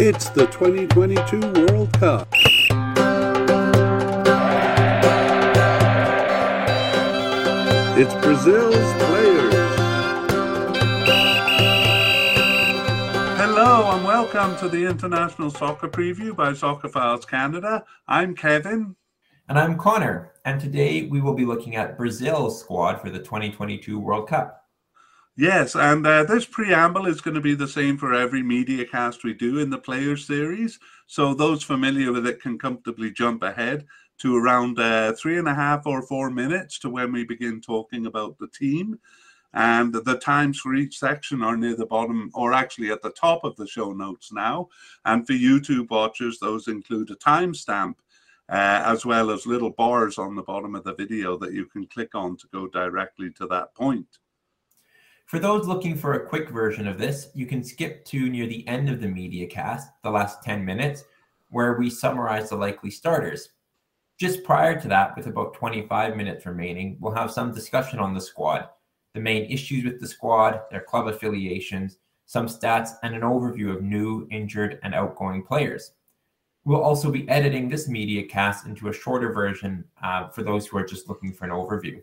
It's the 2022 World Cup. It's Brazil's players. Hello and welcome to the International Soccer Preview by Soccerphiles Canada. I'm Kevin. And I'm Connor. And today we will be looking at Brazil's squad for the 2022 World Cup. Yes, and uh, this preamble is going to be the same for every media cast we do in the Players series. So those familiar with it can comfortably jump ahead to around uh, three and a half or four minutes to when we begin talking about the team. And the times for each section are near the bottom, or actually at the top of the show notes now. And for YouTube watchers, those include a timestamp uh, as well as little bars on the bottom of the video that you can click on to go directly to that point. For those looking for a quick version of this, you can skip to near the end of the media cast, the last 10 minutes, where we summarize the likely starters. Just prior to that, with about 25 minutes remaining, we'll have some discussion on the squad, the main issues with the squad, their club affiliations, some stats, and an overview of new, injured, and outgoing players. We'll also be editing this media cast into a shorter version uh, for those who are just looking for an overview.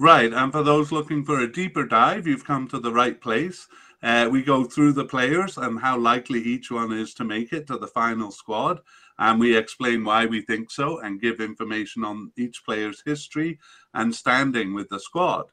Right, and for those looking for a deeper dive, you've come to the right place. Uh, we go through the players and how likely each one is to make it to the final squad, and we explain why we think so and give information on each player's history and standing with the squad.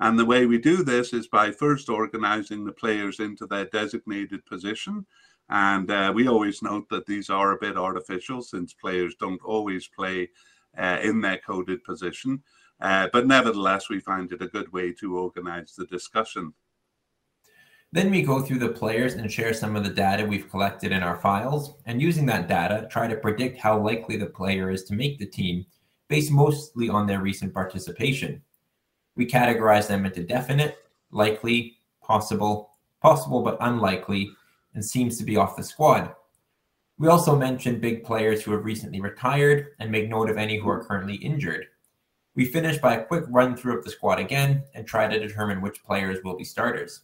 And the way we do this is by first organizing the players into their designated position. And uh, we always note that these are a bit artificial since players don't always play uh, in their coded position. Uh, but nevertheless, we find it a good way to organize the discussion. Then we go through the players and share some of the data we've collected in our files, and using that data, try to predict how likely the player is to make the team based mostly on their recent participation. We categorize them into definite, likely, possible, possible but unlikely, and seems to be off the squad. We also mention big players who have recently retired and make note of any who are currently injured. We finish by a quick run through of the squad again and try to determine which players will be starters.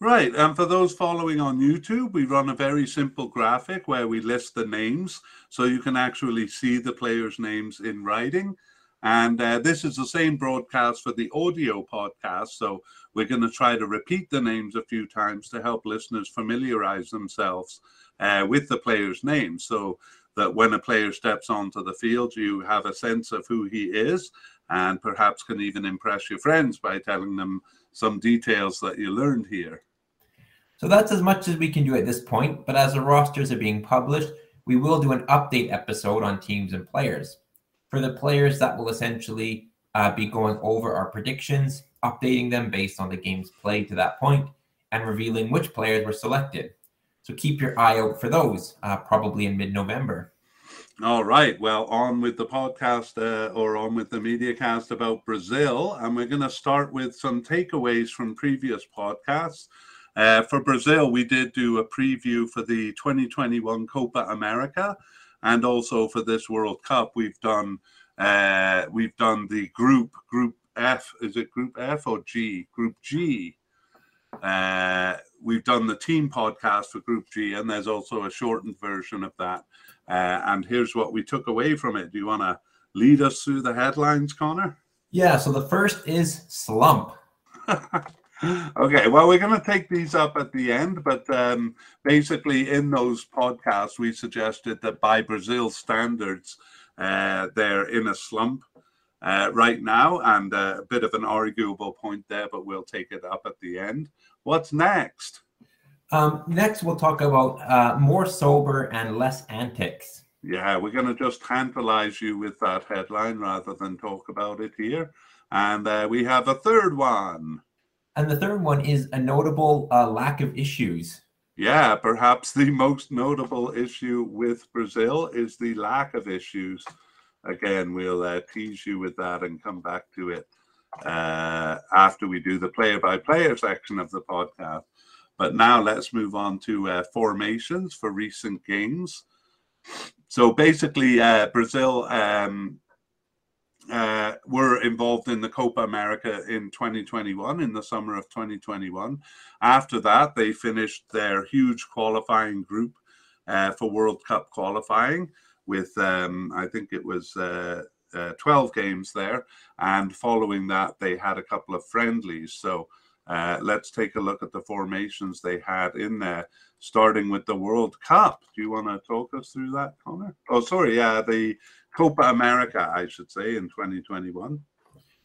Right. And for those following on YouTube, we run a very simple graphic where we list the names so you can actually see the players' names in writing. And uh, this is the same broadcast for the audio podcast. So we're going to try to repeat the names a few times to help listeners familiarize themselves uh, with the players' names. So that when a player steps onto the field, you have a sense of who he is and perhaps can even impress your friends by telling them some details that you learned here. So that's as much as we can do at this point, but as the rosters are being published, we will do an update episode on teams and players. For the players, that will essentially uh, be going over our predictions, updating them based on the games played to that point, and revealing which players were selected. So keep your eye out for those, uh, probably in mid November. All right. Well, on with the podcast uh, or on with the media cast about Brazil. And we're going to start with some takeaways from previous podcasts. Uh, for Brazil, we did do a preview for the 2021 Copa America and also for this World Cup. We've done uh, we've done the group group F. Is it group F or G? Group G. Uh, we've done the team podcast for Group G, and there's also a shortened version of that. Uh, and here's what we took away from it. Do you want to lead us through the headlines, Connor? Yeah. So the first is slump. okay. Well, we're going to take these up at the end, but um, basically, in those podcasts, we suggested that by Brazil standards, uh, they're in a slump. Uh, right now, and uh, a bit of an arguable point there, but we'll take it up at the end. What's next? Um, next, we'll talk about uh, more sober and less antics. Yeah, we're going to just tantalize you with that headline rather than talk about it here. And uh, we have a third one. And the third one is a notable uh, lack of issues. Yeah, perhaps the most notable issue with Brazil is the lack of issues. Again, we'll uh, tease you with that and come back to it uh, after we do the player by player section of the podcast. But now let's move on to uh, formations for recent games. So basically, uh, Brazil um, uh, were involved in the Copa America in 2021, in the summer of 2021. After that, they finished their huge qualifying group uh, for World Cup qualifying with, um, I think it was uh, uh, 12 games there. And following that, they had a couple of friendlies. So uh, let's take a look at the formations they had in there, starting with the World Cup. Do you want to talk us through that, Connor? Oh, sorry. Yeah, the Copa America, I should say, in 2021.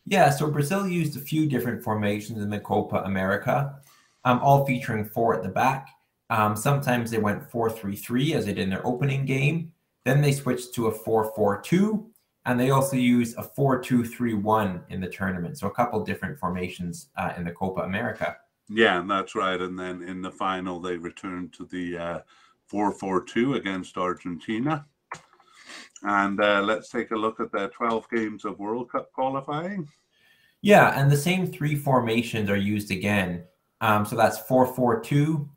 Yeah, so Brazil used a few different formations in the Copa America, um, all featuring four at the back. Um, sometimes they went 4 3 3 as they did in their opening game. Then they switched to a 4 4 2, and they also used a 4 2 3 1 in the tournament. So a couple different formations uh, in the Copa America. Yeah, that's right. And then in the final, they returned to the uh, 4 4 2 against Argentina. And uh, let's take a look at the 12 games of World Cup qualifying. Yeah, and the same three formations are used again. Um, so that's 4 4 2,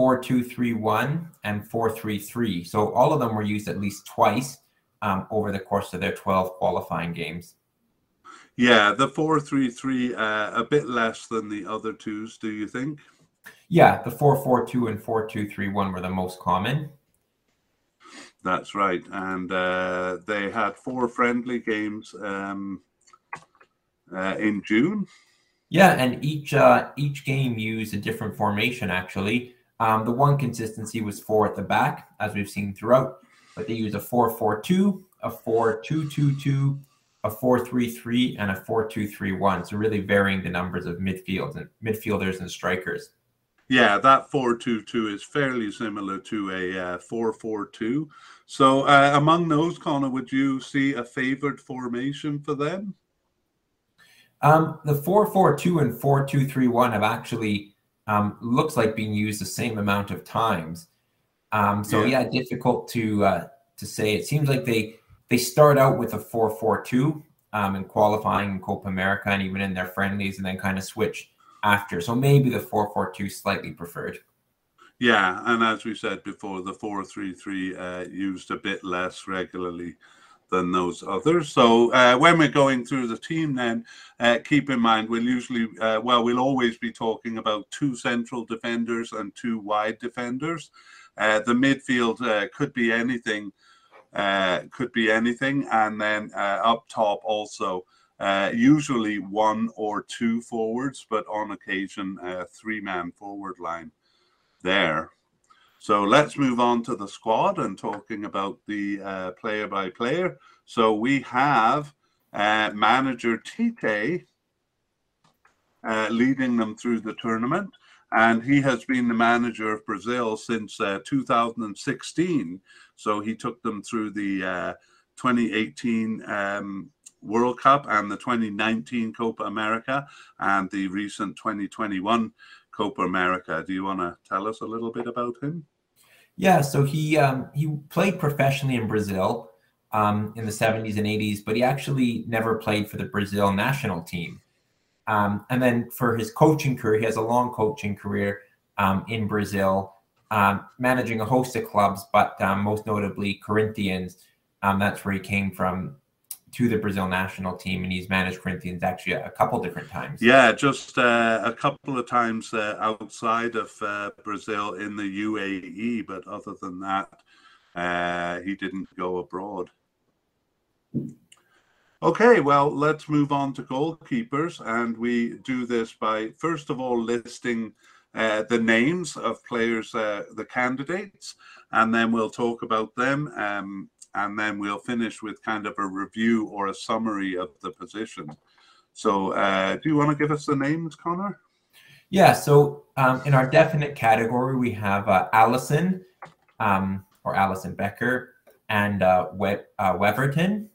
4 2 3 1, and 4 3 3. So all of them were used at least twice um, over the course of their 12 qualifying games. Yeah, the 4 3 3, uh, a bit less than the other twos, do you think? Yeah, the 4 4 2 and 4 2 3 1 were the most common. That's right. And uh, they had four friendly games um, uh, in June. Yeah, and each uh, each game used a different formation. Actually, um, the one consistency was four at the back, as we've seen throughout. But they used a four-four-two, a four-two-two-two, a four-three-three, and a four-two-three-one. So really varying the numbers of midfield and midfielders and strikers. Yeah, that four-two-two is fairly similar to a uh, four-four-two. So uh, among those, Connor, would you see a favored formation for them? Um, the four-four-two and four-two-three-one have actually um, looks like being used the same amount of times. Um, so yeah. yeah, difficult to uh, to say. It seems like they they start out with a four-four-two um, in qualifying in Copa America and even in their friendlies, and then kind of switch after. So maybe the four-four-two slightly preferred. Yeah, and as we said before, the four-three-three uh, used a bit less regularly than those others. So uh, when we're going through the team, then uh, keep in mind we'll usually, uh, well, we'll always be talking about two central defenders and two wide defenders. Uh, the midfield uh, could be anything, uh, could be anything, and then up top also. usually one or two forwards, but on occasion a three-man forward line there. So let's move on to the squad and talking about the uh, player by player. So we have uh, manager Tite uh, leading them through the tournament, and he has been the manager of Brazil since uh, 2016. So he took them through the uh, 2018 um, World Cup and the 2019 Copa America and the recent 2021 Copa America. Do you want to tell us a little bit about him? Yeah, so he um, he played professionally in Brazil um, in the 70s and 80s, but he actually never played for the Brazil national team. Um, and then for his coaching career, he has a long coaching career um, in Brazil, um, managing a host of clubs, but um, most notably Corinthians. that's where he came from to the Brazil national team, and he's managed Corinthians actually a couple different times. Yeah, just uh, a couple of times uh, outside of uh, Brazil in the UAE, but other than that, uh, he didn't go abroad. Okay, well, let's move on to goalkeepers, and we do this by first of all listing uh, the names of players, uh, the candidates, and then we'll talk about them. Um, and then we'll finish with kind of a review or a summary of the position. So, uh, do you want to give us the names, Connor? Yeah. So, um, in our definite category, we have uh, Alisson um, or Alisson Becker and uh, we- uh, Weverton.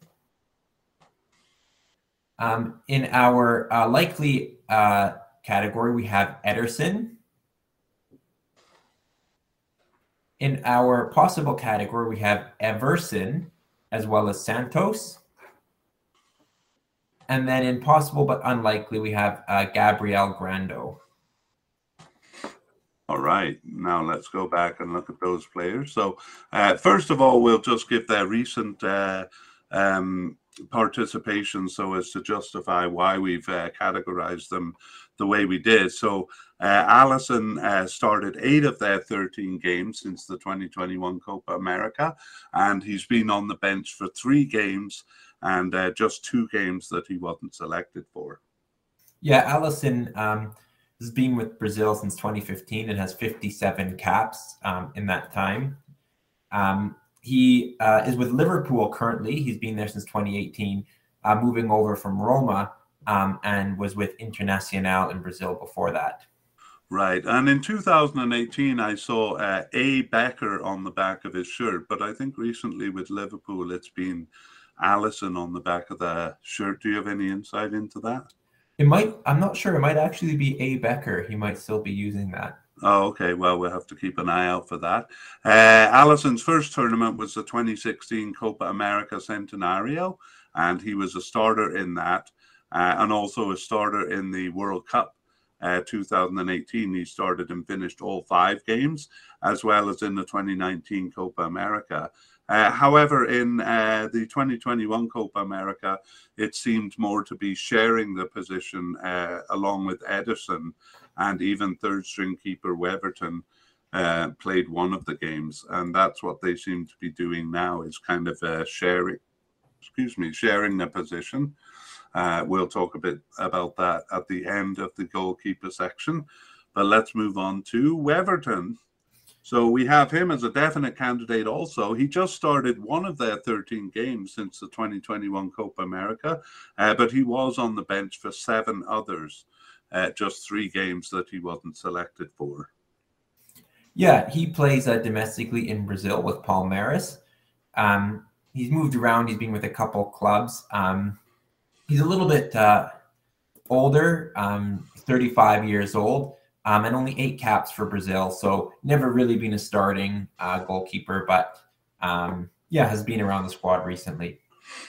Um, in our uh, likely uh, category, we have Ederson In our possible category, we have Everson as well as Santos. And then in possible but unlikely, we have uh, Gabriel Grando. All right, now let's go back and look at those players. So, uh, first of all, we'll just give their recent uh, um, participation so as to justify why we've uh, categorized them the way we did. So uh, Alisson uh, started eight of their 13 games since the 2021 Copa America, and he's been on the bench for three games and uh, just two games that he wasn't selected for. Yeah, Alisson um, has been with Brazil since 2015 and has 57 caps um, in that time. Um, he uh, is with Liverpool currently. He's been there since 2018, uh, moving over from Roma um, and was with Internacional in Brazil before that. Right. And in 2018, I saw uh, A. Becker on the back of his shirt, but I think recently with Liverpool, it's been Alisson on the back of the shirt. Do you have any insight into that? It might, I'm not sure. It might actually be A. Becker. He might still be using that. Oh, okay. Well, we'll have to keep an eye out for that. Uh, Alisson's first tournament was the 2016 Copa America Centenario, and he was a starter in that, uh, and also a starter in the World Cup uh, 2018. He started and finished all five games, as well as in the 2019 Copa America. Uh, however, in uh, the 2021 Copa America, it seemed more to be sharing the position uh, along with Ederson and even third string keeper Weverton uh, played one of the games, and that's what they seem to be doing now is kind of uh, sharing, excuse me, sharing the position. Uh, we'll talk a bit about that at the end of the goalkeeper section, but let's move on to Weverton. So we have him as a definite candidate also. He just started one of their 13 games since the 2021 Copa America, uh, but he was on the bench for seven others uh, just three games that he wasn't selected for. Yeah, he plays uh, domestically in Brazil with Palmeiras. Um, he's moved around. He's been with a couple clubs. Um, he's a little bit uh, older, um, 35 years old, um, and only eight caps for Brazil. So never really been a starting uh, goalkeeper, but um, yeah, has been around the squad recently.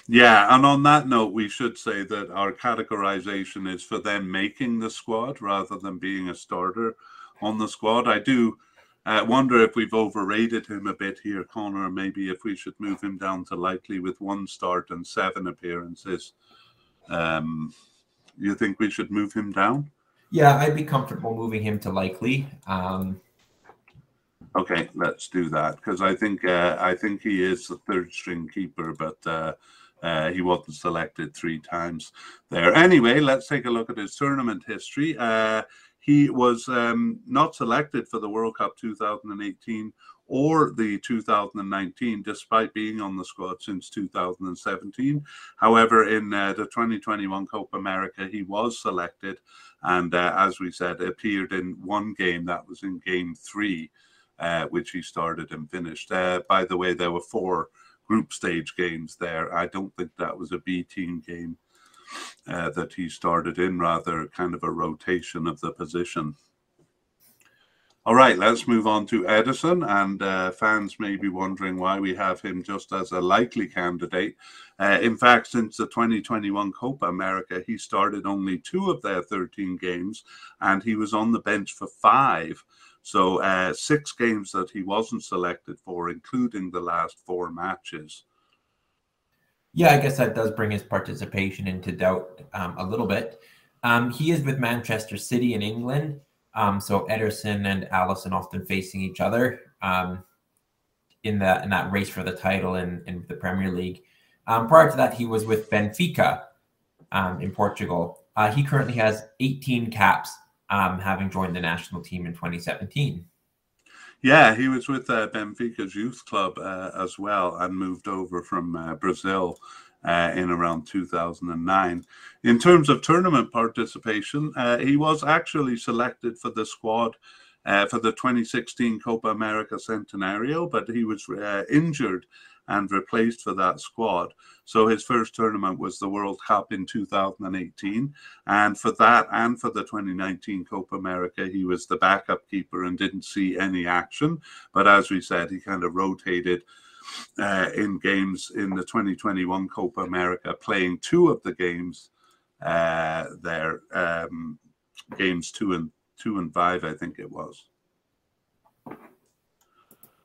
Yeah, and on that note, we should say that our categorization is for them making the squad rather than being a starter on the squad. I do uh, wonder if we've overrated him a bit here, Connor. Maybe if we should move him down to likely with one start and seven appearances. Um, you think we should move him down? Yeah, I'd be comfortable moving him to likely. Um, Okay, let's do that because I think uh, I think he is the third string keeper, but uh, uh, he wasn't selected three times there. Anyway, let's take a look at his tournament history. Uh, he was um, not selected for the World Cup 2018 or the 2019, despite being on the squad since 2017. However, in uh, the 2021 Copa America, he was selected, and uh, as we said, appeared in one game. That was in Game Three uh, which he started and finished. Uh, by the way, there were four group stage games there. I don't think that was a B team game uh, that he started in, rather kind of a rotation of the position. All right, let's move on to Ederson. And uh, fans may be wondering why we have him just as a likely candidate. Uh, in fact, since the 2021 Copa America, he started only two of their 13 games and he was on the bench for five. So uh, six games that he wasn't selected for, including the last four matches. Yeah, I guess that does bring his participation into doubt um, a little bit. Um, he is with Manchester City in England. Um, so Ederson and Allison often facing each other um, in that in that race for the title in, in the Premier League. Um, prior to that, he was with Benfica um, in Portugal. Uh, he currently has 18 caps um, having joined the national team in 2017. Yeah, he was with uh, Benfica's youth club uh, as well and moved over from uh, Brazil uh, in around 2009. In terms of tournament participation, uh, he was actually selected for the squad uh, for the 2016 Copa America Centenario, but he was injured and replaced for that squad. So his first tournament was the World Cup in 2018. And for that and for the 2019 Copa America, he was the backup keeper and didn't see any action. But as we said, he kind of rotated uh, in games in the 2021 Copa America, playing two of the games uh, there, um, games two and two and five, I think it was.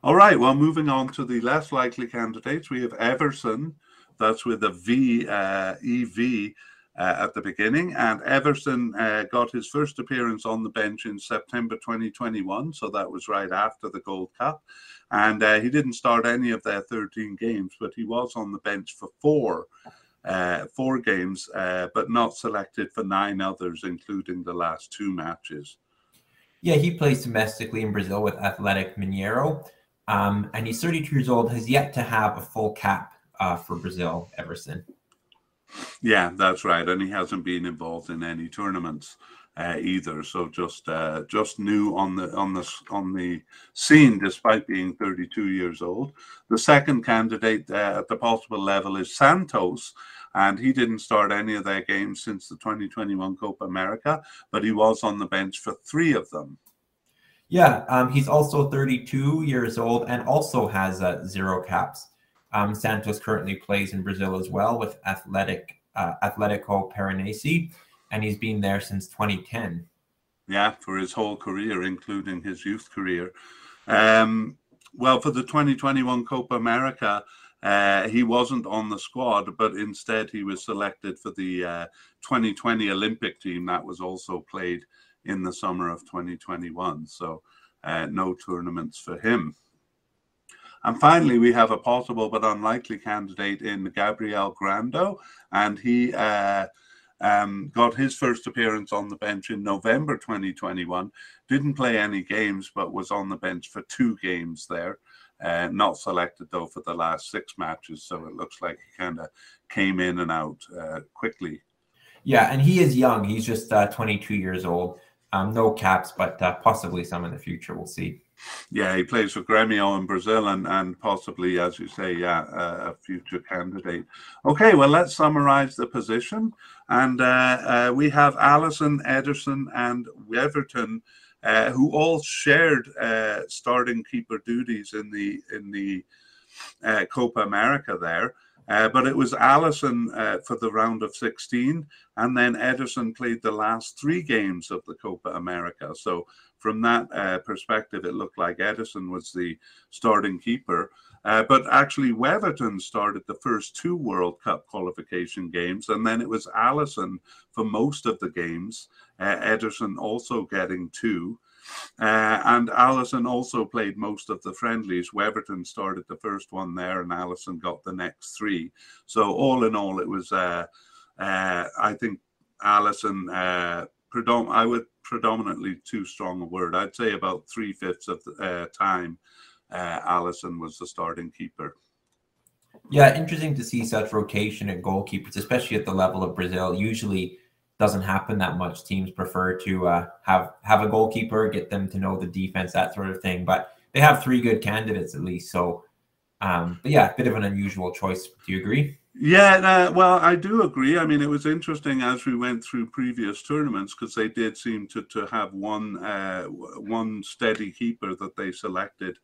All right. Well, moving on to the less likely candidates, we have Everson, That's with a V, uh, EV uh, at the beginning. And Everson uh, got his first appearance on the bench in September 2021. So that was right after the Gold Cup. And uh, he didn't start any of their 13 games, but he was on the bench for four. Uh, four games, uh, but not selected for nine others, including the last two matches. Yeah, he plays domestically in Brazil with Athletic Mineiro, um, and he's 32 years old. Has yet to have a full cap uh, for Brazil, Everson. Yeah, that's right, and he hasn't been involved in any tournaments uh, either. So just uh, just new on the on the on the scene, despite being 32 years old. The second candidate uh, at the possible level is Santos, and he didn't start any of their games since the 2021 Copa America, but he was on the bench for three of them. Yeah, um, he's also 32 years old and also has uh, zero caps. Um, Santos currently plays in Brazil as well with Athletic uh, Atletico Paranaense, and he's been there since 2010. Yeah, for his whole career, including his youth career. Um, well, for the 2021 Copa America, uh, he wasn't on the squad, but instead he was selected for the uh, 2020 Olympic team that was also played in the summer of 2021. So, uh, no tournaments for him. And finally, we have a possible but unlikely candidate in Gabriel Grando, and he uh, um, got his first appearance on the bench in November 2021. Didn't play any games, but was on the bench for two games there. Uh, not selected though for the last six matches, so it looks like he kind of came in and out uh, quickly. Yeah, and he is young. He's just uh, 22 years old. Um, no caps, but uh, possibly some in the future. We'll see. Yeah, he plays for Grêmio in Brazil and, and possibly, as you say, yeah, a future candidate. Okay, well, let's summarize the position. And uh, uh, we have Alisson, Ederson, and Weverton, uh, who all shared uh, starting keeper duties in the in the uh, Copa America there. Uh, but it was Alisson uh, for the round of 16, and then Ederson played the last three games of the Copa America. So from that uh, perspective, it looked like Ederson was the starting keeper. Uh, but actually, Weverton started the first two World Cup qualification games, and then it was Alisson for most of the games. Uh, Ederson also getting two. Uh, and Alisson also played most of the friendlies. Weverton started the first one there, and Alisson got the next three. So all in all, it was, uh, uh, I think, Alisson. Uh, predom- I would predominantly too strong a word. I'd say about three fifths of the uh, time, uh, Alisson was the starting keeper. Yeah, interesting to see such rotation at goalkeepers, especially at the level of Brazil. Usually doesn't happen that much. Teams prefer to uh, have have a goalkeeper, get them to know the defense, that sort of thing. But they have three good candidates at least. So, um, but yeah, a bit of an unusual choice. Do you agree? Yeah, uh, well, I do agree. I mean, it was interesting as we went through previous tournaments because they did seem to to have one uh, one steady keeper that they selected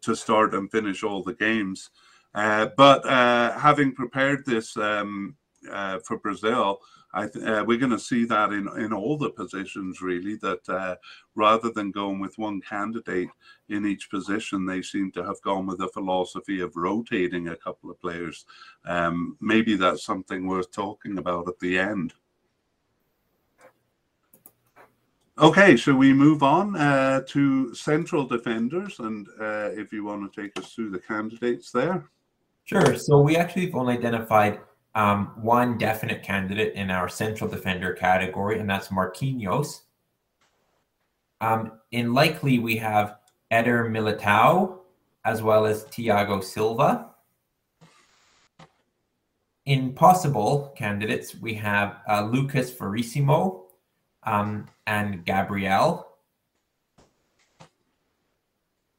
to start and finish all the games. Uh, but uh, having prepared this um, uh, for Brazil, th- uh, we're going to see that in, in all the positions, really, that uh, rather than going with one candidate in each position, they seem to have gone with a philosophy of rotating a couple of players. Um, maybe that's something worth talking about at the end. Okay, so we move on uh, to central defenders, and uh, if you want to take us through the candidates there. Sure. So we actually have only identified um, one definite candidate in our central defender category, and that's Marquinhos. Um, in likely, we have Eder Militao as well as Thiago Silva. In possible candidates, we have uh, Lucas Verissimo um, and Gabriel.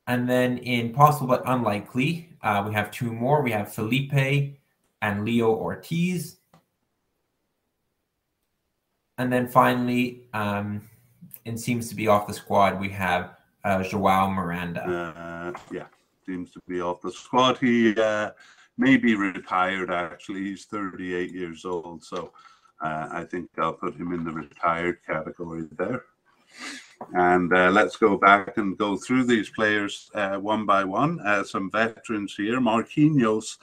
And then in possible but unlikely, uh, we have two more. We have Felipe and Leo Ortiz. And then finally, um, it seems to be off the squad, we have uh, Joao Miranda. Uh, yeah, seems to be off the squad. He uh, may be retired, actually. He's 38 years old. So uh, I think I'll put him in the retired category there. And uh, let's go back and go through these players uh, one by one. Uh, some veterans here. Marquinhos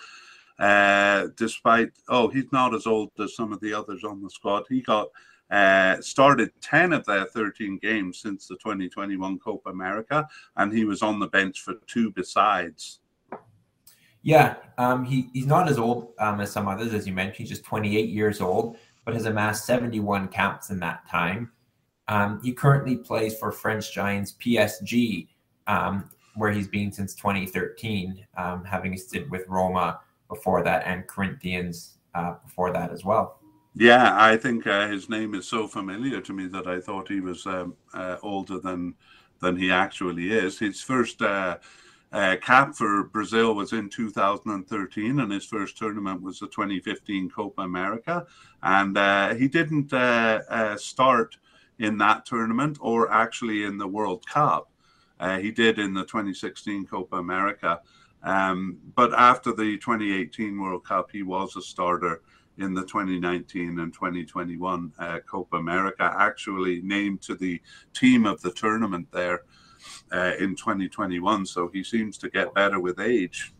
uh, despite, oh, he's not as old as some of the others on the squad. He got uh, started 10 of their 13 games since the 2021 Copa America, and he was on the bench for two besides. Yeah, um, he, he's not as old um, as some others, as you mentioned. He's just 28 years old, but has amassed 71 caps in that time. Um, he currently plays for French Giants PSG, um, where he's been since 2013, um, having stint with Roma before that and Corinthians uh, before that as well. Yeah, I think uh, his name is so familiar to me that I thought he was um, uh, older than than he actually is. His first uh, uh cap for Brazil was in 2013, and his first tournament was the 2015 Copa America. And uh, he didn't uh, start in that tournament or actually in the World Cup. he did in the 2016 Copa America. Um, but after the 2018 World Cup, he was a starter in the 2019 and 2021 uh, Copa America, actually named to the team of the tournament there uh, in 2021. So he seems to get better with age.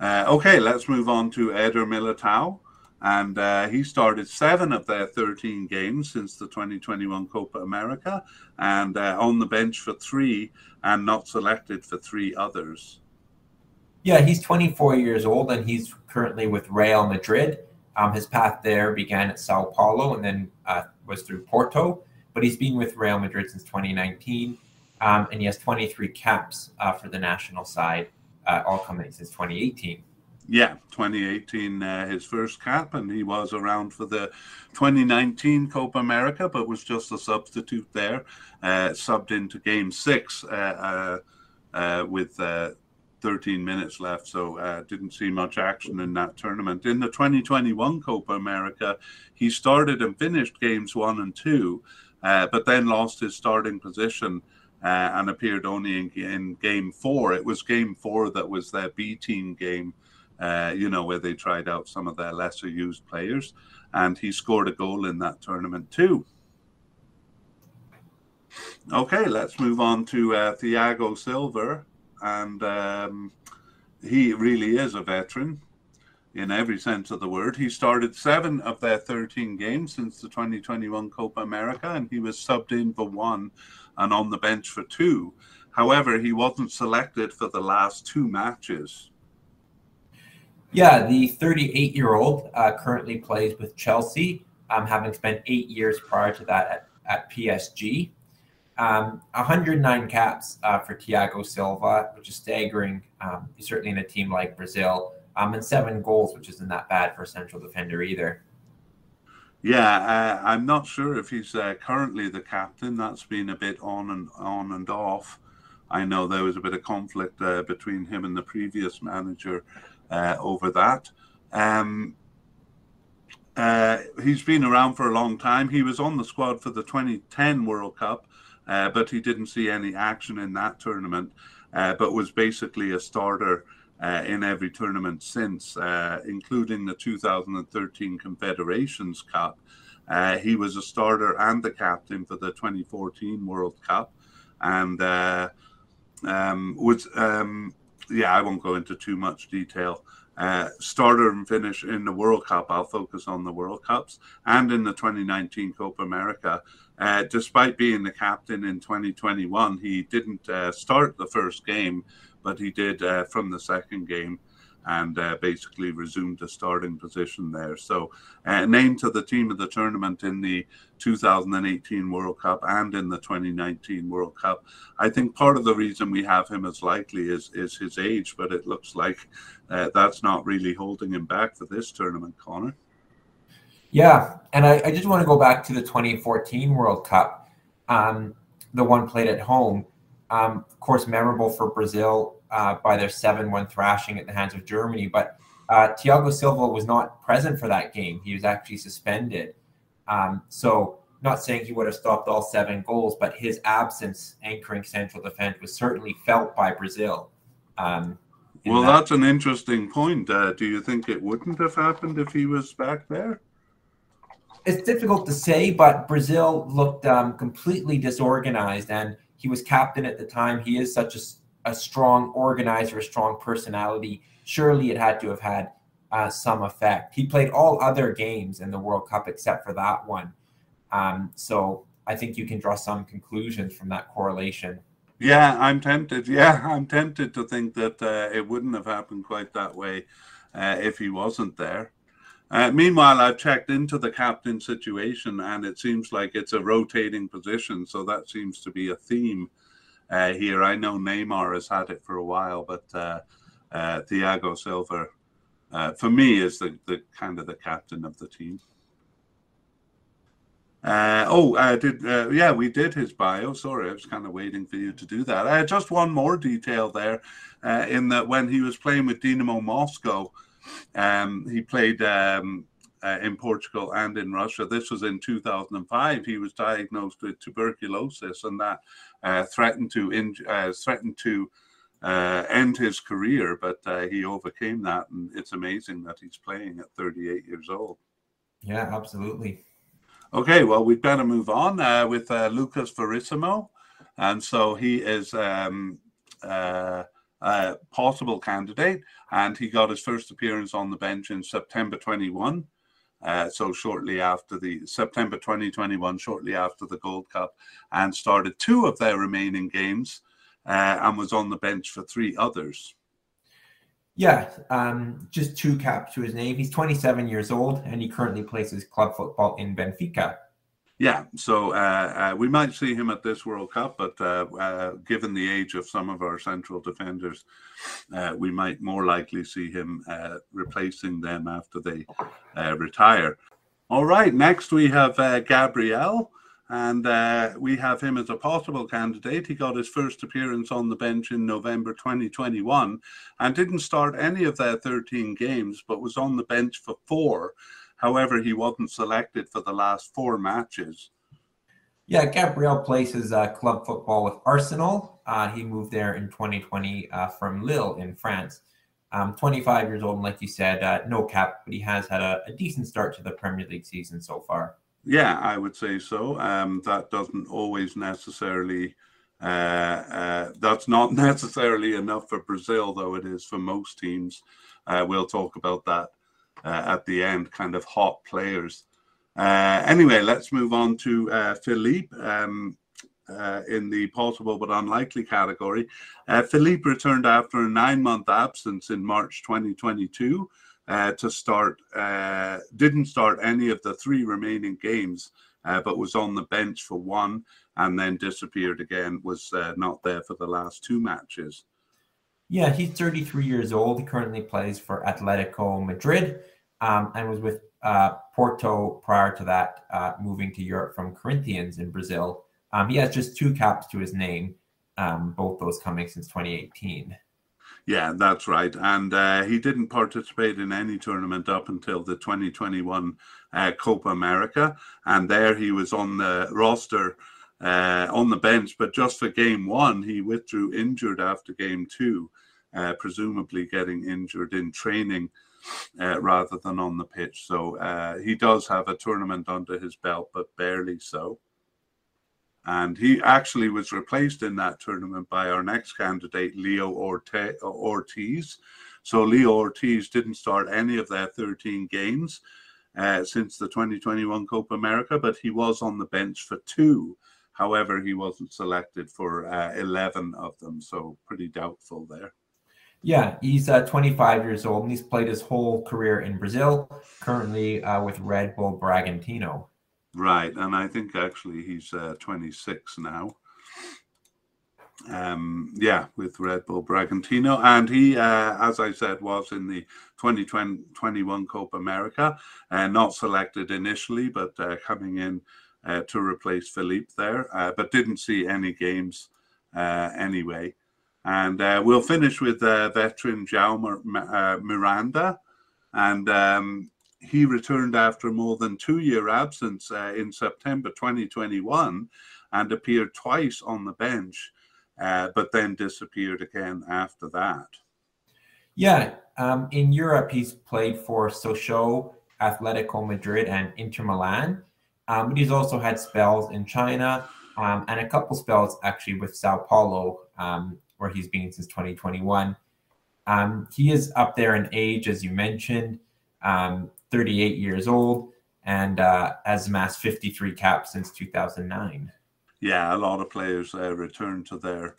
Uh, okay, let's move on to Eder Militao. And uh, he started seven of their 13 games since the 2021 Copa America and uh, on the bench for three and not selected for three others. Yeah, he's 24 years old and he's currently with Real Madrid. Um, his path there began at Sao Paulo and then uh, was through Porto, but he's been with Real Madrid since 2019. Um, and he has 23 caps uh, for the national side, uh, all coming since 2018. Yeah, 2018, uh, his first cap, and he was around for the 2019 Copa America, but was just a substitute there, uh, subbed into game six uh, with 13 minutes left, so uh, didn't see much action in that tournament. In the 2021 Copa America, he started and finished games one and two, uh, but then lost his starting position uh, and appeared only in, in, game four. It was game four that was their B team game, uh, you know, where they tried out some of their lesser used players, and he scored a goal in that tournament too. Okay, let's move on to uh, Thiago Silva and um, he really is a veteran in every sense of the word. He started seven of their 13 games since the 2021 Copa America, and he was subbed in for one and on the bench for two. However, he wasn't selected for the last two matches. Yeah, the 38 year old uh, currently plays with Chelsea, um, having spent eight years prior to that at, at PSG. Um, 109 caps uh, for Thiago Silva, which is staggering, um, certainly in a team like Brazil, um, and seven goals, which isn't that bad for a central defender either. Yeah, uh, I'm not sure if he's uh, currently the captain. That's been a bit on and on and off. I know there was a bit of conflict uh, between him and the previous manager uh, over that. Um, uh, he's been around for a long time. He was on the squad for the 2010 World Cup uh, but he didn't see any action in that tournament, uh, but was basically a starter uh, in every tournament since, uh, including the 2013 Confederations Cup. He was a starter and the captain for the 2014 World Cup, and um, was um, yeah, I won't go into too much detail. Uh, starter and finish in the World Cup. I'll focus on the World Cups and in the 2019 Copa America. Uh, despite being the captain in 2021, he didn't uh, start the first game, but he did uh, from the second game and uh, basically resumed a starting position there. So, uh, named to the team of the tournament in the 2018 World Cup and in the 2019 World Cup. I think part of the reason we have him as likely is is his age, but it looks like uh, that's not really holding him back for this tournament, Connor. Yeah, and I, I just want to go back to the 2014 World Cup, um, the one played at home. Um, of course, memorable for Brazil uh, by their 7 1 thrashing at the hands of Germany. But uh, Thiago Silva was not present for that game. He was actually suspended. Um, so, not saying he would have stopped all seven goals, but his absence anchoring central defense was certainly felt by Brazil. Um, well, that. that's an interesting point. Uh, do you think it wouldn't have happened if he was back there? it's difficult to say, but Brazil looked um, completely disorganized, and he was captain at the time. He is such a a strong organizer, a strong personality. Surely it had to have had uh, some effect. He played all other games in the World Cup except for that one. Um, so I think you can draw some conclusions from that correlation. Yeah, I'm tempted. Yeah, I'm tempted to think that uh, it wouldn't have happened quite that way uh, if he wasn't there. Uh, meanwhile, I've checked into the captain situation, and it seems like it's a rotating position. So that seems to be a theme uh, here. I know Neymar has had it for a while, but uh, uh, Thiago Silva, for me, is the, the kind of the captain of the team. Uh, oh, uh, did uh, yeah, we did his bio. Sorry, I was kind of waiting for you to do that. Uh, just one more detail there, uh, in that when he was playing with Dynamo Moscow, um, he played um, uh, in Portugal and in Russia. This was in 2005. He was diagnosed with tuberculosis, and that threatened to in, threatened to end his career. But he overcame that, and it's amazing that he's playing at 38 years old. Yeah, absolutely. Okay, well, we'd better move on uh, with uh, Lucas Verissimo. And so he is um, uh, a possible candidate, and he got his first appearance on the bench in September 21. Uh, so shortly after the September 2021, shortly after the Gold Cup, and started two of their remaining games uh, and was on the bench for three others. Yeah, um, just two caps to his name. He's 27 years old and he currently plays his club football in Benfica. Yeah, so uh, uh, we might see him at this World Cup, but uh, uh given the age of some of our central defenders, uh, we might more likely see him uh, replacing them after they retire. All right, next we have Gabriel and we have him as a possible candidate. He got his first appearance on the bench in November 2021 and didn't start any of their 13 games, but was on the bench for four. However, he wasn't selected for the last four matches. Yeah, Gabriel plays his uh, club football with Arsenal. Uh, he moved there in 2020 uh, from Lille in France. Um, 25 years old, and like you said, uh, no cap, but he has had a, a decent start to the Premier League season so far. Yeah, I would say so. Um, that doesn't always necessarily. Uh, uh, that's not necessarily enough for Brazil, though it is for most teams. Uh, we'll talk about that uh, at the end. Kind of hot players. Uh, anyway, let's move on to uh, Philippe. Um, in the possible but unlikely category, Philippe returned after a nine month absence in March 2022 uh, to start, uh, didn't start any of the three remaining games, uh, but was on the bench for one and then disappeared again, was uh, not there for the last two matches. Yeah, he's 33 years old. He currently plays for Atletico Madrid um, and was with uh, Porto prior to that, uh, moving to Europe from Corinthians in Brazil. Um, he has just two caps to his name, um, both those coming since 2018. Yeah, that's right. And uh, he didn't participate in any tournament up until the 2021 uh, Copa America. And there he was on the roster uh, on the bench. But just for game one, he withdrew injured after game two, uh, presumably getting injured in training. Uh, rather than on the pitch. So uh, he does have a tournament under his belt, but barely so. And he actually was replaced in that tournament by our next candidate, Leo Orte- Ortiz. So Leo Ortiz didn't start any of their 13 games uh, since the 2021 Copa America, but he was on the bench for two. However, he wasn't selected for uh, 11 of them, so pretty doubtful there. Yeah, he's uh, 25 years old and he's played his whole career in Brazil, currently uh, with Red Bull Bragantino. Right, and I think actually he's uh, 26 now. Um, yeah, with Red Bull Bragantino, and he, uh, as I said, was in the 2021 Copa America, uh, not selected initially, but uh, coming in uh, to replace Philippe there, uh, but didn't see any games uh, anyway. And we'll finish with veteran Joao Miranda, and um, he returned after more than two year absence uh, in September 2021 and appeared twice on the bench, uh, but then disappeared again after that. Yeah, um, in Europe, he's played for Sochaux, Atletico Madrid, and Inter Milan. Um, but he's also had spells in China um, and a couple spells actually with Sao Paulo um, where he's been since 2021. Um, he is up there in age, as you mentioned, um, 38 years old, and uh, has amassed 53 caps since 2009. Yeah, a lot of players uh, return to their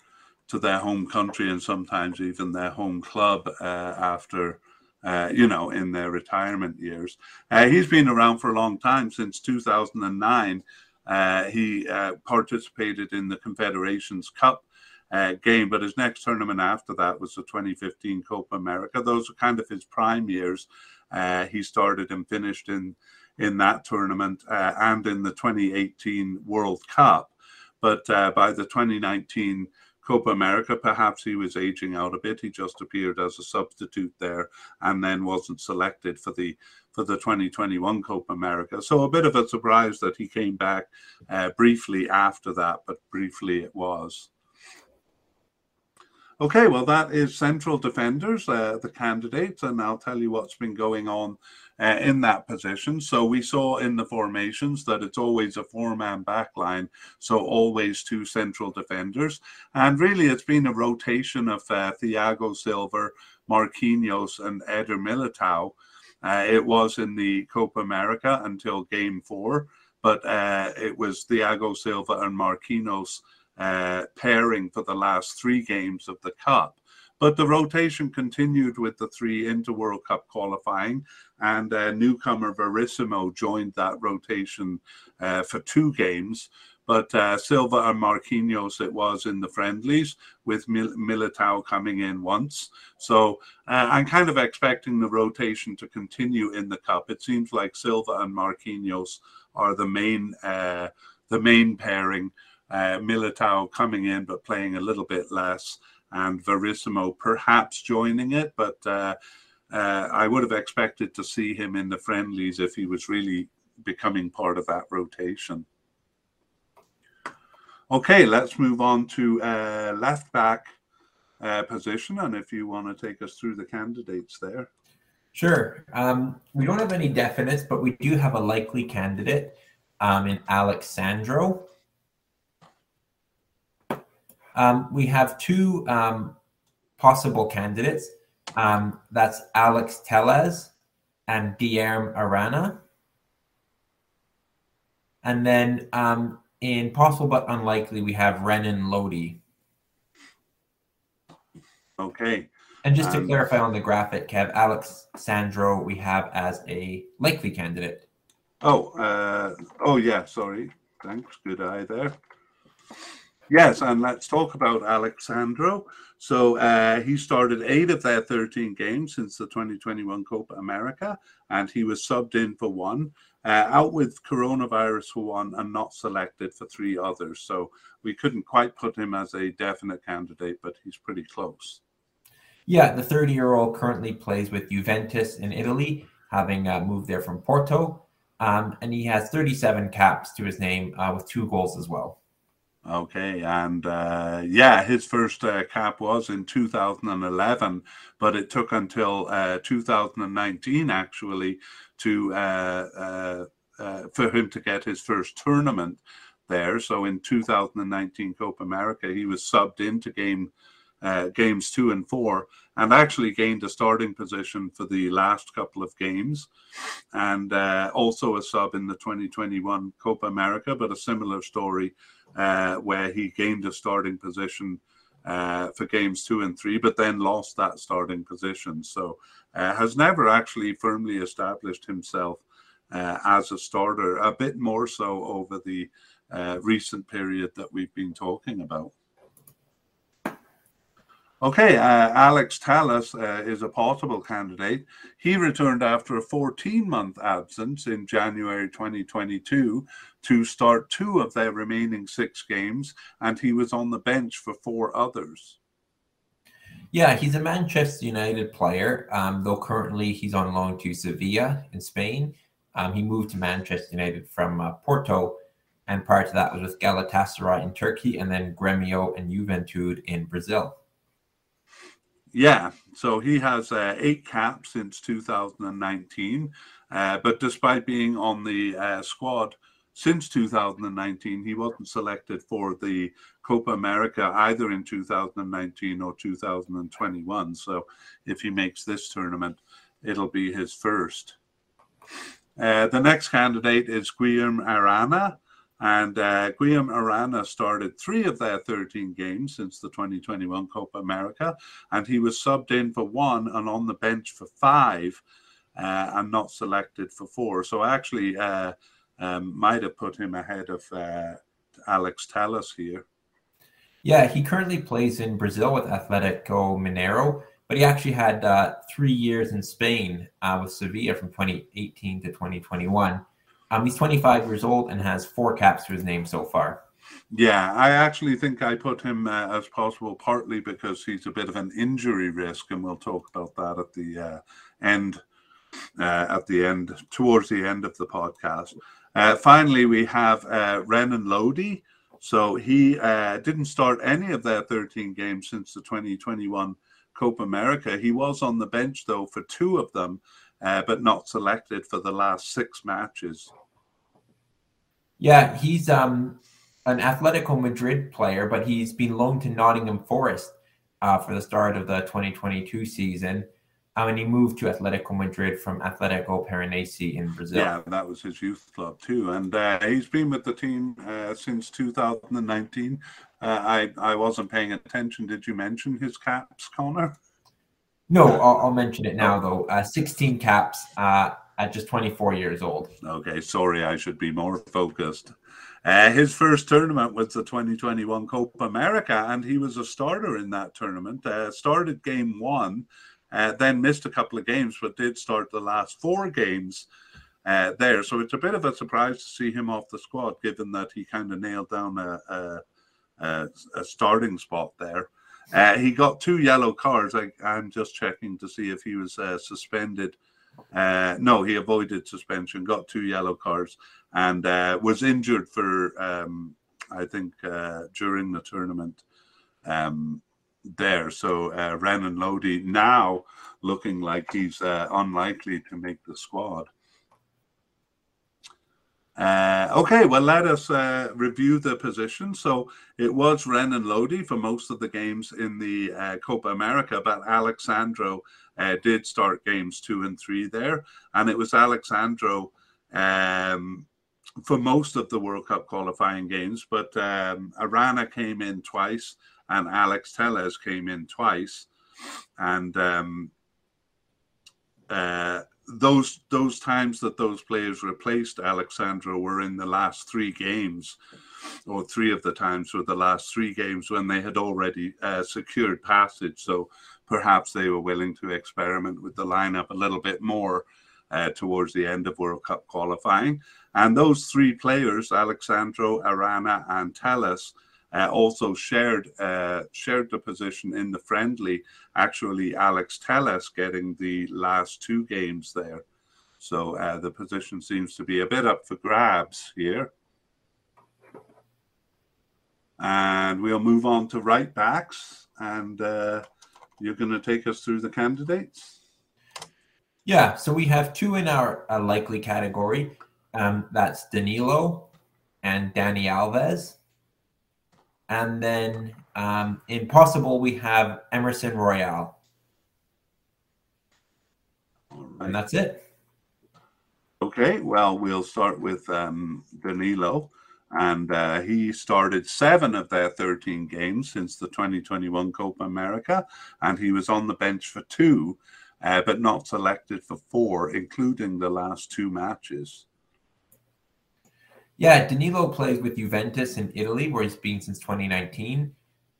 to their home country and sometimes even their home club uh, after. Uh, you know, in their retirement years. Uh, he's been around for a long time, since 2009. Uh, he uh, participated in the Confederations Cup uh, game, but his next tournament after that was the 2015 Copa America. Those are kind of his prime years. He started and finished in in that tournament and in the 2018 World Cup. But by the 2019 Copa America, perhaps he was aging out a bit. He just appeared as a substitute there, and then wasn't selected for the for the 2021 Copa America. So a bit of a surprise that he came back uh, briefly after that, but briefly it was. Okay, well, that is central defenders, uh, the candidates, and I'll tell you what's been going on uh, in that position. So we saw in the formations that it's always a four-man back line, so always two central defenders, and really it's been a rotation of uh, Thiago Silva, Marquinhos, and Eder Militao. Uh, it was in the Copa America until Game Four, but uh, it was Thiago Silva and Marquinhos uh, pairing for the last three games of the Cup. But the rotation continued with the three into World Cup qualifying, and uh, newcomer Verissimo joined that rotation uh, for two games. But uh, Silva and Marquinhos, it was in the friendlies, with Mil- Militao coming in once. So uh, I'm kind of expecting the rotation to continue in the cup. It seems like Silva and Marquinhos are the main uh, the main pairing uh, Militao coming in but playing a little bit less, and Verissimo perhaps joining it. But uh, uh, I would have expected to see him in the friendlies if he was really becoming part of that rotation. Okay, let's move on to uh, left back uh, position, and if you want to take us through the candidates there. Sure. Um, we don't have any definites, but we do have a likely candidate um, in Alex Sandro. Um, we have two um, possible candidates. Um, that's Alex Telles and Guilherme Arana. And then um, in possible but unlikely, we have Renan Lodi. Okay. And just to um, clarify on the graphic, Kev, Alex Sandro we have as a likely candidate. Oh, uh, oh yeah, sorry. Thanks. Good eye there. Yes, and let's talk about Alex Sandro. So uh, he started eight of their 13 games since the 2021 Copa America, and he was subbed in for one, uh, out with coronavirus for one, and not selected for three others. So we couldn't quite put him as a definite candidate, but he's pretty close. Yeah, the 30 year old currently plays with Juventus in Italy, having uh, moved there from Porto. Um, and he has 37 caps to his name uh, with two goals as well. Okay, and uh, yeah, his first uh, cap was in 2011, but it took until uh, 2019 actually to uh, uh, uh, for him to get his first tournament there. So in 2019 Copa America, he was subbed into game games two and four, and actually gained a starting position for the last couple of games, and also a sub in the 2021 Copa America, but a similar story uh, where he gained a starting position uh, for games two and three, but then lost that starting position. So uh, has never actually firmly established himself uh, as a starter, a bit more so over the uh, recent period that we've been talking about. Okay, uh, Alex Telles uh, is a possible candidate. He returned after a 14 month absence in January 2022 to start two of their remaining six games, and he was on the bench for four others. Yeah, he's a Manchester United player, um, though currently he's on loan to Sevilla in Spain. Um, he moved to Manchester United from uh, Porto, and prior to that was with Galatasaray in Turkey, and then Gremio and Juventude in Brazil. Yeah, so he has uh, eight caps since 2019. Uh, but despite being on the uh, squad since 2019, he wasn't selected for the Copa America either in 2019 or 2021. So if he makes this tournament, it'll be his first. Uh, the next candidate is Guilherme Arana. And uh, Guilherme Arana started three of their 13 games since the 2021 Copa America, and he was subbed in for one and on the bench for five, uh, and not selected for four. So I actually, uh, um, might have put him ahead of uh, Alex Telles here. Yeah, he currently plays in Brazil with Atletico Mineiro, but he actually had uh, three years in Spain uh, with Sevilla from 2018 to 2021. Um, he's 25 years old and has four caps to his name so far. Yeah, I actually think I put him uh, as possible partly because he's a bit of an injury risk, and we'll talk about that at the uh, end. Uh, at the end, towards the end of the podcast. Uh, finally, we have uh, Renan Lodi. So he uh, didn't start any of their 13 games since the 2021 Copa America. He was on the bench, though, for two of them, uh, but not selected for the last six matches. Yeah, he's um, an Atletico Madrid player, but he's been loaned to Nottingham Forest uh, for the start of the 2022 season. Um, and he moved to Atletico Madrid from Atletico Paranaense in Brazil. Yeah, that was his youth club too, and uh, he's been with the team uh, since 2019. Uh, I I wasn't paying attention. Did you mention his caps, Connor? No, I'll, I'll mention it now though. Uh, 16 caps uh, at just 24 years old. Okay, sorry, I should be more focused. Uh, his first tournament was the 2021 Copa America, and he was a starter in that tournament. Uh, started game one, uh, then missed a couple of games, but did start the last four games uh, there. So it's a bit of a surprise to see him off the squad, given that he kind of nailed down a, a, a, a starting spot there. Uh, he got two yellow cards. I, am just checking to see if he was uh, suspended. Uh, no, he avoided suspension, got two yellow cards, and uh, was injured for, um, I think, uh, during the tournament um, there. So uh, Renan Lodi now looking like he's unlikely to make the squad. Uh, okay, well, let us uh, review the position. So it was Renan Lodi for most of the games in the uh, Copa America, but Alex Sandro uh, did start games two and three there. And it was Alex Sandro um, for most of the World Cup qualifying games, but um, Arana came in twice and Alex Telles came in twice. And um, uh, those those times that those players replaced Alex Sandro were in the last three games, or three of the times were the last three games when they had already uh, secured passage. So perhaps they were willing to experiment with the lineup a little bit more uh, towards the end of World Cup qualifying. And those three players, Alex Sandro, Arana, and Telles, uh, also shared uh, shared the position in the friendly. Actually, Alex Telles getting the last two games there, so uh, the position seems to be a bit up for grabs here. And we'll move on to right backs, and uh, you're going to take us through the candidates. Yeah, so we have two in our uh, likely category. Um, that's Danilo and Dani Alves. And then um, in possible, we have Emerson Royal. And that's it. Okay, well, we'll start with um, Danilo. And uh, he started seven of their 13 games since the 2021 Copa America. And he was on the bench for two, uh, but not selected for four, including the last two matches. Yeah, Danilo plays with Juventus in Italy, where he's been since 2019,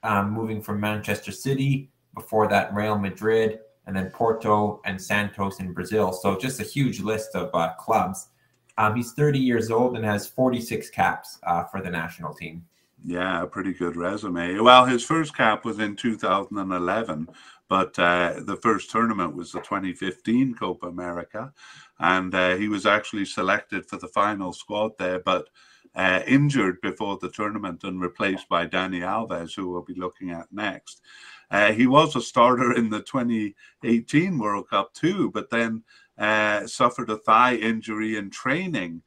um, moving from Manchester City, before that Real Madrid, and then Porto and Santos in Brazil. So just a huge list of uh, clubs. Um, he's 30 years old and has 46 caps uh, for the national team. Yeah, a pretty good resume. Well, his first cap was in 2011, but uh, the first tournament was the 2015 Copa America and uh, he was actually selected for the final squad there, but uh, injured before the tournament and replaced by Dani Alves, who we'll be looking at next. Uh, he was a starter in the 2018 World Cup too, but then uh, suffered a thigh injury in training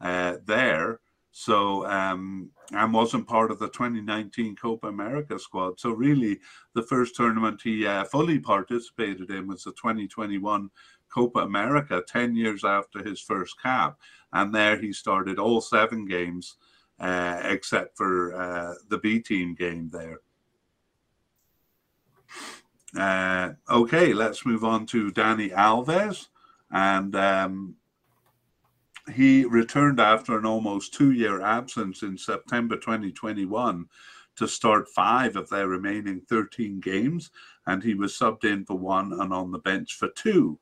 uh, there. So um, and wasn't part of the 2019 Copa America squad. So really, the first tournament he uh, fully participated in was the 2021 Copa America, 10 years after his first cap, and there he started all seven games uh, except for uh, the B team game there. Uh, okay, let's move on to Dani Alves. And um, he returned after an almost two year absence in September 2021 to start five of their remaining 13 games. And he was subbed in for one and on the bench for two.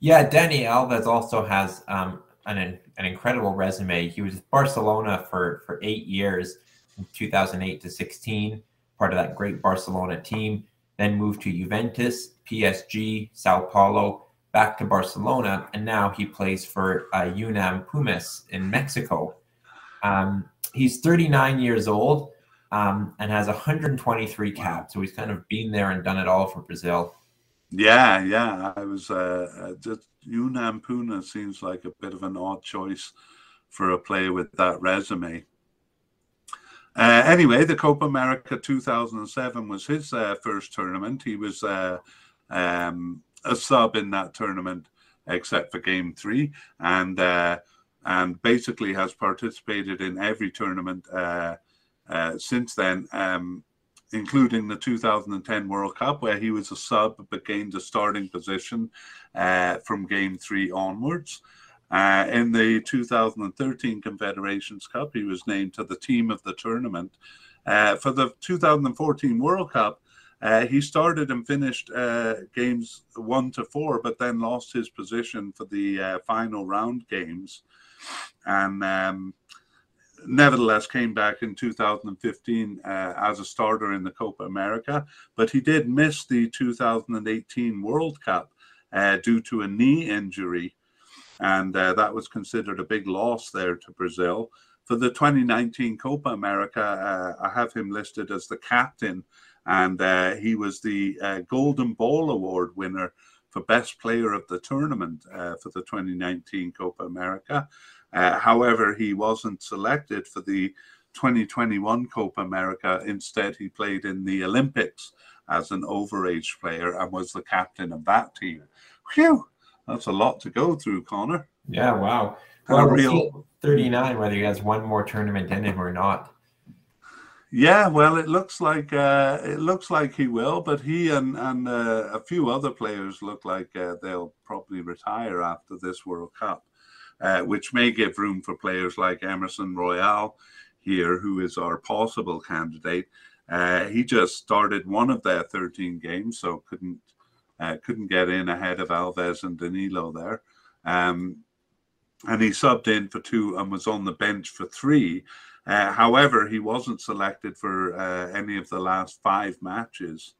Yeah, Dani Alves also has um, an, an incredible resume. He was with Barcelona for, for eight years, from 2008 to 16, part of that great Barcelona team. Then moved to Juventus, PSG, Sao Paulo, back to Barcelona, and now he plays for uh, UNAM Pumas in Mexico. Um, he's 39 years old um, and has 123 caps, so he's kind of been there and done it all for Brazil. Yeah, yeah. I was uh, uh just UNAM Puna seems like a bit of an odd choice for a player with that resume. Uh, anyway, the Copa America 2007 was his uh, first tournament. He was uh, um, a sub in that tournament, except for Game Three, and uh, and basically has participated in every tournament uh, uh, since then. Um, including the 2010 World Cup, where he was a sub but gained a starting position uh, from game three onwards. Uh, in the 2013 Confederations Cup, he was named to the team of the tournament. Uh, for the 2014 World Cup, uh, he started and finished uh, games one to four, but then lost his position for the uh, final round games. And um, nevertheless came back in 2015 uh, as a starter in the Copa America, but he did miss the 2018 World Cup uh, due to a knee injury, and uh, that was considered a big loss there to Brazil. For the 2019 Copa America, I have him listed as the captain, and uh, he was the uh, Golden Ball Award winner for Best Player of the Tournament for the 2019 Copa America. Uh, however, he wasn't selected for the 2021 Copa America. Instead, he played in the Olympics as an overage player and was the captain of that team. Phew, that's a lot to go through, Connor. Yeah, wow. Well, real 39, whether he has one more tournament in him or not. Yeah, well, it looks like uh, it looks like he will, but he and and uh, a few other players look like uh, they'll probably retire after this World Cup uh, which may give room for players like Emerson Royal here, who is our possible candidate. Uh, he just started one of their 13 games, so couldn't uh, couldn't get in ahead of Alves and Danilo there. Um, and he subbed in for two and was on the bench for three. Uh, however, he wasn't selected for uh, any of the last five matches.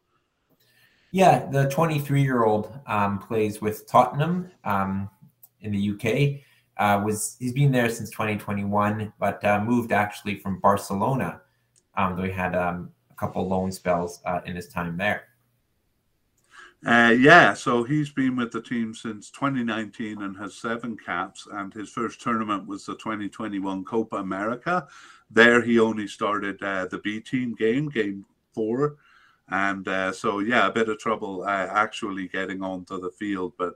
Yeah, the 23 year old um, plays with Tottenham um, in the UK uh, was he's been there since 2021, but uh, moved actually from Barcelona. Um, though he had um, a couple loan spells uh, in his time there. Uh, yeah, so he's been with the team since 2019 and has seven caps. And his first tournament was the 2021 Copa America. There, he only started uh, the B team game, game four. And uh, so, yeah, a bit of trouble actually getting onto the field, but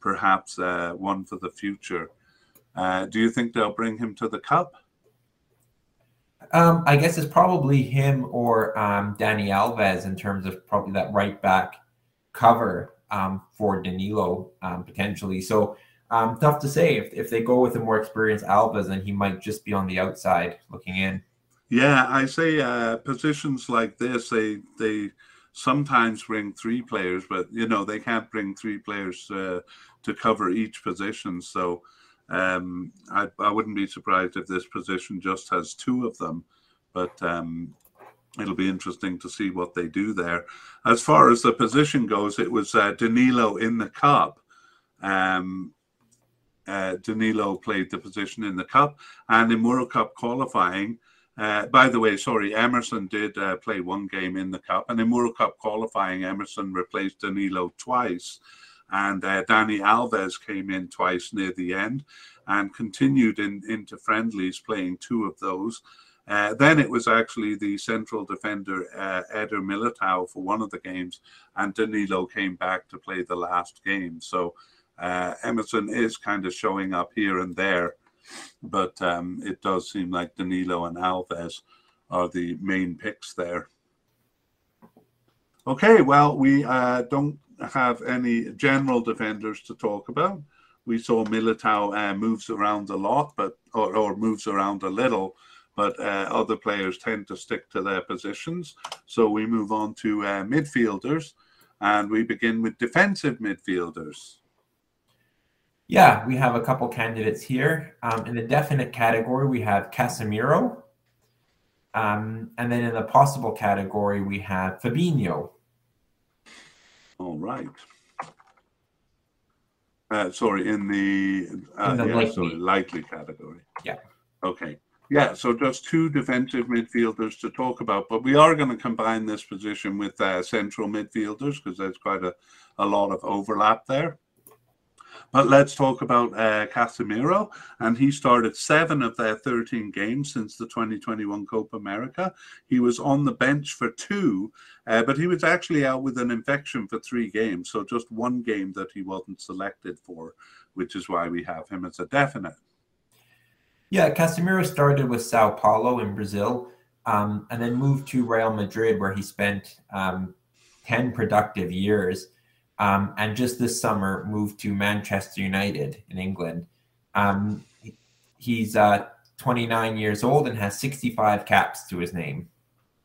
perhaps one for the future. Uh, do you think they'll bring him to the Cup? Um, I guess it's probably him or um, Dani Alves in terms of probably that right back cover um, for Danilo um, potentially. So um, tough to say if, if they go with a more experienced Alves, then he might just be on the outside looking in. Yeah, I say uh, positions like this, they they sometimes bring three players, but you know they can't bring three players uh, to cover each position. So um, I, I wouldn't be surprised if this position just has two of them, but um, it'll be interesting to see what they do there. As far as the position goes, it was uh, Danilo in the cup. Um, uh, Danilo played the position in the cup and in World Cup qualifying. Uh, by the way, sorry, Emerson did uh, play one game in the cup, and in World Cup qualifying, Emerson replaced Danilo twice and uh, Dani Alves came in twice near the end. and continued in, into friendlies, playing two of those. Uh, then it was actually the central defender uh, Eder Militao for one of the games, and Danilo came back to play the last game. So uh, Emerson is kind of showing up here and there, but um, it does seem like Danilo and Alves are the main picks there. Okay, well, we uh, don't have any general defenders to talk about. We saw Militao uh, moves around a lot, but or, or moves around a little, but uh, other players tend to stick to their positions. So we move on to uh, midfielders, and we begin with defensive midfielders. Yeah, we have a couple candidates here. Um, in the definite category, we have Casemiro. Um, and then in the possible category, we have Fabinho. All right. Uh, sorry, in the, uh, In the yeah, likely. sorry, likely category. Yeah. Okay. Yeah, so just two defensive midfielders to talk about, but we are going to combine this position with uh, central midfielders because there's quite a, a lot of overlap there. But let's talk about uh, Casemiro, and he started seven of their 13 games since the 2021 Copa America. He was on the bench for two, uh, but he was actually out with an infection for three games, so just one game that he wasn't selected for, which is why we have him as a definite. Yeah, Casemiro started with Sao Paulo in Brazil um, and then moved to Real Madrid, where he spent um, 10 productive years. Um, and just this summer moved to Manchester United in England. Um, he's uh, 29 years old and has 65 caps to his name.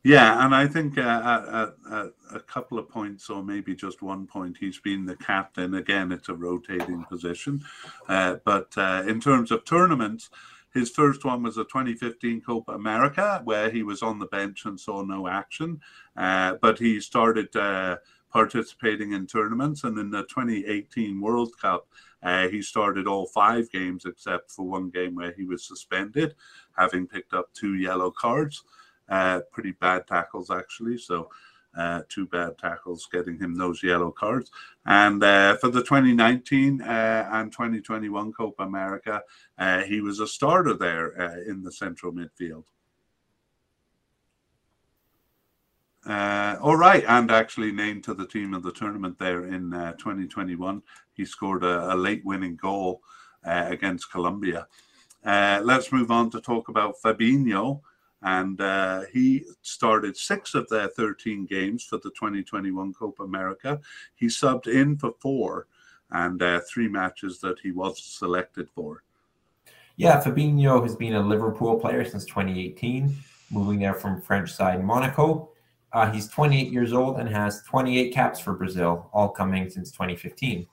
Yeah, and I think uh, at, at, a couple of points, or maybe just one point, he's been the captain. Again, it's a rotating position. Uh, but uh, in terms of tournaments, his first one was a 2015 Copa America, where he was on the bench and saw no action. Uh, but he started uh, participating in tournaments, and in the 2018 World Cup, uh, he started all five games except for one game where he was suspended, having picked up two yellow cards. Uh, pretty bad tackles, actually. So, uh, two bad tackles getting him those yellow cards. And uh, for the 2019 uh, and 2021 Copa America, uh, he was a starter there uh, in the central midfield. Uh, all right, and actually named to the team of the tournament there in uh, 2021. He scored a, a late winning goal against Colombia. Let's move on to talk about Fabinho. And uh, he started six of their 13 games for the 2021 Copa America. He subbed in for four and uh, three matches that he was selected for. Yeah, Fabinho has been a Liverpool player since 2018, moving there from French side Monaco. Uh, he's 28 years old and has 28 caps for Brazil, all coming since 2015.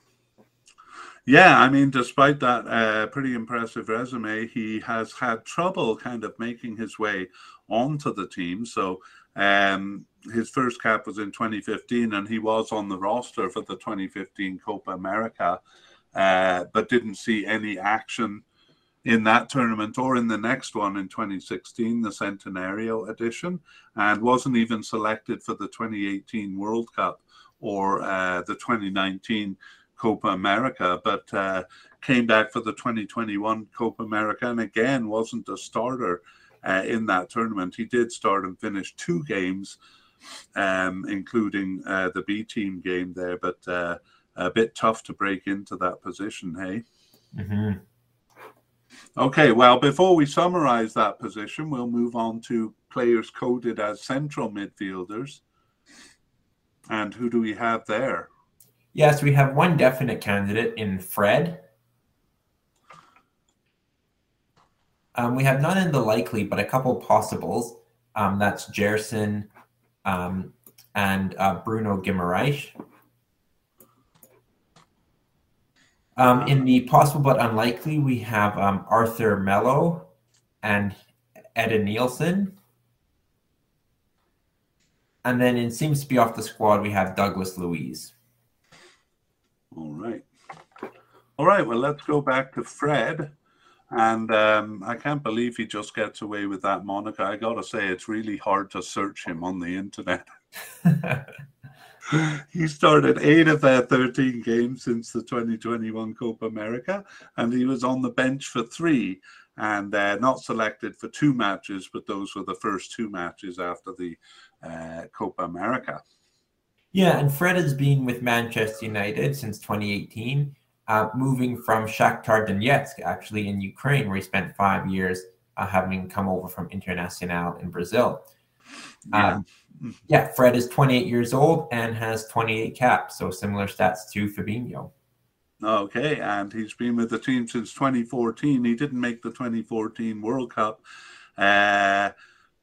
Yeah, I mean, despite that uh, pretty impressive resume, he has had trouble kind of making his way onto the team. So um, his first cap was in 2015, and he was on the roster for the 2015 Copa America, uh, but didn't see any action in that tournament or in the next one in 2016, the Centenario edition, and wasn't even selected for the 2018 World Cup or uh, the 2019 Copa America, but uh, came back for the 2021 Copa America and again wasn't a starter uh, in that tournament. He did start and finish two games, um, including uh, the B team game there, but uh, a bit tough to break into that position, hey? Mm-hmm. Okay, well, before we summarize that position, we'll move on to players coded as central midfielders. And who do we have there? Yes, we have one definite candidate in Fred. Um, we have none in the likely, but a couple possibles. Um, that's Gerson um, and uh, Bruno Guimaraes. Um, in the possible but unlikely, we have um, Arthur Melo and Edenilson. And then it seems to be off the squad, we have Douglas Luiz. All right. All right. Well, let's go back to Fred. And um, I can't believe he just gets away with that moniker. I got to say, it's really hard to search him on the internet. he started eight of their 13 games since the 2021 Copa America, and he was on the bench for three and uh, not selected for two matches, but those were the first two matches after the uh, Copa America. Yeah, and Fred has been with Manchester United since 2018, uh, moving from Shakhtar Donetsk, actually in Ukraine, where he spent five years, uh, having come over from Internacional in Brazil. Yeah. Um, yeah, Fred is 28 years old and has 28 caps, so similar stats to Fabinho. Okay, and he's been with the team since 2014. He didn't make the 2014 World Cup, uh,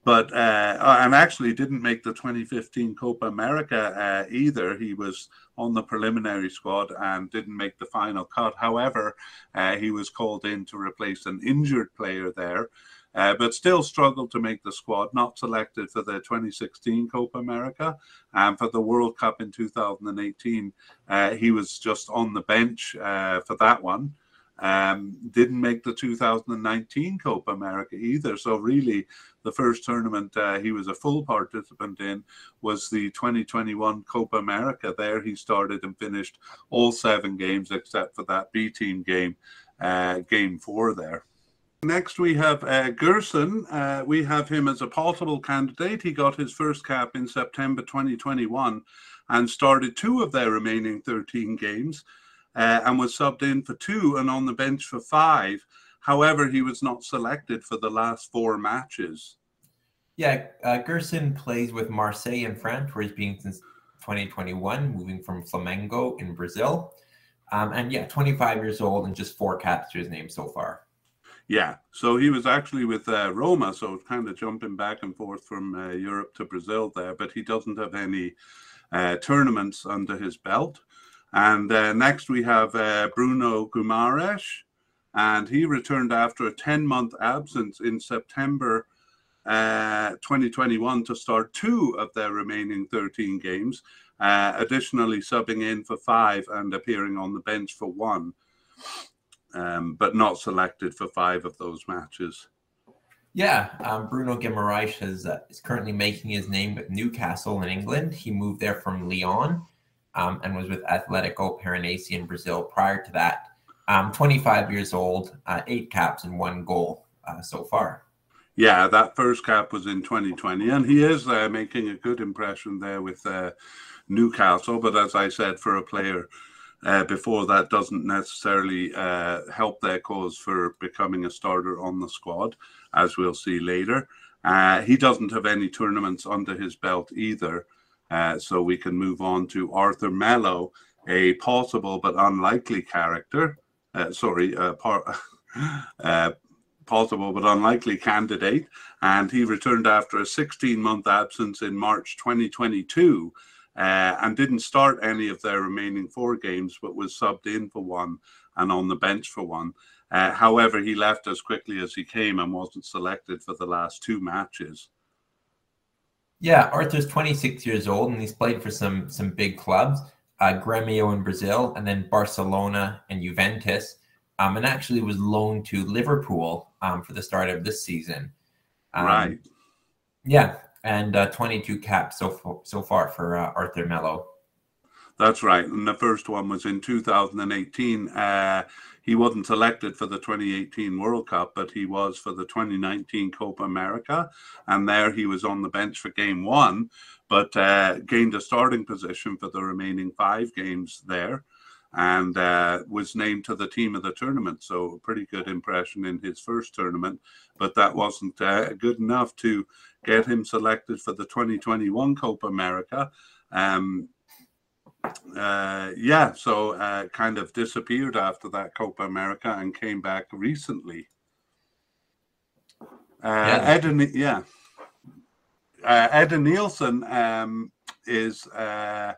but uh, and actually didn't make the 2015 Copa America uh, either. He was on the preliminary squad and didn't make the final cut. However, uh, he was called in to replace an injured player there uh, but still struggled to make the squad, not selected for the 2016 Copa America. And for the World Cup in 2018, uh, he was just on the bench uh, for that one. Um, didn't make the 2019 Copa America either. So, really, the first tournament uh, he was a full participant in was the 2021 Copa America. There, he started and finished all seven games except for that B team game, uh, game four there. Next, we have uh, Gerson. Uh, we have him as a possible candidate. He got his first cap in September 2021 and started two of their remaining 13 games uh, and was subbed in for two and on the bench for five. However, he was not selected for the last four matches. Yeah, uh, Gerson plays with Marseille in France, where he's been since 2021, moving from Flamengo in Brazil. Um, and yeah, 25 years old and just four caps to his name so far. Yeah, so he was actually with uh, Roma, so kind of jumping back and forth from uh, Europe to Brazil there, but he doesn't have any uh, tournaments under his belt. And uh, next we have uh, Bruno Guimarães, and he returned after a 10 month absence in September uh, 2021 to start two of their remaining 13 games, additionally subbing in for five and appearing on the bench for one um, but not selected for five of those matches. Yeah, um, Bruno Guimarães is, uh, is currently making his name with Newcastle in England. He moved there from Lyon um, and was with Atletico Paranaense in Brazil prior to that. Um, 25 years old, uh, eight caps and one goal uh, so far. Yeah, that first cap was in 2020, and he is uh, making a good impression there with uh, Newcastle. But as I said, for a player uh, before that doesn't necessarily uh, help their cause for becoming a starter on the squad, as we'll see later. He doesn't have any tournaments under his belt either. Uh, so we can move on to Arthur Melo, a possible but unlikely character. Uh, sorry, par- possible but unlikely candidate. And he returned after a 16 month absence in March 2022 uh, and didn't start any of their remaining four games, but was subbed in for one and on the bench for one. Uh, however, he left as quickly as he came and wasn't selected for the last two matches. Yeah, Arthur's 26 years old and he's played for some some big clubs, uh, Gremio in Brazil, and then Barcelona and Juventus, um, and actually was loaned to Liverpool um, for the start of this season. Um, right. Yeah, and uh, 22 caps so far, so far for uh, Arthur Melo. That's right. And the first one was in 2018. Uh, he wasn't selected for the 2018 World Cup, but he was for the 2019 Copa America. And there he was on the bench for game one, but uh, gained a starting position for the remaining five games there and uh, was named to the team of the tournament. So, a pretty good impression in his first tournament, but that wasn't uh, good enough to get him selected for the 2021 Copa America. Um, uh, yeah, so uh, kind of disappeared after that Copa America and came back recently. Uh, yeah. Ed, yeah. Uh, Edenilson um, is uh,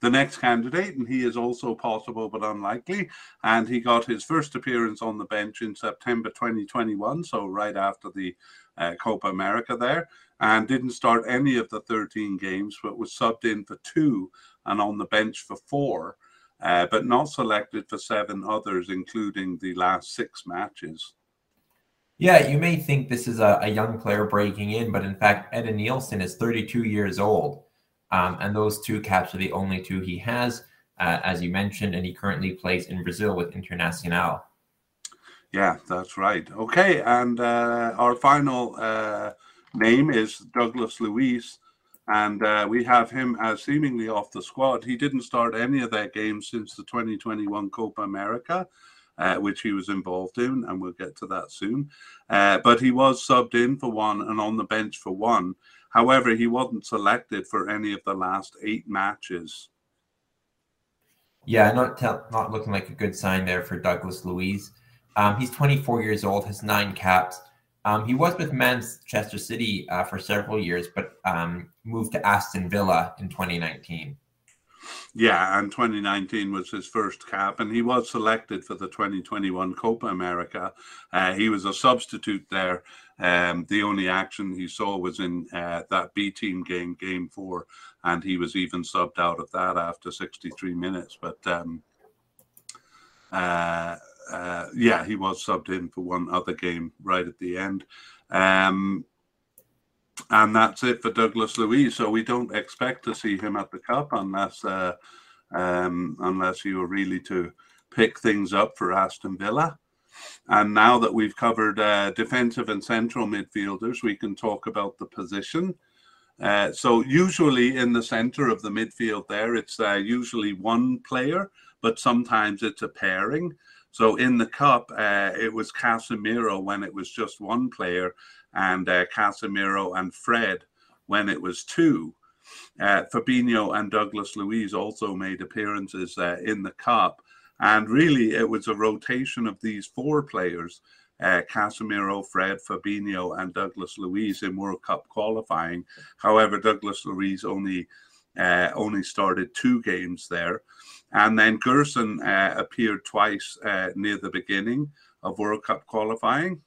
the next candidate, and he is also possible but unlikely. And he got his first appearance on the bench in September 2021, so right after the uh, Copa America there, and didn't start any of the 13 games, but was subbed in for two and on the bench for four, uh, but not selected for seven others, including the last six matches. Yeah, you may think this is a, a young player breaking in, but in fact, Edenilson is 32 years old. Um, and those two caps are the only two he has, uh, as you mentioned, and he currently plays in Brazil with Internacional. Yeah, that's right. Okay, and uh, our final uh, name is Douglas Luiz, and uh, we have him as seemingly off the squad. He didn't start any of their games since the 2021 Copa America. Uh, which he was involved in, and we'll get to that soon. Uh, but he was subbed in for one and on the bench for one. However, he wasn't selected for any of the last eight matches. Yeah, not not looking like a good sign there for Douglas Luiz. Um, he's 24 years old, has nine caps. Um, he was with Manchester City uh, for several years, but um, moved to Aston Villa in 2019. Yeah, and 2019 was his first cap, and he was selected for the 2021 Copa America. Uh, he was a substitute there. Um, the only action he saw was in uh, that B team game, game four, and he was even subbed out of that after 63 minutes. But um, uh, uh, yeah, he was subbed in for one other game right at the end. Um, and that's it for Douglas Luiz. So we don't expect to see him at the cup unless uh, um, unless you are really to pick things up for Aston Villa. And now that we've covered uh, defensive and central midfielders, we can talk about the position. Uh, so usually in the center of the midfield there, it's uh, usually one player, but sometimes it's a pairing. So in the cup, uh, it was Casemiro when it was just one player, and uh, Casemiro and Fred when it was two. Uh, Fabinho and Douglas Luiz also made appearances uh, in the cup, and really it was a rotation of these four players. Uh, Casemiro, Fred, Fabinho, and Douglas Luiz in World Cup qualifying. However, Douglas Luiz only uh, only started two games there. And then Gerson uh, appeared twice uh, near the beginning of World Cup qualifying.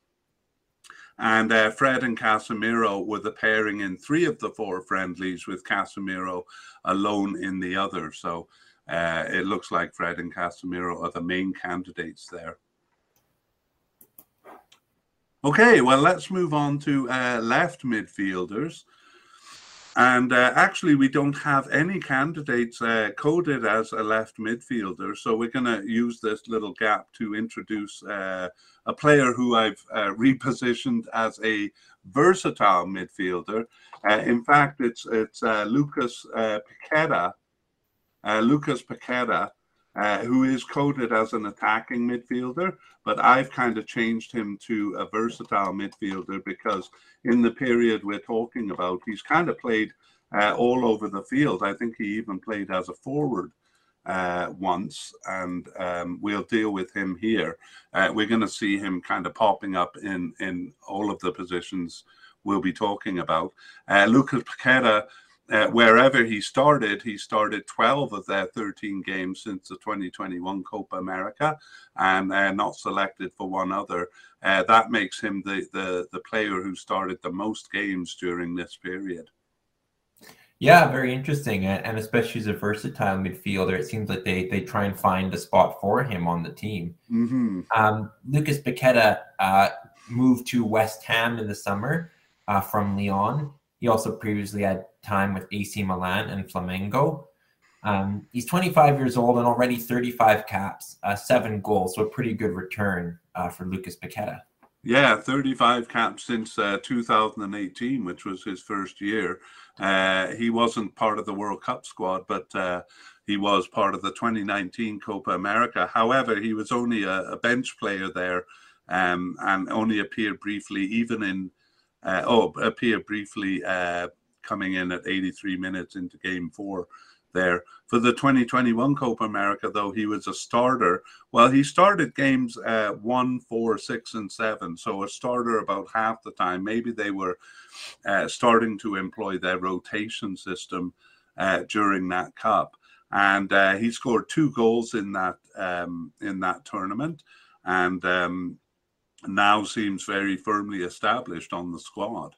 And uh, Fred and Casemiro were the pairing in three of the four friendlies, with Casemiro alone in the other. So uh, it looks like Fred and Casemiro are the main candidates there. Okay, well, let's move on to uh, left midfielders. And uh, actually, we don't have any candidates uh, coded as a left midfielder. So we're going to use this little gap to introduce uh, a player who I've uh, repositioned as a versatile midfielder. Uh, in fact, it's it's uh, Lucas Paqueta. Lucas Paqueta, who is coded as an attacking midfielder, but I've kind of changed him to a versatile midfielder because in the period we're talking about, he's kind of played uh, all over the field. I think he even played as a forward uh, once, and um, we'll deal with him here. Uh, we're going to see him kind of popping up in in all of the positions we'll be talking about. Uh, Lucas Paqueta uh, wherever he started, he started 12 of their 13 games since the 2021 Copa America and uh, not selected for one other. Uh, that makes him the, the, the player who started the most games during this period. Yeah, very interesting. And especially as a versatile midfielder, it seems like they, they try and find a spot for him on the team. Mm-hmm. Um, Lucas Paqueta uh, moved to West Ham in the summer uh, from Lyon. He also previously had time with AC Milan and Flamengo. Um, he's 25 years old and already 35 caps, uh, seven goals, so a pretty good return uh, for Lucas Paqueta. Yeah, 35 caps since uh, 2018, which was his first year. Uh, he wasn't part of the World Cup squad, but uh, he was part of the 2019 Copa America. However, he was only a, a bench player there um, and only appeared briefly, even in uh, oh, appear briefly coming in at 83 minutes into game four there. For the 2021 Copa America, though, he was a starter. Well, he started games uh, one, four, six, and seven. So a starter about half the time. Maybe they were uh, starting to employ their rotation system uh, during that cup. And uh, he scored two goals in that um, in that tournament. And um, now seems very firmly established on the squad.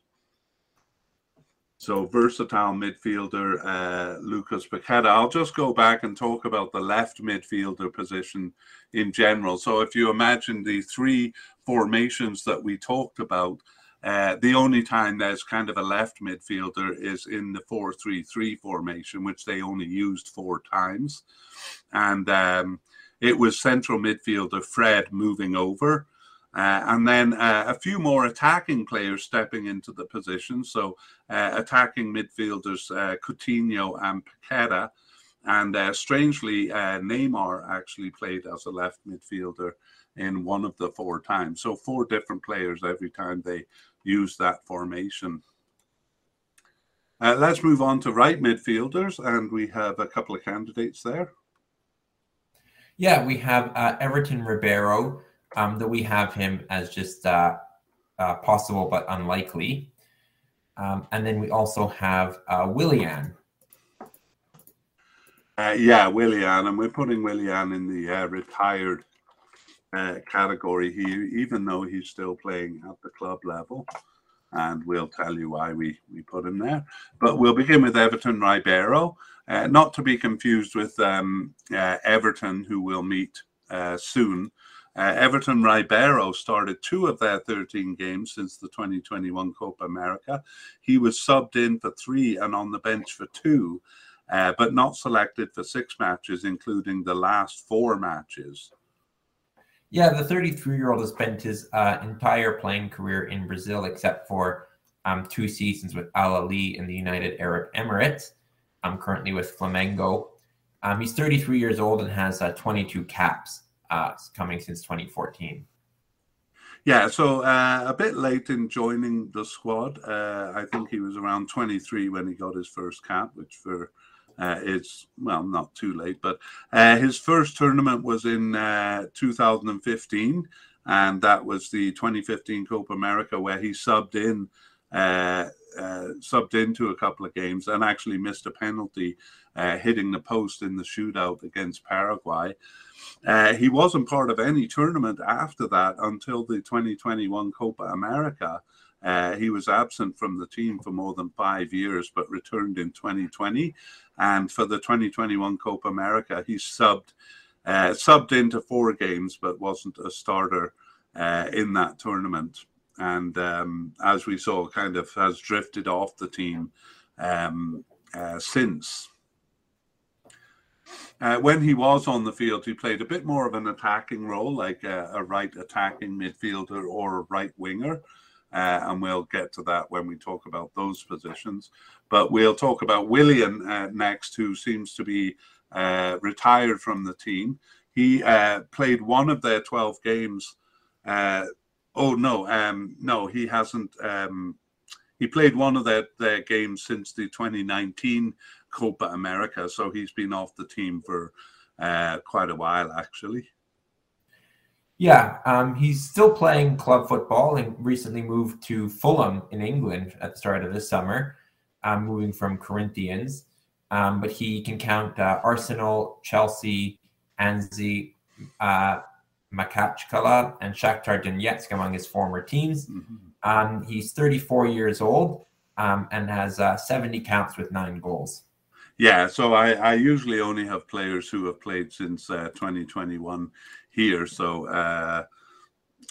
So versatile midfielder uh, Lucas Paqueta. I'll just go back and talk about the left midfielder position in general. So if you imagine the three formations that we talked about, Uh, the only time there's kind of a left midfielder is in the 4 3 3 formation, which they only used four times. And um, it was central midfielder Fred moving over. Uh, and then uh, a few more attacking players stepping into the position. So, uh, attacking midfielders uh, Coutinho and Paqueta. And uh, strangely, uh, Neymar actually played as a left midfielder in one of the four times. So, four different players every time they use that formation. Let's move on to right midfielders, and we have a couple of candidates there. Yeah, we have Everton Ribeiro, um, that we have him as just uh, uh, possible but unlikely. Um, and then we also have uh, Willian. Uh, yeah, Willian, and we're putting Willian in the uh, retired uh, category here, even though he's still playing at the club level. And we'll tell you why we, we put him there. But we'll begin with Everton Ribeiro, uh, not to be confused with um, uh, Everton, who we'll meet soon. Uh, Everton Ribeiro started two of their 13 games since the 2021 Copa America. He was subbed in for three and on the bench for two, uh, but not selected for six matches, including the last four matches. Yeah, the 33 year old has spent his uh, entire playing career in Brazil, except for um, two seasons with Al Ahly in the United Arab Emirates. I'm currently with Flamengo. Um, he's 33 years old and has uh, 22 caps uh, coming since 2014. Yeah, so uh, a bit late in joining the squad. Uh, I think he was around 23 when he got his first cap, which for uh, it's well not too late, but uh, his first tournament was in uh, 2015, and that was the 2015 Copa America where he subbed in, uh, subbed into a couple of games and actually missed a penalty, uh, hitting the post in the shootout against Paraguay. he wasn't part of any tournament after that until the 2021 Copa America. Uh, he was absent from the team for more than five years, but returned in 2020. And for the 2021 Copa America, he subbed uh, subbed into four games, but wasn't a starter uh, in that tournament. And um, as we saw, kind of has drifted off the team um, uh, since. Uh, when he was on the field, he played a bit more of an attacking role, like a, a right attacking midfielder or a right winger. Uh, and we'll get to that when we talk about those positions. But we'll talk about Willian uh, next, who seems to be uh, retired from the team. He uh, played one of their 12 games. Uh, oh, no, um, no, he hasn't. Um, he played one of their, their games since the 2019 Copa America. So he's been off the team for uh, quite a while, actually. Yeah, um, he's still playing club football and recently moved to Fulham in England at the start of this summer, um, moving from Corinthians. Um, but he can count uh, Arsenal, Chelsea, Anzhi, uh, Makhachkala, and Shakhtar Donetsk among his former teams. Mm-hmm. Um, he's 34 years old um, and has uh, 70 caps with nine goals. Yeah, so I, I usually only have players who have played since uh, 2021 here. So uh,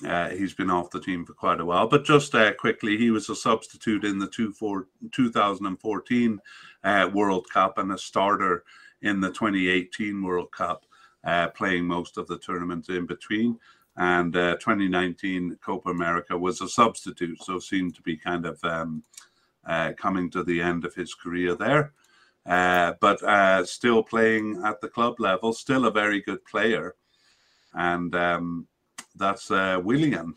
uh, he's been off the team for quite a while. But just uh, quickly, he was a substitute in the two four, 2014 uh, World Cup and a starter in the 2018 World Cup, uh, playing most of the tournament in between. And uh, 2019 Copa America was a substitute, so seemed to be kind of um, coming to the end of his career there. But still playing at the club level, still a very good player and um, that's uh, Willian.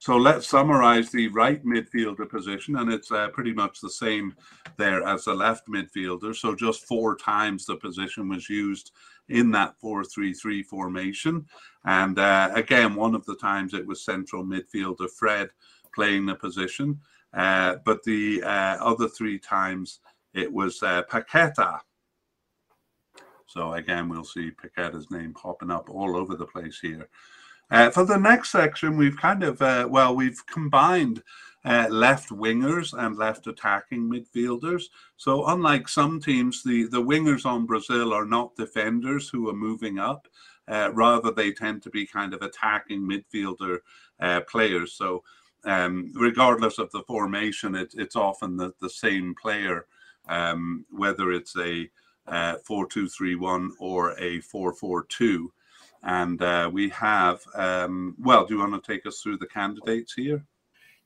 So let's summarize the right midfielder position, and it's uh, pretty much the same there as the left midfielder. So just four times the position was used in that 4 3 3 formation. And uh, again, one of the times it was central midfielder Fred playing the position. Uh, but the uh, other three times it was uh, Paqueta so again, we'll see Paqueta's name popping up all over the place here. Uh, for the next section, we've kind of, uh, well, we've combined uh, left wingers and left attacking midfielders. So unlike some teams, the, the wingers on Brazil are not defenders who are moving up. Uh, rather, they tend to be kind of attacking midfielder uh, players. So um, regardless of the formation, it, it's often the, the same player, um, whether it's a uh, 4-2-3-1 or a 4-4-2. And uh, we have, um, well, do you want to take us through the candidates here?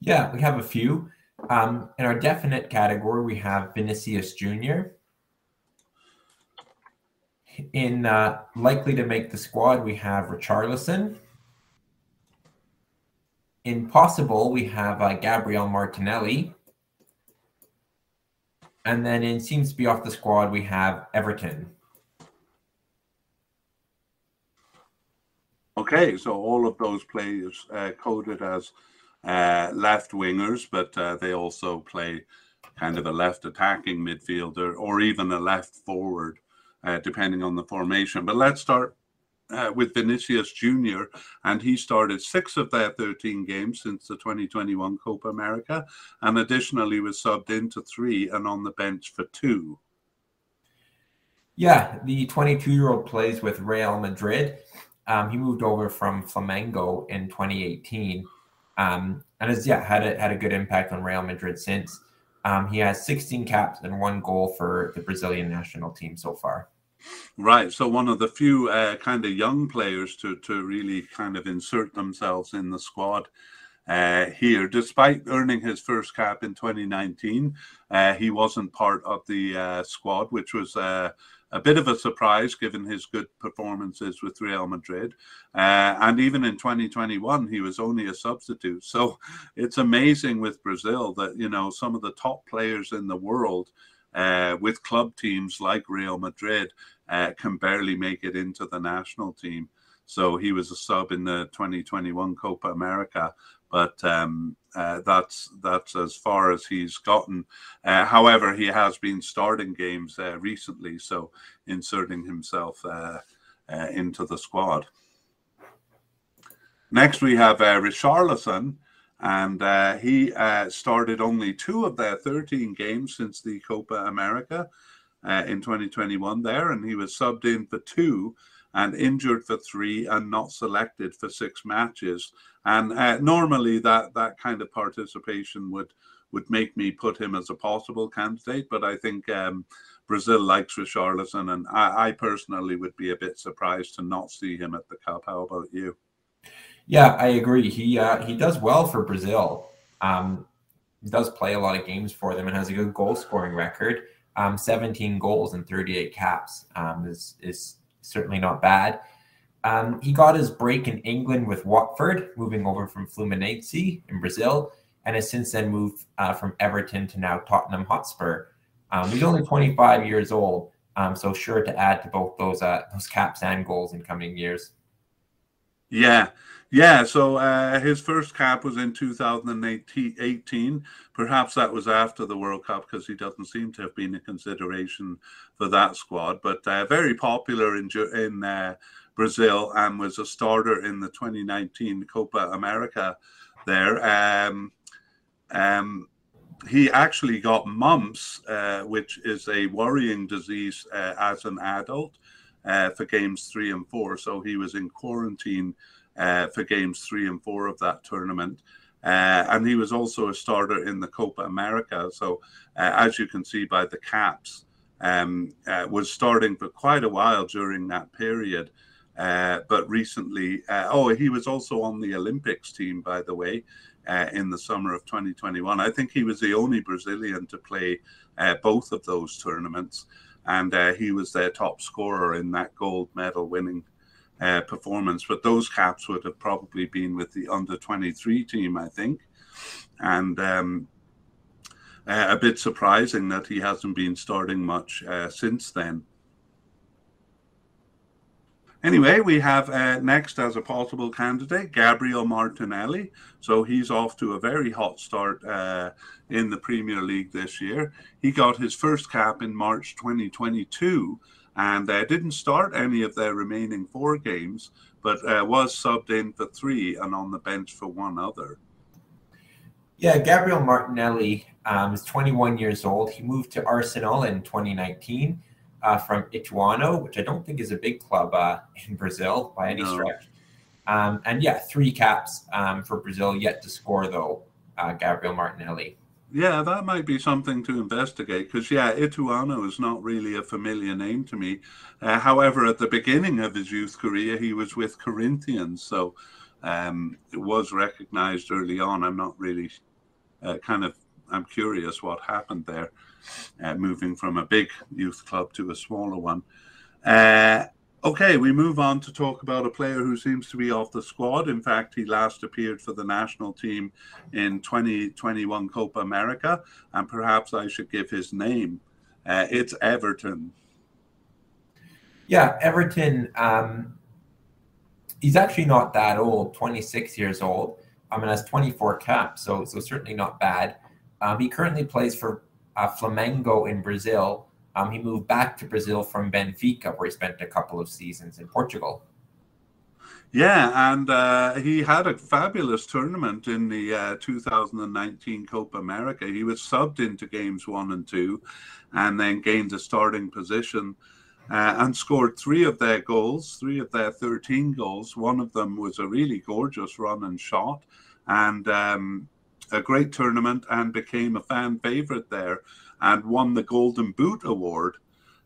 Yeah, we have a few. Um, in our definite category, we have Vinicius Jr. In uh, likely to make the squad, we have Richarlison. In possible, we have uh, Gabriel Martinelli. And then in seems to be off the squad, we have Everton. Okay, so all of those players uh, coded as uh, left wingers, but uh, they also play kind of a left attacking midfielder or even a left forward, uh, depending on the formation. But let's start uh, with Vinicius Jr., and he started six of their 13 games since the 2021 Copa America, and additionally was subbed into three and on the bench for two. Yeah, the 22 year old plays with Real Madrid. Um, he moved over from Flamengo in 2018, um, and has yeah had a, had a good impact on Real Madrid since. Um, he has 16 caps and one goal for the Brazilian national team so far. Right. So one of the few uh, kind of young players to to really kind of insert themselves in the squad uh, here. Despite earning his first cap in 2019, uh, he wasn't part of the uh, squad, which was uh, a bit of a surprise given his good performances with Real Madrid. Uh, and even in 2021, he was only a substitute. So it's amazing with Brazil that, you know, some of the top players in the world uh, with club teams like Real Madrid uh, can barely make it into the national team. So he was a sub in the 2021 Copa America, but um, uh, that's that's as far as he's gotten. Uh, however, he has been starting games uh, recently, so inserting himself uh, uh, into the squad. Next, we have uh, Richarlison, and uh, he uh, started only two of their 13 games since the Copa America uh, in 2021 there, and he was subbed in for two and injured for three and not selected for six matches. And uh, normally that that kind of participation would would make me put him as a possible candidate, but I think um, Brazil likes Richarlison, and I, I personally would be a bit surprised to not see him at the Cup. How about you? Yeah, I agree. He uh, he does well for Brazil. Um, does play a lot of games for them and has a good goal scoring record. Um, 17 goals and 38 caps um, is is certainly not bad. Um, he got his break in England with Watford, moving over from Fluminense in Brazil, and has since then moved uh, from Everton to now Tottenham Hotspur. Um, he's only 25 years old, um, so sure to add to both those uh, those caps and goals in coming years. Yeah, yeah, so uh, his first cap was in 2018. Perhaps that was after the World Cup because he doesn't seem to have been a consideration for that squad. But uh, very popular in in uh, Brazil and was a starter in the 2019 Copa America. There, um, um, he actually got mumps, uh, which is a worrying disease uh, as an adult, uh, for games three and four. So he was in quarantine uh, for games three and four of that tournament. Uh, and he was also a starter in the Copa America. So, uh, as you can see by the caps, um, uh, was starting for quite a while during that period. Uh, but recently, uh, oh, he was also on the Olympics team, by the way, in the summer of 2021. I think he was the only Brazilian to play both of those tournaments. And he was their top scorer in that gold medal winning uh, performance. But those caps would have probably been with the under 23 team, I think. And um, uh, a bit surprising that he hasn't been starting much uh, since then. Anyway, we have uh, next as a possible candidate Gabriel Martinelli. So he's off to a very hot start uh, in the Premier League this year. He got his first cap in March 2022 and uh, didn't start any of their remaining four games, but uh, was subbed in for three and on the bench for one other. Yeah, Gabriel Martinelli um, is 21 years old. He moved to Arsenal in 2019 uh, from Ituano, which I don't think is a big club uh, in Brazil by any no. stretch. Um, and yeah, three caps um, for Brazil yet to score though uh, Gabriel Martinelli. Yeah, that might be something to investigate because, yeah, Ituano is not really a familiar name to me. Uh, however, at the beginning of his youth career, he was with Corinthians, so um, it was recognized early on. I'm not really uh, kind of, I'm curious what happened there, uh, moving from a big youth club to a smaller one. Okay, we move on to talk about a player who seems to be off the squad. In fact, he last appeared for the national team in 2021 Copa America, and perhaps I should give his name. Uh, it's Everton. Yeah, Everton. Um, he's actually not that old, 26 years old. I mean, has 24 caps, so so certainly not bad. Um, he currently plays for uh, Flamengo in Brazil um, he moved back to Brazil from Benfica, where he spent a couple of seasons in Portugal. Yeah, and uh, he had a fabulous tournament in the uh, 2019 Copa America. He was subbed into games one and two, and then gained a starting position uh, and scored three of their goals, three of their 13 goals. One of them was a really gorgeous run and shot, and um, a great tournament, and became a fan favorite there and won the Golden Boot Award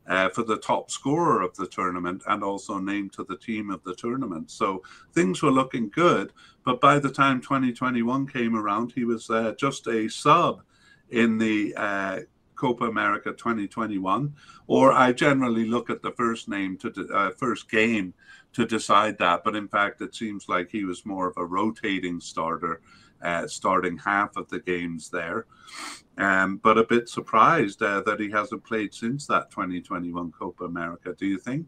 uh, for the top scorer of the tournament and also named to the team of the tournament. So things were looking good. But by the time 2021 came around, he was uh, just a sub in the uh, Copa America 2021. Or I generally look at the first name to de- uh, first game to decide that. But in fact, it seems like he was more of a rotating starter uh, starting half of the games there. Um, but a bit surprised uh, that he hasn't played since that 2021 Copa America. Do you think?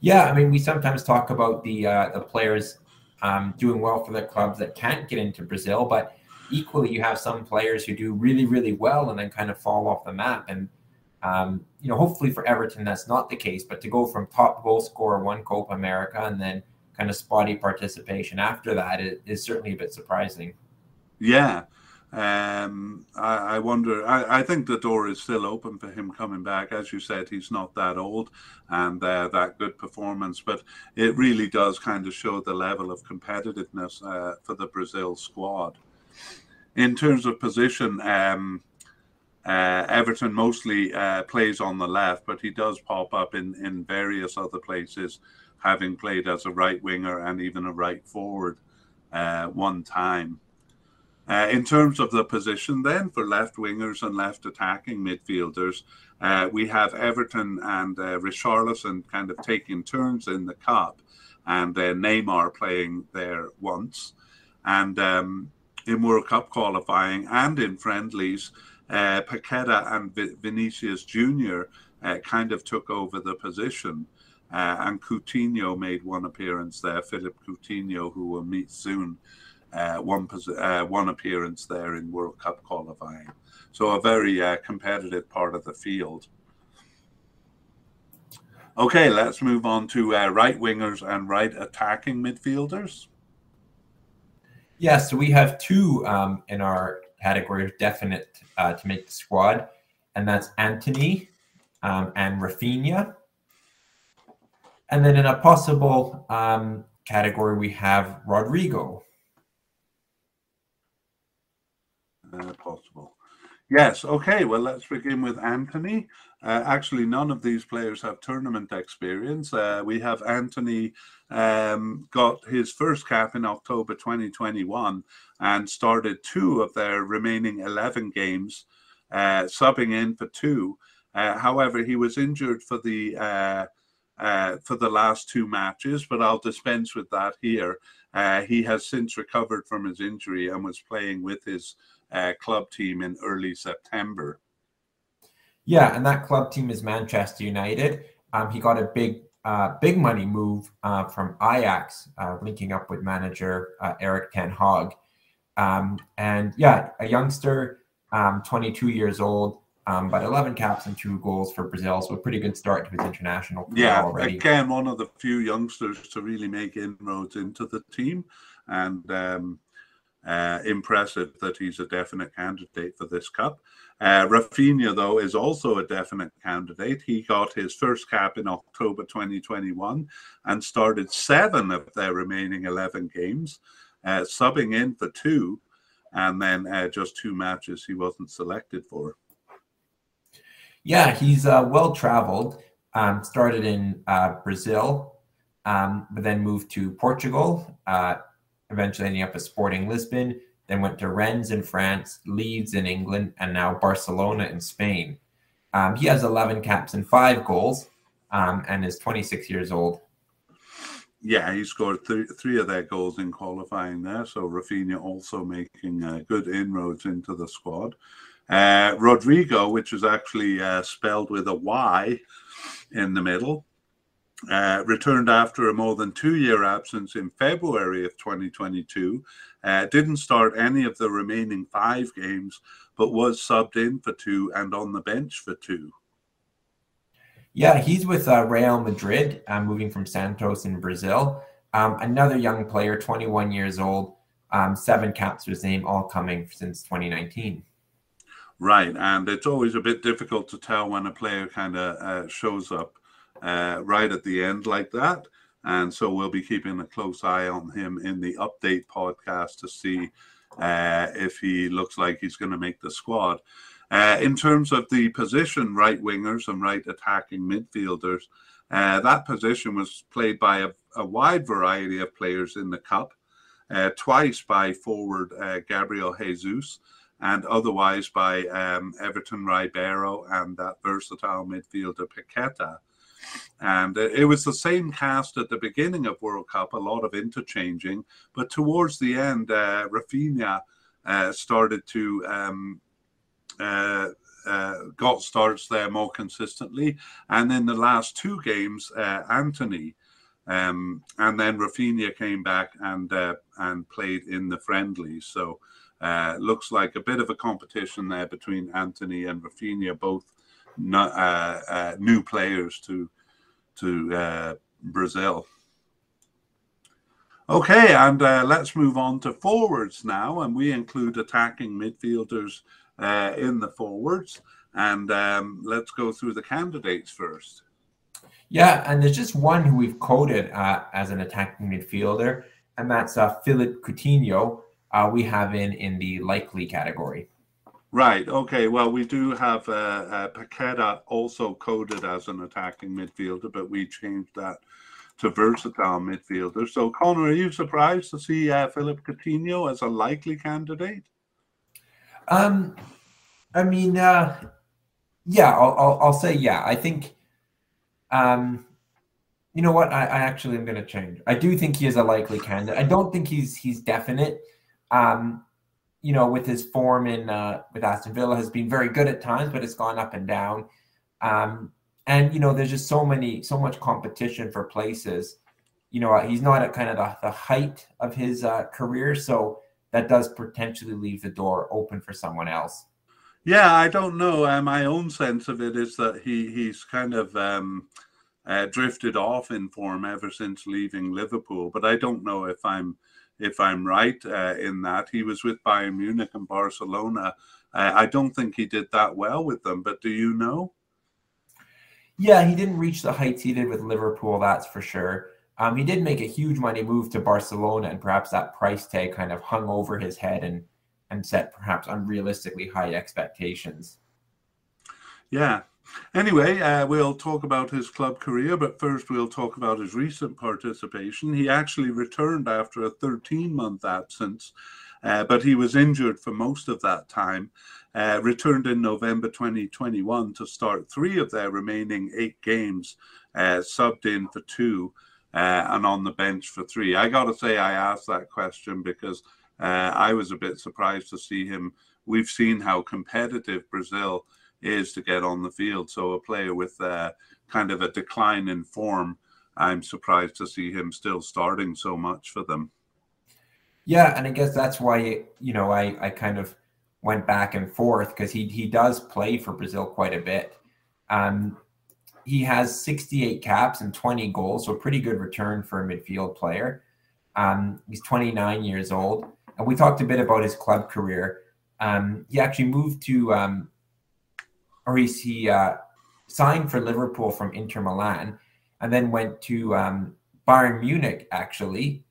Yeah, I mean, we sometimes talk about the uh, the players um, doing well for their clubs that can't get into Brazil, but equally, you have some players who do really, really well and then kind of fall off the map. And um, you know, hopefully for Everton, that's not the case. But to go from top goal scorer one Copa America and then kind of spotty participation after that is, is certainly a bit surprising. Yeah. Um, I, I, wonder. I, I, think the door is still open for him coming back. As you said, he's not that old and uh, that good performance, but it really does kind of show the level of competitiveness uh, for the Brazil squad. In terms of position, um, uh, Everton mostly uh, plays on the left, but he does pop up in, in various other places having played as a right winger and even a right forward uh, one time. Uh, in terms of the position, then for left wingers and left attacking midfielders, uh, we have Everton and uh, Richarlison kind of taking turns in the cup, and uh, Neymar playing there once. And um, in World Cup qualifying and in friendlies, uh, Paqueta and v- Vinicius Junior uh, kind of took over the position. Uh, and Coutinho made one appearance there. Philippe Coutinho, who we'll meet soon, uh, one uh, one appearance there in World Cup qualifying. So a very uh, competitive part of the field. Okay, let's move on to uh, right wingers and right attacking midfielders. Yeah, so we have two um, in our category of definite uh, to make the squad, and that's Antony um, and Raphinha. And then in a possible um, category, we have Rodrygo. Uh, possible. Yes. Okay. Well, let's begin with Antony. Uh, actually, none of these players have tournament experience. Uh, we have Antony um, got his first cap in October 2021 and started two of their remaining 11 games, uh, subbing in for two. Uh, however, he was injured for the uh, for the last two matches, but I'll dispense with that here. Uh, he has since recovered from his injury and was playing with his uh, club team in early September. Yeah, and that club team is Manchester United. Um, he got a big, uh, big money move uh, from Ajax, uh, linking up with manager Erik ten Hag. Um, and yeah, a youngster, um, 22 years old, um, but 11 caps and two goals for Brazil, so a pretty good start to his international career yeah, already. again, one of the few youngsters to really make inroads into the team, and um, uh, impressive that he's a definite candidate for this cup. Uh, Raphinha, though, is also a definite candidate. He got his first cap in October 2021 and started seven of their remaining 11 games, uh, subbing in for two and then uh, just two matches he wasn't selected for. Yeah, he's uh, well traveled. Um, started in uh, Brazil, um, but then moved to Portugal. Uh, eventually ending up at Sporting Lisbon. Then went to Rennes in France, Leeds in England, and now Barcelona in Spain. Um, he has 11 caps and five goals, um, and is 26 years old. Yeah, he scored th- three of their goals in qualifying there. So Raphinha also making uh, good inroads into the squad. Uh, Rodrygo, which is actually uh, spelled with a Y in the middle, uh, returned after a more than two year absence in February of 2022. Uh, didn't start any of the remaining five games, but was subbed in for two and on the bench for two. Yeah, he's with uh, Real Madrid, uh, moving from Santos in Brazil. Um, another young player, 21 years old, um, seven caps for his name, all coming since 2019. Right, and it's always a bit difficult to tell when a player kind of uh, shows up uh, right at the end like that. And so we'll be keeping a close eye on him in the update podcast to see uh, if he looks like he's going to make the squad. Uh, in terms of the position, right wingers and right attacking midfielders, uh, that position was played by a, a, wide variety of players in the cup, uh, twice by forward uh, Gabriel Jesus, and otherwise by um, Everton Ribeiro and that versatile midfielder Paqueta. And it was the same cast at the beginning of World Cup, a lot of interchanging. But towards the end, uh, Raphinha uh, started to um, uh, uh, got starts there more consistently. And in the last two games, uh, Antony um, and then Raphinha came back and uh, and played in the friendly. So uh, looks like a bit of a competition there between Antony and Raphinha, both not, uh, uh, new players to to uh, Brazil. Okay, and uh, let's move on to forwards now, and we include attacking midfielders uh, in the forwards. And um, let's go through the candidates first. Yeah, and there's just one who we've uh, as an attacking midfielder, and that's Philippe Coutinho. Uh, we have in in the likely category. Right. Okay. Well, we do have uh, uh, Paqueta also coded as an attacking midfielder, but we changed that to versatile midfielder. So, Connor, are you surprised to see uh, Philippe Coutinho as a likely candidate? Um, I mean, uh, yeah, I'll, I'll, I'll say yeah. I think, um, you know what? I, I actually am going to change. I do think he is a likely candidate. I don't think he's he's definite. Um, you know, with his form in uh, with Aston Villa has been very good at times, but it's gone up and down. Um, and you know, there's just so many, so much competition for places. You know, he's not at kind of the, the height of his uh, career, so that does potentially leave the door open for someone else. Yeah, I don't know. Uh, my own sense of it is that he he's kind of um, uh, drifted off in form ever since leaving Liverpool, but I don't know if I'm if I'm right uh, in that. He was with Bayern Munich and Barcelona. Uh, I don't think he did that well with them, but do you know? Yeah, he didn't reach the heights he did with Liverpool, that's for sure. Um, he did make a huge money move to Barcelona, and perhaps that price tag kind of hung over his head and and set perhaps unrealistically high expectations. Yeah, Anyway, uh, we'll talk about his club career, but first we'll talk about his recent participation. He actually returned after a 13 month absence, uh, but he was injured for most of that time. Uh, returned in November 2021 to start three of their remaining eight games, uh, subbed in for two, uh, and on the bench for three. I got to say, I asked that question because uh, I was a bit surprised to see him. We've seen how competitive Brazil is to get on the field. So a player with uh, kind of a decline in form, I'm surprised to see him still starting so much for them. Yeah, and I guess that's why you know I I kind of went back and forth because he he does play for Brazil quite a bit. Um, he has 68 caps and 20 goals, so a pretty good return for a midfield player. Um, he's 29 years old, and we talked a bit about his club career. Um, he actually moved to um, or he uh, signed for Liverpool from Inter Milan and then went to um, Bayern Munich actually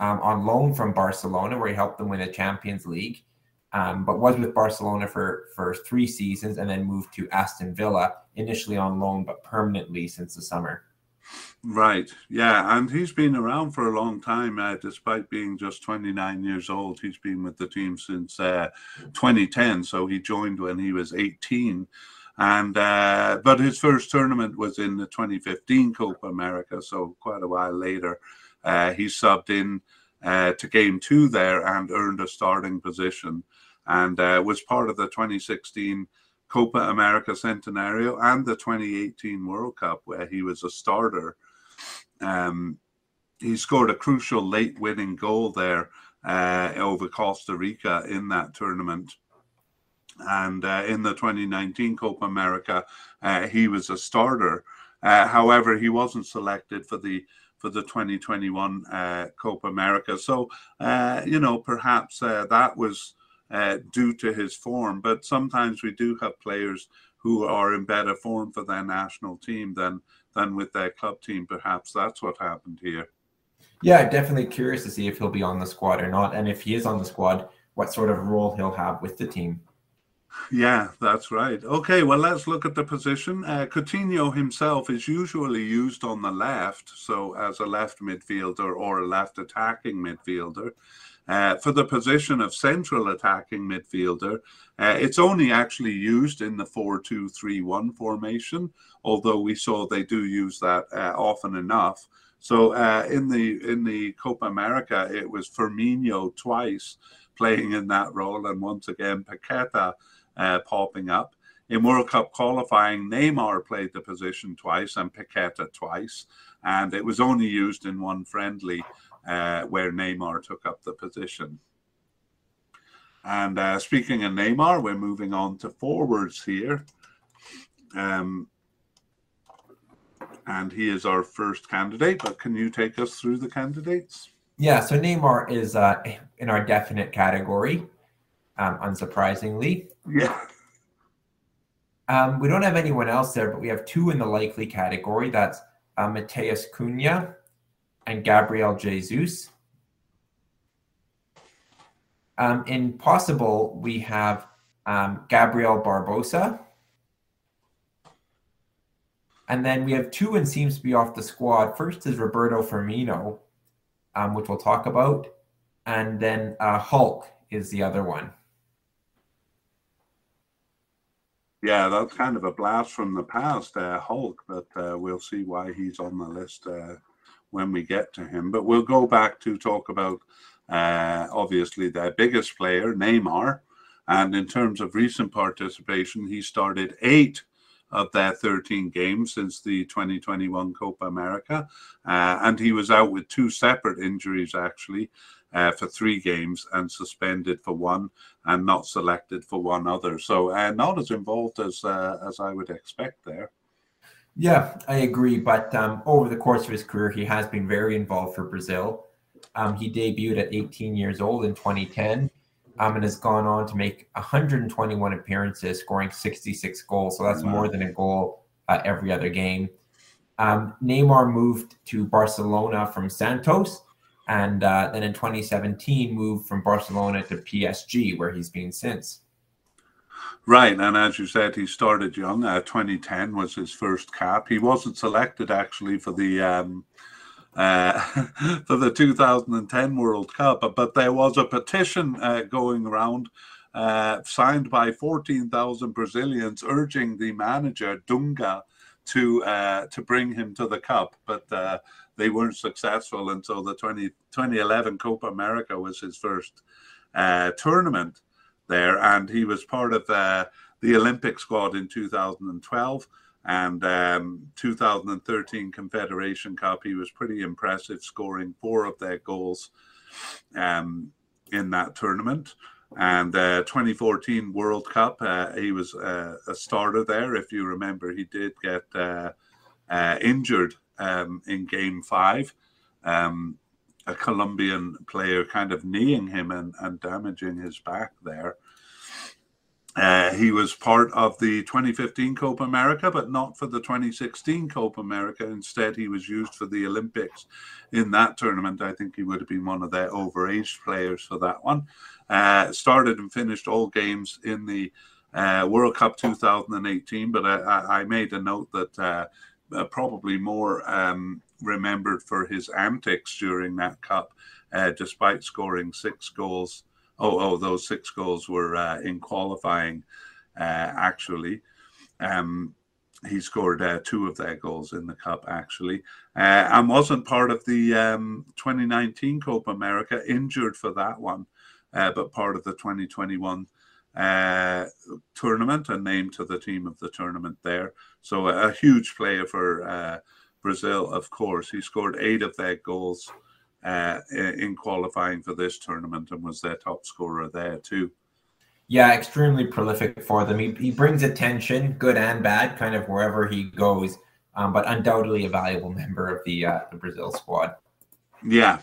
um, on loan from Barcelona, where he helped them win a Champions League. um, but was with Barcelona for, for three seasons and then moved to Aston Villa, initially on loan, but permanently since the summer. Right. Yeah. And he's been around for a long time, uh, despite being just 29 years old. He's been with the team since uh, 2010. So he joined when he was 18. And uh, but his first tournament was in the 2015 Copa America, so quite a while later. Uh, he subbed in uh, to game two there and earned a starting position, and uh, was part of the 2016 Copa America Centenario and the 2018 World Cup, where he was a starter. Um, he scored a crucial late winning goal there uh, over Costa Rica in that tournament. And uh, in the 2019 Copa America, uh, he was a starter. Uh, however, he wasn't selected for the for the 2021 uh, Copa America. So, uh, you know, perhaps that was due to his form. But sometimes we do have players who are in better form for their national team than than with their club team. Perhaps that's what happened here. Yeah, definitely curious to see if he'll be on the squad or not, and if he is on the squad, what sort of role he'll have with the team. Yeah, that's right. Okay, well, let's look at the position. Uh, Coutinho himself is usually used on the left, so as a left midfielder or a left attacking midfielder. Uh, for the position of central attacking midfielder, uh, it's only actually used in the 4 2 3 1 formation, although we saw they do use that uh, often enough. So uh, in the in the Copa America, it was Firmino twice playing in that role, and once again Paqueta uh, popping up. In World Cup qualifying, Neymar played the position twice and Paqueta twice, and it was only used in one friendly uh, where Neymar took up the position. And uh, speaking of Neymar, we're moving on to forwards here. Um, and he is our first candidate. But can you take us through the candidates? Yeah, so Neymar is uh, in our definite category, um, unsurprisingly. Yeah. Um, we don't have anyone else there, but we have two in the likely category. That's uh, Matheus Cunha and Gabriel Jesus. Um, in possible, we have um, Gabriel Barbosa. And then we have two and seems to be off the squad. First is Roberto Firmino, um, which we'll talk about. And then uh, Hulk is the other one. Yeah, that's kind of a blast from the past, uh, Hulk, but uh, we'll see why he's on the list uh, when we get to him. But we'll go back to talk about uh, obviously their biggest player, Neymar. And in terms of recent participation, he started eight of their 13 games since the 2021 Copa America. Uh, and he was out with two separate injuries, actually, uh, for three games and suspended for one and not selected for one other. So uh, not as involved as, uh, as I would expect there. Yeah, I agree. But um, over the course of his career, he has been very involved for Brazil. Um, he debuted at 18 years old in 2010 um, and has gone on to make 121 appearances, scoring 66 goals. So that's wow. more than a goal uh, every other game. Um, Neymar moved to Barcelona from Santos, and uh, then in 2017 moved from Barcelona to PSG, where he's been since. Right, and as you said, he started young. Uh, 2010 was his first cap. He wasn't selected actually for the um, uh, for the 2010 World Cup, but, there was a petition uh, going around uh, signed by 14,000 Brazilians urging the manager Dunga to uh, to bring him to the cup, but they weren't successful. until the 20, 2011 Copa America was his first uh, tournament there, and he was part of uh, the Olympic squad in 2012 and um, 2013 Confederation Cup. He was pretty impressive, scoring four of their goals um, in that tournament. And uh, 2014 World Cup, uh, he was uh, a starter there. If you remember, he did get uh, uh, injured um, in Game Five. Um, a Colombian player kind of kneeing him and, and damaging his back there. Uh, he was part of the 2015 Copa America, but not for the 2016 Copa America. Instead, he was used for the Olympics in that tournament. I think he would have been one of their overaged players for that one. Uh, started and finished all games in the uh, World Cup 2018, but I, I, made a note that uh, probably more um, remembered for his antics during that cup, uh, despite scoring six goals oh, oh, those six goals were uh, in qualifying, uh, actually. Um, he scored uh, two of their goals in the cup, actually, uh, and wasn't part of the um, 2019 Copa America, injured for that one, but part of the 2021 uh, tournament and named to the team of the tournament there. So a, huge player for Brazil, of course. He scored eight of their goals uh, in qualifying for this tournament and was their top scorer there too. Yeah, extremely prolific for them. He, he brings attention, good and bad, kind of wherever he goes, um, but undoubtedly a valuable member of the, uh, the Brazil squad. Yeah.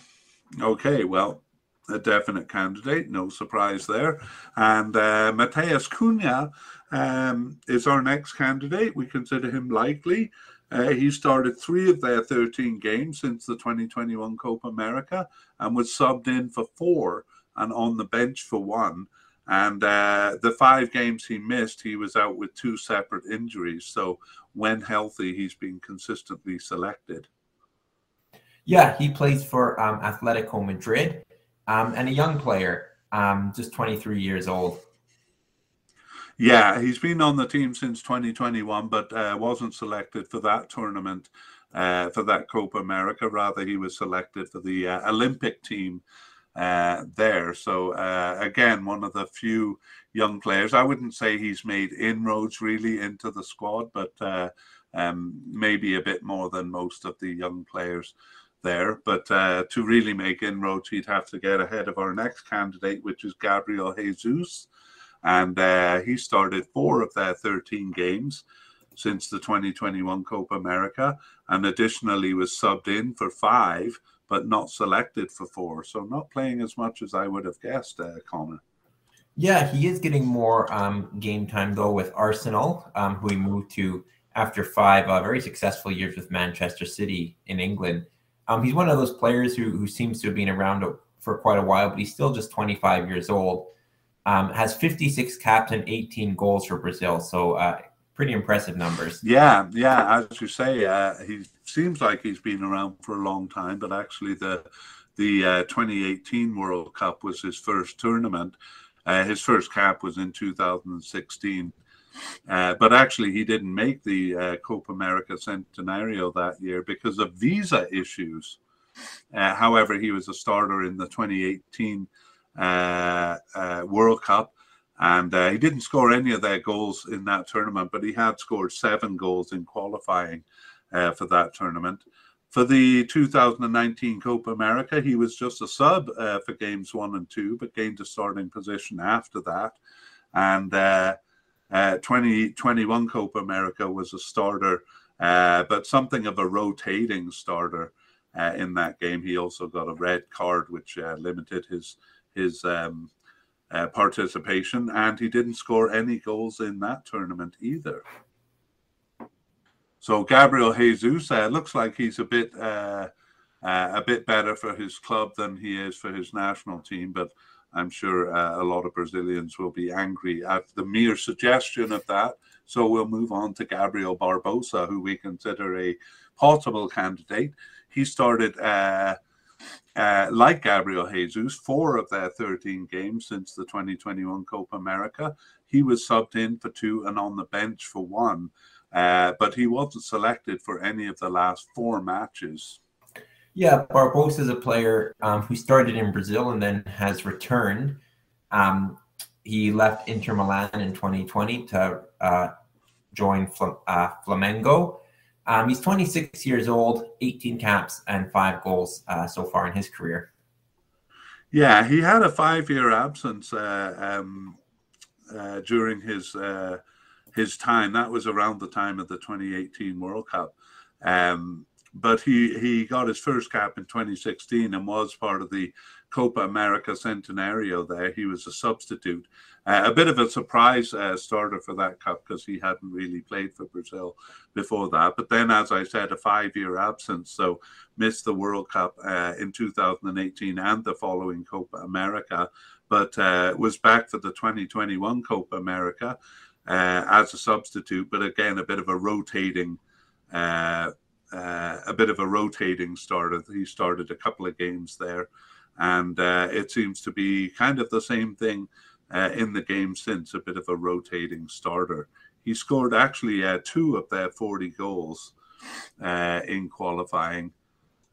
Okay. Well, a definite candidate, no surprise there. And uh, Matheus Cunha um, is our next candidate. We consider him likely. Uh, he started three of their 13 games since the 2021 Copa America and was subbed in for four and on the bench for one. And uh, the five games he missed, he was out with two separate injuries. So when healthy, he's been consistently selected. Yeah, he plays for um, Atletico Madrid um, and a young player, um, just 23 years old. Yeah, he's been on the team since 2021, but uh, wasn't selected for that tournament, uh, for that Copa America. Rather, he was selected for the uh, Olympic team uh, there. So, uh, again, one of the few young players. I wouldn't say he's made inroads really into the squad, but uh, um, maybe a bit more than most of the young players there. But to really make inroads, he'd have to get ahead of our next candidate, which is Gabriel Jesus and uh, he started four of their 13 games since the 2021 Copa America, and additionally was subbed in for five, but not selected for four. So not playing as much as I would have guessed, uh, Connor. Yeah, he is getting more um, game time though with Arsenal, um, who he moved to after five uh, very successful years with Manchester City in England. Um, he's one of those players who, who seems to have been around for quite a while, but he's still just 25 years old. Um, has 56 caps and 18 goals for Brazil. So uh, pretty impressive numbers. Yeah, yeah. As you say, uh, he seems like he's been around for a long time, but actually the the uh, 2018 World Cup was his first tournament. Uh, his first cap was in 2016. Uh, but actually, he didn't make the uh, Copa America Centenario that year because of visa issues. however, he was a starter in the 2018 uh, uh, World Cup. And uh, he didn't score any of their goals in that tournament, but he had scored seven goals in qualifying for that tournament. For the 2019 Copa America, he was just a sub uh, for games one and two, but gained a starting position after that. And uh, uh, 2021 Copa America was a starter, but something of a rotating starter in that game. He also got a red card, which limited his his um, uh, participation, and he didn't score any goals in that tournament either. So Gabriel Jesus uh, looks like he's a bit uh, uh, a bit better for his club than he is for his national team, but I'm sure uh, a lot of Brazilians will be angry at the mere suggestion of that. So we'll move on to Gabriel Barbosa, who we consider a possible candidate. He started uh, like Gabriel Jesus, four of their 13 games since the 2021 Copa America. He was subbed in for two and on the bench for one, uh, but he wasn't selected for any of the last four matches. Yeah, Barbosa is a player um, who started in Brazil and then has returned. Um, he left Inter Milan in 2020 to uh, join uh, Flamengo. Um, he's 26 years old, 18 caps and five goals uh, so far in his career. Yeah, he had a five-year absence uh, um, uh, during his uh, his time. That was around the time of the 2018 World Cup. Um, but he he got his first cap in 2016 and was part of the Copa America Centenario. There, he was a substitute, uh, a bit of a surprise uh, starter for that cup because he hadn't really played for Brazil before that. But then, as I said, a five-year absence, so missed the World Cup uh, in 2018 and the following Copa America, but uh, was back for the 2021 Copa America uh, as a substitute. But again, a bit of a rotating. Uh, a bit of a rotating starter. He started a couple of games there, and it seems to be kind of the same thing uh, in the game since a bit of a rotating starter. He scored actually uh, two of their 40 goals uh, in qualifying,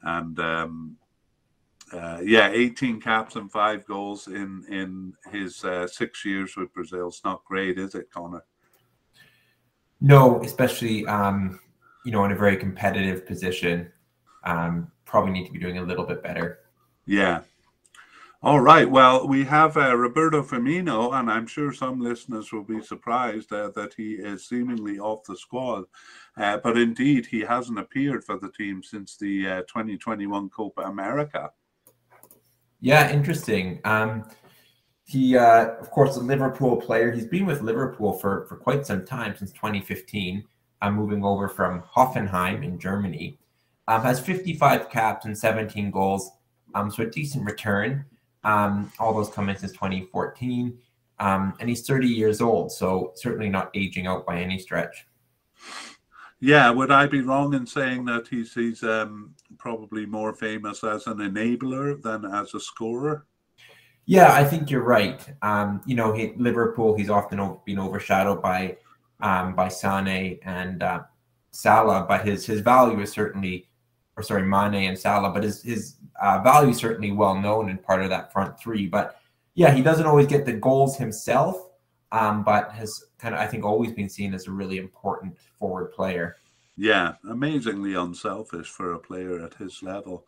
and um, uh, yeah, 18 caps and five goals in in his six years with Brazil. It's not great, is it, Connor? No, especially um, you know, in a very competitive position, um, probably need to be doing a little bit better. Yeah. All right. Well, we have uh, Roberto Firmino, and I'm sure some listeners will be surprised uh, that he is seemingly off the squad. Uh, but indeed, he hasn't appeared for the team since the uh, 2021 Copa America. Yeah, interesting. Um, he, uh, of course, a Liverpool player. He's been with Liverpool for, for quite some time, since 2015 uh, moving over from Hoffenheim in Germany. Um, has 55 caps and 17 goals, um, so a decent return. Um, all those comments is 2014, um, and he's 30 years old, so certainly not aging out by any stretch. Yeah, would I be wrong in saying that he's he's um, probably more famous as an enabler than as a scorer? Yeah, I think you're right. Um, you know, he, Liverpool, he's often been overshadowed by um, by Sane and uh, Salah, but his his value is certainly, or sorry, Mane and Salah, but his his uh, value is certainly well known and part of that front three. But yeah, he doesn't always get the goals himself, um, but has kind of I think always been seen as a really important forward player. Yeah, amazingly unselfish for a player at his level.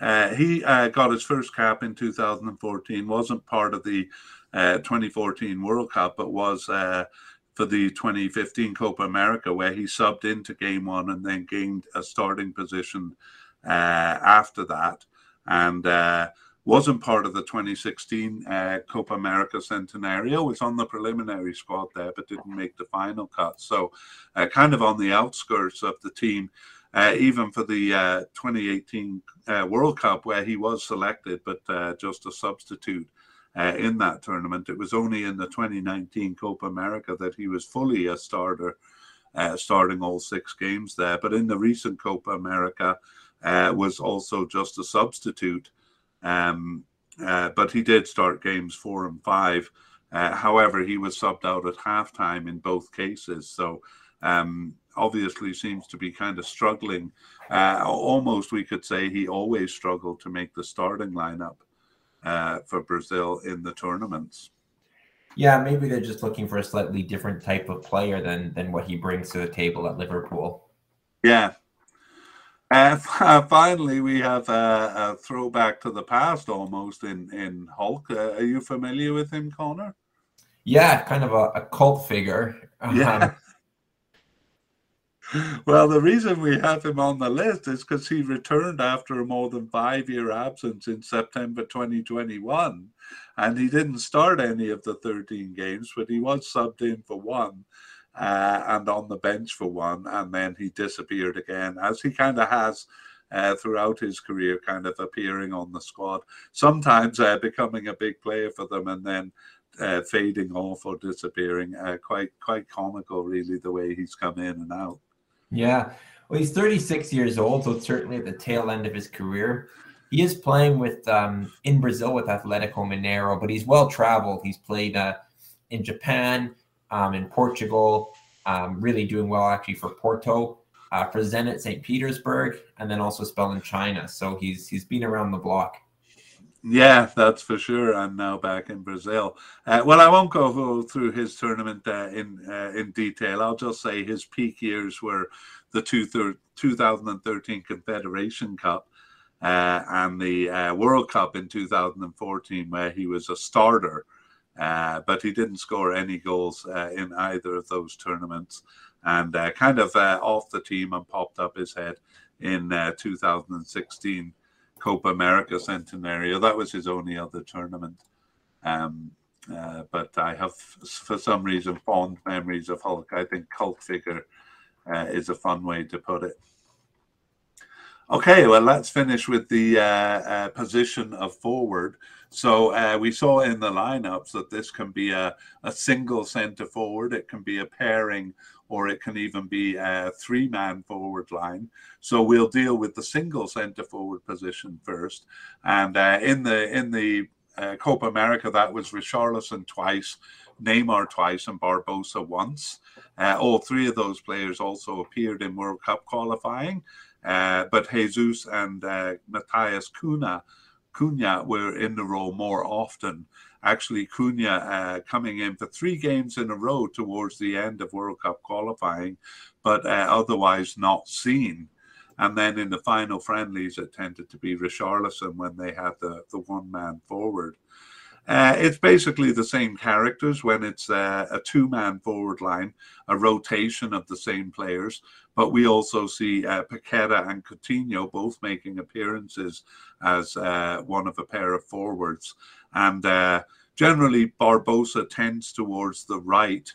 Uh, he uh, got his first cap in 2014. wasn't part of the uh, 2014 World Cup, but was uh, for the 2015 Copa America, where he subbed into game one and then gained a starting position uh, after that. And uh, wasn't part of the 2016 uh, Copa America Centenario, was on the preliminary squad there, but didn't make the final cut. So, uh, kind of on the outskirts of the team. Uh, even for the uh, 2018 uh, World Cup, where he was selected, but just a substitute uh, in that tournament. It was only in the 2019 Copa America that he was fully a starter, uh, starting all six games there. But in the recent Copa America, uh, was also just a substitute. Um, uh, but he did start games four and five. Uh, however, he was subbed out at halftime in both cases. So um, obviously seems to be kind of struggling. Uh, almost, we could say he always struggled to make the starting lineup uh, for Brazil in the tournaments. Yeah, maybe they're just looking for a slightly different type of player than than what he brings to the table at Liverpool. Yeah. Uh, finally, we have a, a, throwback to the past almost in in Hulk. Uh, are you familiar with him, Connor? Yeah, kind of a, a cult figure. Yeah. Um, well, the reason we have him on the list is because he returned after a more than five year absence in September 2021. And he didn't start any of the 13 games, but he was subbed in for one uh, and on the bench for one. And then he disappeared again, as he kind of has. Uh, throughout his career, kind of appearing on the squad, sometimes uh, becoming a big player for them, and then uh, fading off or disappearing. Uh, quite quite comical, really, the way he's come in and out. Yeah. Well, he's 36 years old, so it's certainly at the tail end of his career. He is playing with um, in Brazil with Atletico Mineiro, but he's well traveled. He's played uh, in Japan, um, in Portugal, um, really doing well actually for Porto, uh, for Zenit St. Petersburg, and then also spell in China. So he's he's been around the block. Yeah, that's for sure. I'm now back in Brazil. Uh, well, I won't go through his tournament uh, in uh, in detail. I'll just say his peak years were the two thir- 2013 Confederation Cup uh, and the uh, World Cup in 2014, where he was a starter Uh, but he didn't score any goals in either of those tournaments and kind of off the team and popped up his head in uh, 2016 Copa America Centenario. That was his only other tournament. Um, uh, but I have, for some reason, fond memories of Hulk. I think cult figure is a fun way to put it. Okay, well, let's finish with the uh, uh, position of forward. So uh, we saw in the lineups that this can be a, a single centre forward, it can be a pairing, or it can even be a three man forward line. So we'll deal with the single centre forward position first. And uh, in the in the uh, Copa America, that was Richarlison twice, Neymar twice, and Barbosa once. Uh, all three of those players also appeared in World Cup qualifying. Uh, but Jesus and uh, Matheus Cunha, Cunha were in the role more often. Actually, Cunha uh, coming in for three games in a row towards the end of World Cup qualifying, but uh, otherwise not seen. And then in the final friendlies, it tended to be Richarlison when they had the, the one man forward. Uh, it's basically the same characters when it's uh, a two man forward line, a rotation of the same players. But we also see uh, Paqueta and Coutinho both making appearances as uh, one of a pair of forwards. And uh, generally, Barbosa tends towards the right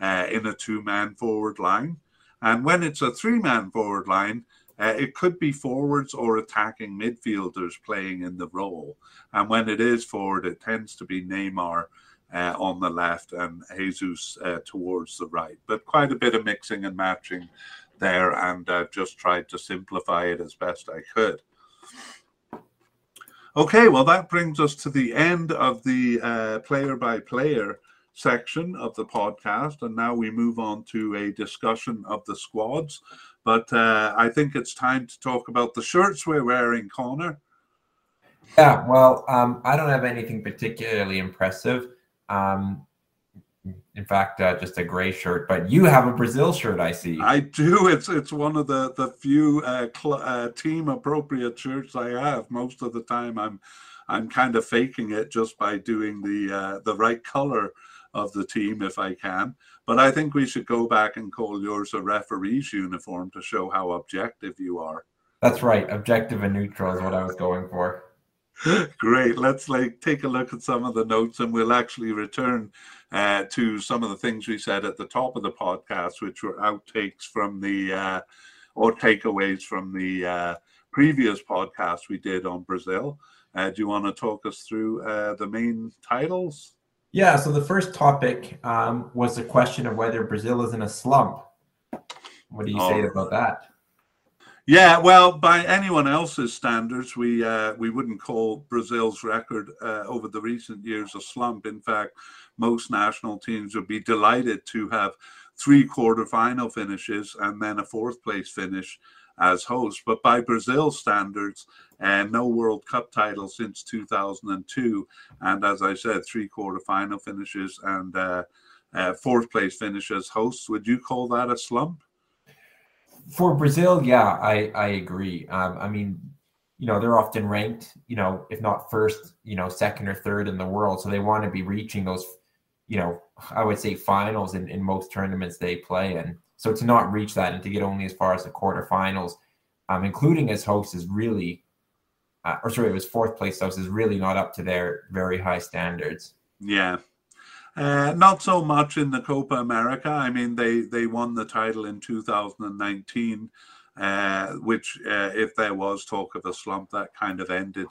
uh, in a two man forward line. And when it's a three man forward line, uh, it could be forwards or attacking midfielders playing in the role. And when it is forward, it tends to be Neymar uh, on the left and Jesus uh, towards the right. But quite a bit of mixing and matching there, and I've just tried to simplify it as best I could. Okay, well, that brings us to the end of the player by player section of the podcast. And now we move on to a discussion of the squads. But uh, I think it's time to talk about the shirts we're wearing, Connor. Yeah, well, um, I don't have anything particularly impressive. Um, in fact, uh, just a gray shirt. But you have a Brazil shirt, I see. I do. It's it's one of the the few uh, cl- uh, team appropriate shirts I have. Most of the time, I'm I'm kind of faking it just by doing the uh, the right color of the team if I can. But I think we should go back and call yours a referee's uniform to show how objective you are. That's right. Objective and neutral is what I was going for. Great. Let's like take a look at some of the notes, and we'll actually return uh, to some of the things we said at the top of the podcast, which were outtakes from the uh, or takeaways from the uh, previous podcast we did on Brazil. Uh, do you want to talk us through uh, the main titles? Yeah, so the first topic um, was the question of whether Brazil is in a slump. What do you oh. say about that? Yeah, well, by anyone else's standards, we uh, we wouldn't call Brazil's record uh, over the recent years a slump. In fact, most national teams would be delighted to have three quarterfinal finishes and then a fourth place finish as host. But by Brazil standards, and no World Cup title since 2002. And as I said, three quarterfinal finishes and uh, uh, fourth place finish as hosts. Would you call that a slump? For Brazil, yeah, I, I agree. Um, I mean, you know, they're often ranked, you know, if not first, you know, second or third in the world. So they want to be reaching those, you know, I would say finals in, in most tournaments they play in. So to not reach that and to get only as far as the quarterfinals, um, including as hosts, is really uh, or sorry, it was fourth place house is really not up to their very high standards. Yeah. Uh, not so much in the Copa America. I mean, they, they won the title in 2019, uh, which, uh, if there was talk of a slump, that kind of ended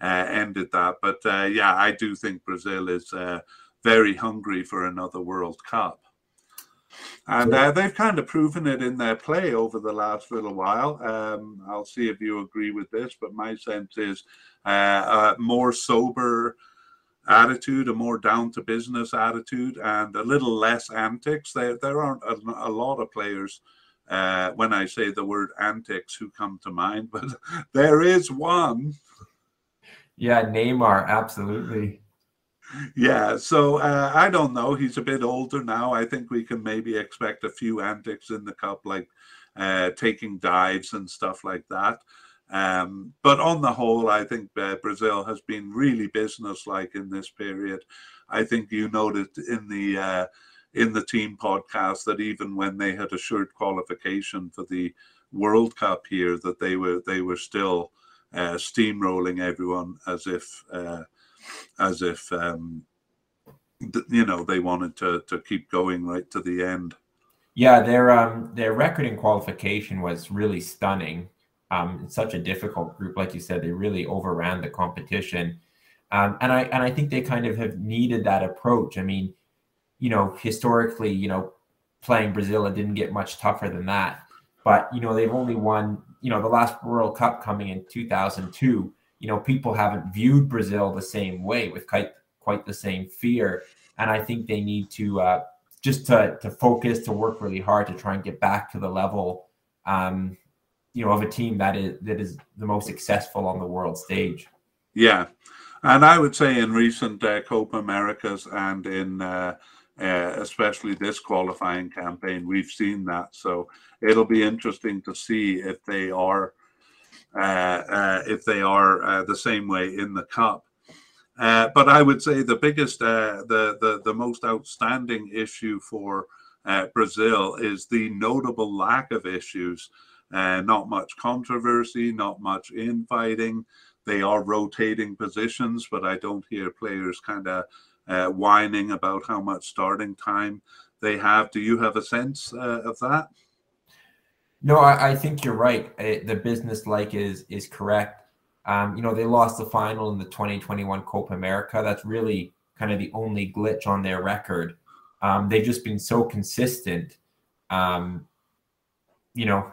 uh, ended that. But uh, yeah, I do think Brazil is very hungry for another World Cup. And uh, they've kind of proven it in their play over the last little while. Um, I'll see if you agree with this, but my sense is uh, a more sober attitude, a more down to business attitude, and a little less antics. There, there aren't a, a lot of players. Uh, when I say the word antics, who come to mind, but there is one. Yeah, Neymar, absolutely yeah, so uh, I don't know. He's a bit older now. I think we can maybe expect a few antics in the cup, like uh, taking dives and stuff like that. Um, but on the whole, I think uh, Brazil has been really businesslike in this period. I think you noted in the uh, in the team podcast that even when they had assured qualification for the World Cup here, that they were they were still uh, steamrolling everyone as if uh, as if um, you know they wanted to to keep going right to the end. Yeah, their um their record in qualification was really stunning. Um, it's such a difficult group, like you said, they really overran the competition. Um, and I and I think they kind of have needed that approach. I mean, you know, historically, you know, playing Brazil, it didn't get much tougher than that. But you know, they've only won, you know, the last World Cup coming in 2002. You know, people haven't viewed Brazil the same way with quite quite the same fear. And I think they need to uh, just to to focus, to work really hard to try and get back to the level, um, you know, of a team that is that is the most successful on the world stage. Yeah, and I would say in recent uh, Copa Americas and in uh, uh, especially this qualifying campaign, we've seen that. So it'll be interesting to see if they are uh, uh, if they are uh, the same way in the cup. but I would say the biggest, the, the the most outstanding issue for Brazil is the notable lack of issues. Not much controversy, not much infighting. They are rotating positions, but I don't hear players kind of uh, whining about how much starting time they have. Do you have a sense uh, of that? No, I, I think you're right. Uh, the business like is is correct. Um, you know, they lost the final in the 2021 Copa America. That's really kind of the only glitch on their record. Um, they've just been so consistent. Um, you know,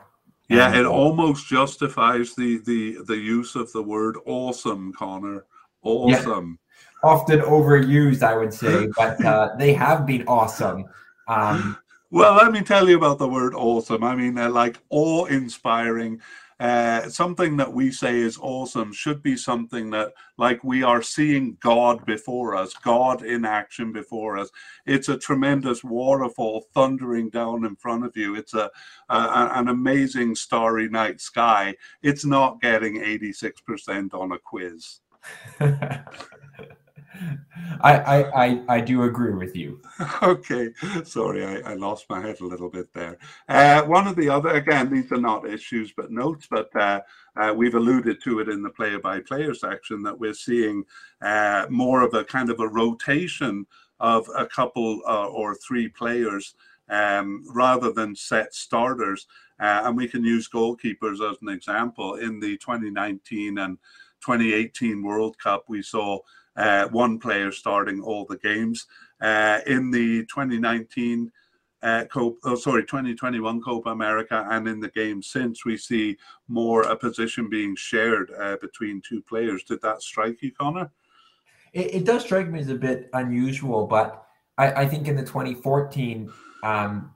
yeah, it almost justifies the the the use of the word awesome, Connor. Awesome. Yeah. Often overused, I would say, but uh, they have been awesome. Um, well, let me tell you about the word awesome. I mean, uh, like awe inspiring, uh, something that we say is awesome should be something that like we are seeing god before us god in action before us. It's a tremendous waterfall thundering down in front of you. It's a, a an amazing starry night sky. It's not getting 86% on a quiz I, I, I I do agree with you. Okay, sorry, I, I lost my head a little bit there. Uh, one of the other, again, these are not issues but notes, but uh, uh, we've alluded to it in the player-by-player section that we're seeing uh, more of a kind of a rotation of a couple uh, or three players um, rather than set starters. Uh, and we can use goalkeepers as an example. In the 2019 and 2018 World Cup, we saw uh, one player starting all the games. Uh, in the 2019 uh, Copa, oh, sorry, 2021 Copa America, and in the game since, we see more a position being shared uh, between two players. Did that strike you, Connor? It, it does strike me as a bit unusual, but I, I think in the 2014 um,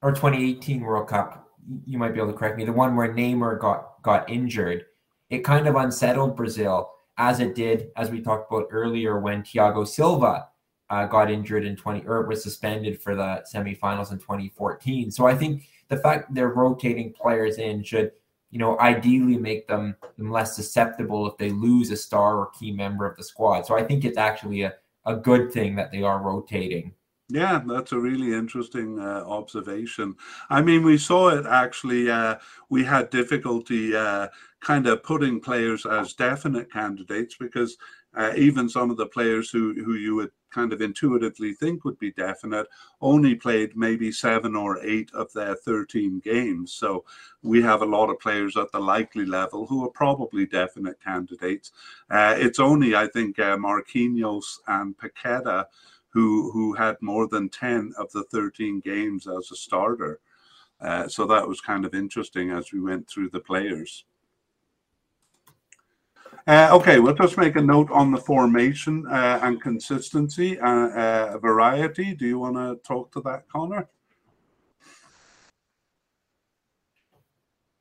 or 2018 World Cup, you might be able to correct me, the one where Neymar got got injured, it kind of unsettled Brazil as it did, as we talked about earlier, when Thiago Silva uh, got injured in 20 or was suspended for the semifinals in 2014. So I think the fact they're rotating players in should, you know, ideally make them, them less susceptible if they lose a star or key member of the squad. So I think it's actually a, a good thing that they are rotating. Yeah, that's a really interesting uh, observation. I mean, we saw it actually. Uh, we had difficulty uh, kind of putting players as definite candidates because uh, even some of the players who, who you would kind of intuitively think would be definite only played maybe seven or eight of their 13 games. So we have a lot of players at the likely level who are probably definite candidates. Uh, it's only, I think, uh, Marquinhos and Paqueta who, who had more than 10 of the 13 games as a starter. Uh, so that was kind of interesting as we went through the players. Uh, okay, we'll just make a note on the formation uh, and consistency and uh, uh, variety. Do you want to talk to that, Connor?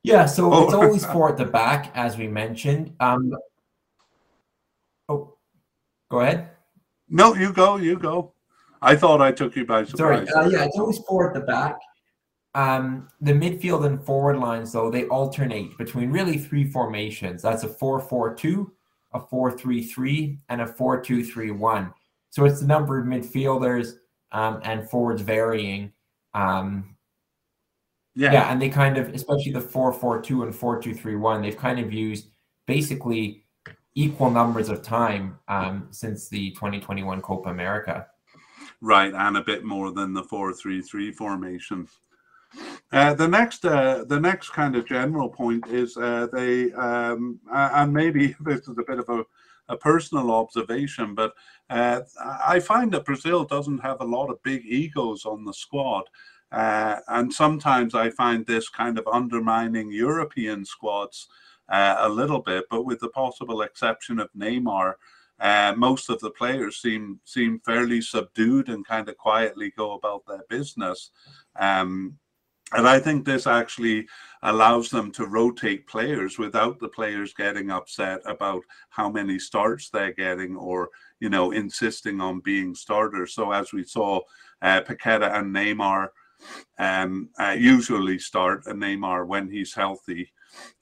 Yeah, so oh. it's always four at the back, as we mentioned. Um, oh, go ahead. No, you go, you go. I thought I took you by surprise. Sorry, uh, yeah, it's always four at the back. Um, the midfield and forward lines, though, they alternate between really three formations. That's a 4 4 2, a 4 3 3, and a 4 2 3 1. So it's the number of midfielders um, and forwards varying. Um, yeah. yeah, and they kind of, especially the four four two and four two three one, they've kind of used basically equal numbers of time um, since the 2021 Copa America. Right, and a bit more than the four three three formation. Uh, the next, uh, the next kind of general point is uh, they, um, and maybe this is a bit of a, a personal observation, but uh, I find that Brazil doesn't have a lot of big egos on the squad. Uh, and sometimes I find this kind of undermining European squads a little bit, but with the possible exception of Neymar, most of the players seem seem fairly subdued and kind of quietly go about their business. Um, and I think this actually allows them to rotate players without the players getting upset about how many starts they're getting or, you know, insisting on being starters. So as we saw, uh, Paqueta and Neymar um, uh, usually start and Neymar when he's healthy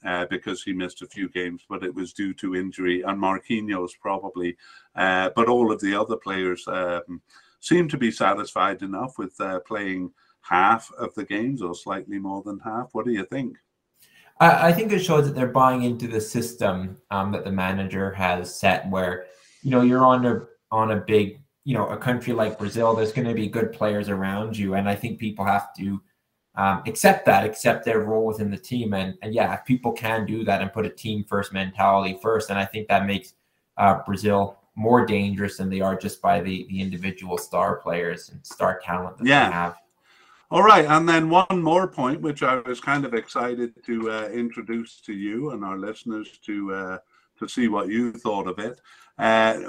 uh, because he missed a few games, but it was due to injury, and Marquinhos probably. Uh, but all of the other players um, seem to be satisfied enough with uh, playing half of the games or slightly more than half. What do you think? I, I think it shows that they're buying into the system um, that the manager has set, where you know you're on a on a big you know a country like Brazil. There's going to be good players around you, and I think people have to um, accept that, accept their role within the team, and and yeah, if people can do that and put a team first mentality first, and I think that makes uh, Brazil more dangerous than they are just by the the individual star players and star talent that yeah. they have. All right, and then one more point, which I was kind of excited to uh, introduce to you and our listeners to uh, to see what you thought of it. Uh,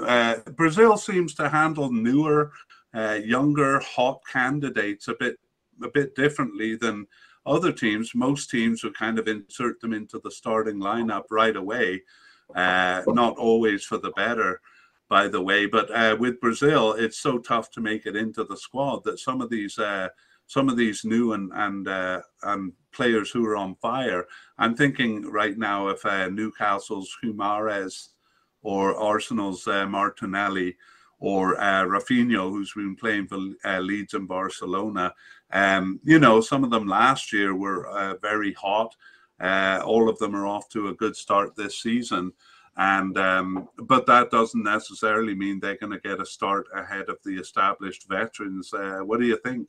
uh Brazil seems to handle newer, uh, younger, hot candidates a bit a bit differently than other teams. Most teams would kind of insert them into the starting lineup right away, uh, not always for the better by the way. But uh, with Brazil, it's so tough to make it into the squad that some of these uh, some of these new and and uh, and players who are on fire. I'm thinking right now of uh, Newcastle's Guimaraes or Arsenal's uh, Martinelli or uh, Raphinha, who's been playing for uh, Leeds and Barcelona. Um, you know, some of them last year were uh, very hot. Uh, all of them are off to a good start this season. And um, but that doesn't necessarily mean they're going to get a start ahead of the established veterans. Uh, what do you think?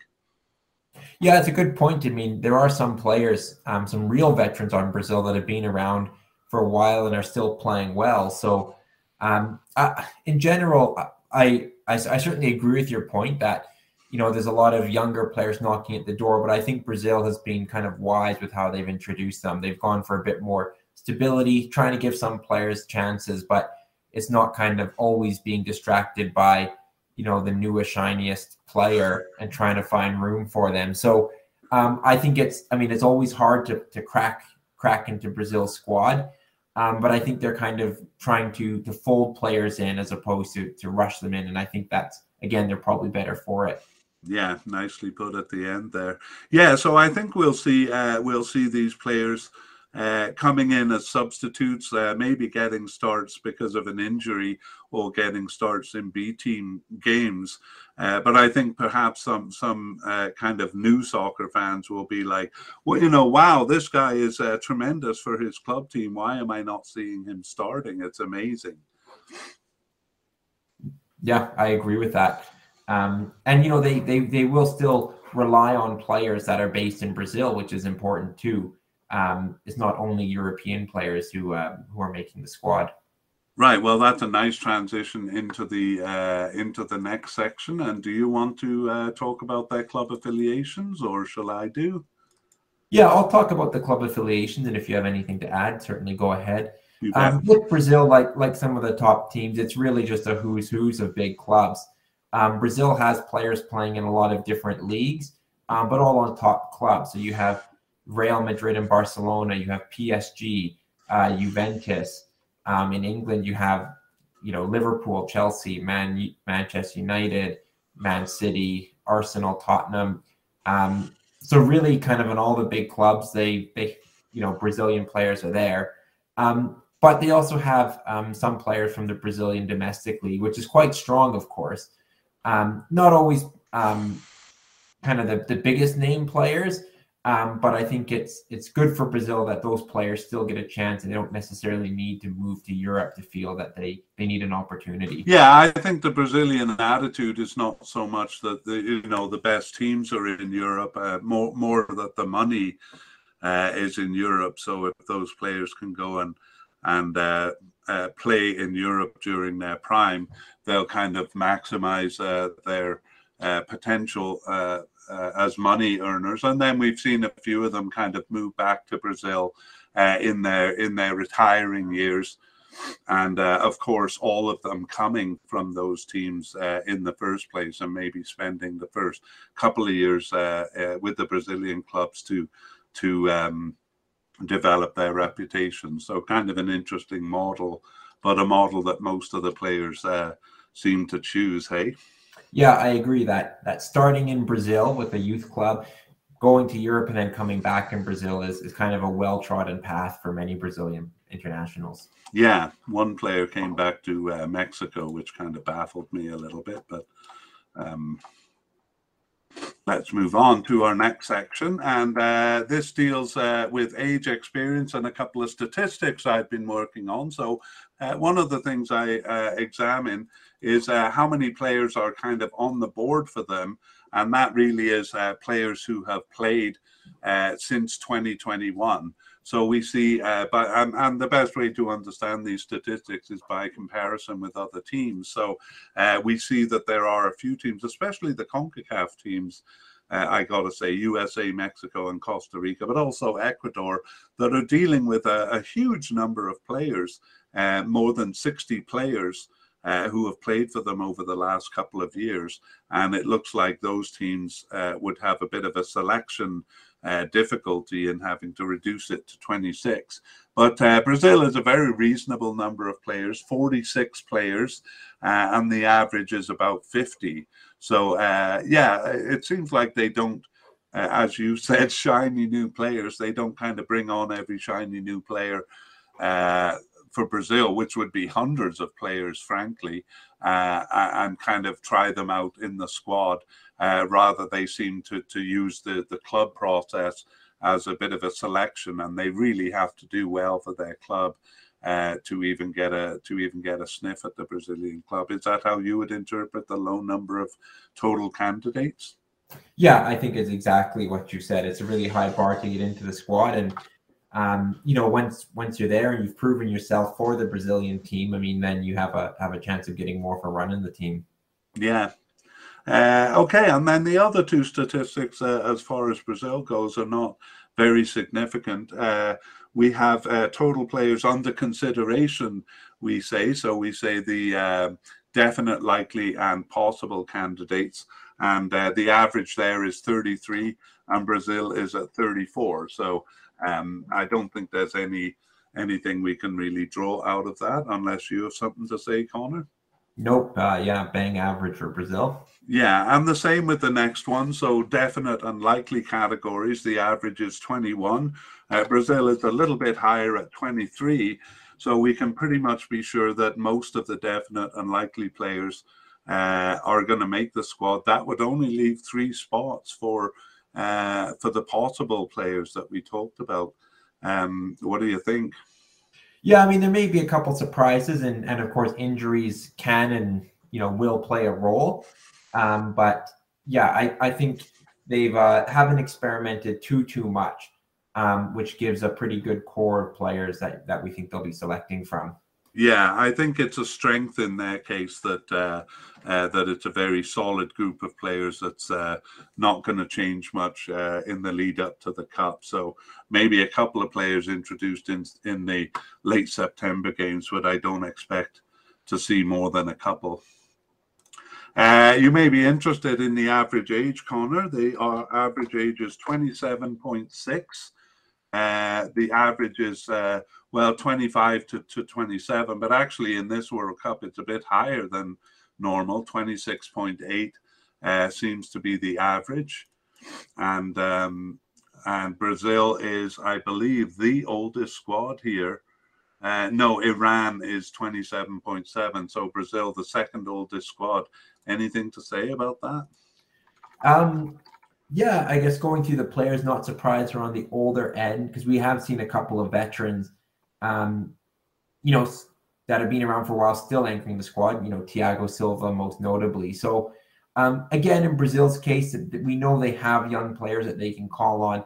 Yeah, it's a good point. I mean, there are some players, um, some real veterans on Brazil that have been around for a while and are still playing well. So, um, I, in general, I, I, I certainly agree with your point that you know there's a lot of younger players knocking at the door, but I think Brazil has been kind of wise with how they've introduced them. They've gone for a bit more stability, trying to give some players chances, but it's not kind of always being distracted by you know the newest shiniest player and trying to find room for them. So um, I think it's I mean it's always hard to to crack crack into Brazil's squad. Um, but I think they're kind of trying to to fold players in as opposed to to rush them in, and I think that's again they're probably better for it. Yeah, nicely put at the end there. Yeah, so I think we'll see uh, we'll see these players uh, coming in as substitutes, uh, maybe getting starts because of an injury or getting starts in B team games. Uh, but I think perhaps some some uh, kind of new soccer fans will be like, well, you know, wow, this guy is uh, tremendous for his club team. Why am I not seeing him starting? It's amazing. Yeah, I agree with that. Um, and you know, they they they will still rely on players that are based in Brazil, which is important too um, it's not only European players who uh, who are making the squad. Right. Well, that's a nice transition into the uh, into the next section. And do you want to uh, talk about their club affiliations, or shall I do? Yeah, I'll talk about the club affiliations, and if you have anything to add, certainly go ahead. Um, with Brazil, like like some of the top teams, it's really just a who's who's of big clubs. Um, Brazil has players playing in a lot of different leagues, um, but all on top clubs. So you have Real Madrid and Barcelona. You have PSG, uh, Juventus. Um, in England, you have you know Liverpool, Chelsea, Man, Manchester United, Man City, Arsenal, Tottenham. Um, so really, kind of in all the big clubs, they they you know Brazilian players are there. Um, but they also have um, some players from the Brazilian domestic league, which is quite strong, of course. Um, not always um, kind of the, the biggest name players, um, but I think it's it's good for Brazil that those players still get a chance and they don't necessarily need to move to Europe to feel that they they need an opportunity. Yeah, I think the Brazilian attitude is not so much that the you know the best teams are in Europe, uh, more more that the money uh, is in Europe. So if those players can go and and uh, uh play in Europe during their prime, they'll kind of maximize uh, their uh, potential uh, as money earners, and then we've seen a few of them kind of move back to Brazil uh, in their in their retiring years, and uh, of course all of them coming from those teams uh, in the first place, and maybe spending the first couple of years uh, with the Brazilian clubs to to um, develop their reputation. So kind of an interesting model, but a model that most of the players seem to choose. Hey. Yeah, I agree that that starting in Brazil with a youth club, going to Europe and then coming back in Brazil is, is kind of a well trodden path for many Brazilian internationals. Yeah, one player came back to uh, Mexico, which kind of baffled me a little bit, but um, let's move on to our next section. And uh, this deals uh, with age experience and a couple of statistics I've been working on. So, uh, one of the things I uh, examine is uh, how many players are kind of on the board for them. And that really is uh, players who have played uh, since 2021. So we see, uh, but and, and, the best way to understand these statistics is by comparison with other teams. So uh, we see that there are a few teams, especially the CONCACAF teams, uh, I got to say, USA, Mexico, and Costa Rica, but also Ecuador, that are dealing with a, a huge number of players, uh, more than 60 players uh, who have played for them over the last couple of years. And it looks like those teams uh, would have a bit of a selection uh, difficulty in having to reduce it to 26. But uh, Brazil is a very reasonable number of players, 46 players, uh, and the average is about 50. So, uh, yeah, it seems like they don't. as you said, shiny new players. They don't kind of bring on every shiny new player for Brazil, which would be hundreds of players, frankly, uh, and kind of try them out in the squad. Uh, rather, they seem to to use the the club process as a bit of a selection, and they really have to do well for their club. Uh, to even get a to even get a sniff at the Brazilian club. Is that how you would interpret the low number of total candidates? Yeah, I think it's exactly what you said. It's a really high bar to get into the squad, and um, you know, once once you're there and you've proven yourself for the Brazilian team, I mean, then you have a have a chance of getting more of a run in the team. Yeah. Uh, okay, and then the other two statistics, uh, as far as Brazil goes, are not very significant. Uh, we have uh, total players under consideration. We say so. We say the uh, definite, likely, and possible candidates, and uh, the average there is 33, and Brazil is at 34. So um, I don't think there's any anything we can really draw out of that, unless you have something to say, Connor. Nope. Uh, yeah, bang average for Brazil. Yeah, and the same with the next one. So definite and likely categories. The average is 21. Uh, Brazil is a little bit higher at 23. So we can pretty much be sure that most of the definite and likely players uh, are going to make the squad. That would only leave three spots for uh, for the possible players that we talked about. Um, what do you think? Yeah, I mean, there may be a couple surprises, and and of course, injuries can and you know will play a role. Um, but yeah, I I think they've uh, haven't experimented too too much, um, which gives a pretty good core of players that that we think they'll be selecting from. Yeah, I think it's a strength in their case that uh, uh, that it's a very solid group of players that's uh, not going to change much uh, in the lead up to the cup. So maybe a couple of players introduced in in the late September games, but I don't expect to see more than a couple. Uh, you may be interested in the average age, Connor. The uh, average age is twenty seven point six. the average is well, 25 to, to 27, but actually in this World Cup, it's a bit higher than normal. 26.8 uh, seems to be the average. And um, and Brazil is, I believe, the oldest squad here Uh, no, Iran is 27.7. So Brazil, the second oldest squad. Anything to say about that? Um, yeah, I guess going through the players, not surprised are on the older end because we have seen a couple of veterans, um, you know, that have been around for a while still anchoring the squad. You know, Thiago Silva most notably. So um, again, in Brazil's case, we know they have young players that they can call on.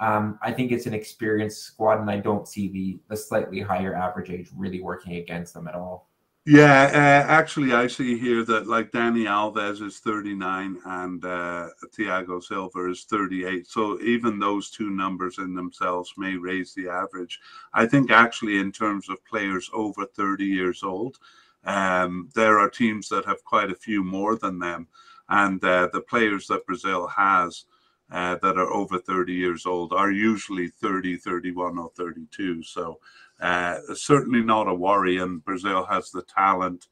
Um, I think it's an experienced squad, and I don't see the the slightly higher average age really working against them at all. Yeah, uh, actually, I see here that like Dani Alves is 39 and uh, Thiago Silva is 38. So even those two numbers in themselves may raise the average. I think actually, in terms of players over 30 years old, um, there are teams that have quite a few more than them. And uh, the players that Brazil has uh, that are over 30 years old are usually 30, 31, or 32. So uh, certainly not a worry. And Brazil has the talent.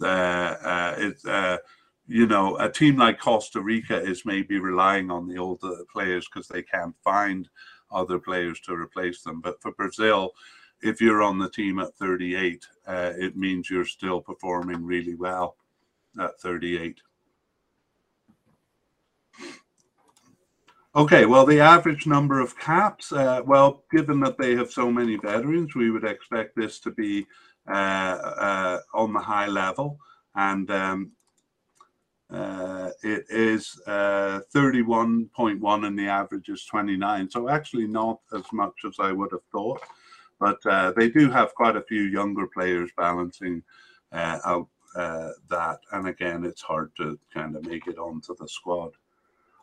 Uh, it, uh, you know, a team like Costa Rica is maybe relying on the older players because they can't find other players to replace them. But for Brazil, if you're on the team at 38, uh, it means you're still performing really well at 38. Okay, well, the average number of caps, uh, well, given that they have so many veterans, we would expect this to be uh, uh, on the high level. And um, uh, it is 31.1 uh, and the average is 29. So actually not as much as I would have thought. But uh, they do have quite a few younger players balancing out that. And again, it's hard to kind of make it onto the squad.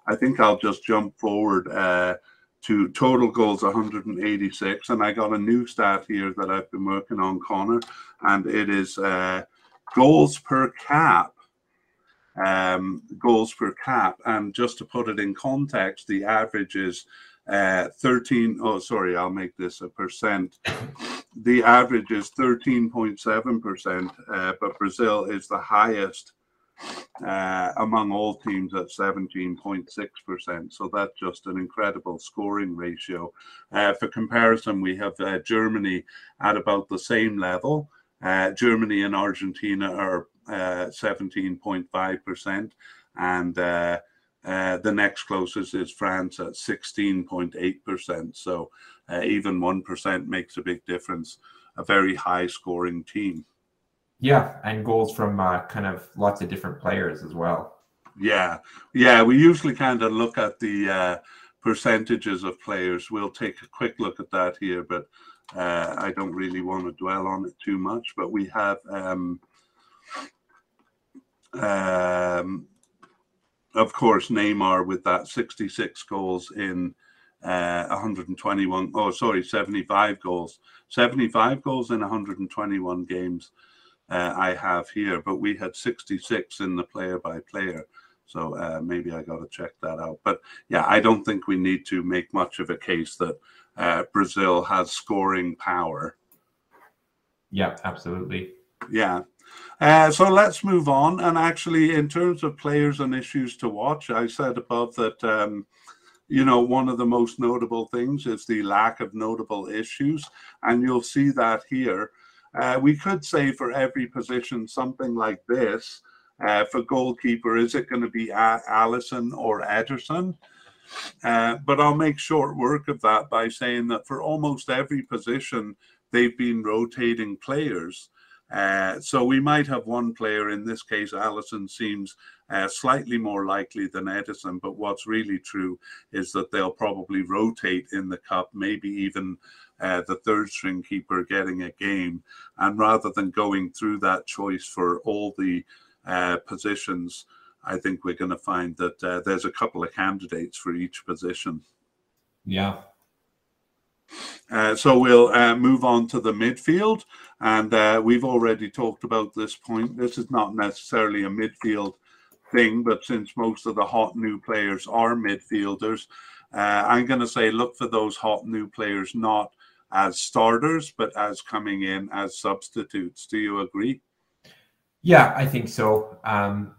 I think I'll just jump forward uh, to total goals 186. And I got a new stat here that I've been working on, Connor, and it is uh, goals per cap. Um, goals per cap. And just to put it in context, the average is uh, 13. Oh, sorry, I'll make this a percent. The average is 13.7%, uh, but Brazil is the highest uh, among all teams at 17.6%. So that's just an incredible scoring ratio. Uh, for comparison, we have uh, Germany at about the same level. Uh, Germany and Argentina are 17.5%, uh, and uh, the next closest is France at 16.8%. So even 1% makes a big difference. A very high scoring team. Yeah, and goals from uh, kind of lots of different players as well. Yeah, yeah. We usually kind of look at the uh, percentages of players. We'll take a quick look at that here, but uh, I don't really want to dwell on it too much. But we have, um, um, of course, Neymar with that 66 goals in uh, 121. Oh, sorry, 75 goals. 75 goals in 121 games uh, I have here, but we had 66 in the player by player. So uh, maybe I got to check that out. But yeah, I don't think we need to make much of a case that uh, Brazil has scoring power. Yeah, absolutely. Yeah. Uh, so let's move on. And actually, in terms of players and issues to watch, I said above that, um, you know, one of the most notable things is the lack of notable issues. And you'll see that here. Uh, we could say for every position something like this. Uh, for goalkeeper, is it going to be a- Alisson or Ederson? Uh, but I'll make short work of that by saying that for almost every position, they've been rotating players. Uh, so we might have one player, in this case, Alisson seems uh, slightly more likely than Ederson. But what's really true is that they'll probably rotate in the cup, maybe even uh, the third string keeper getting a game. And rather than going through that choice for all the uh, positions, I think we're going to find that uh, there's a couple of candidates for each position. Yeah. Uh, so we'll uh, move on to the midfield, and uh, we've already talked about this point. This is not necessarily a midfield thing, but since most of the hot new players are midfielders, uh, I'm going to say look for those hot new players not as starters, but as coming in as substitutes. Do you agree? Yeah, I think so. Um,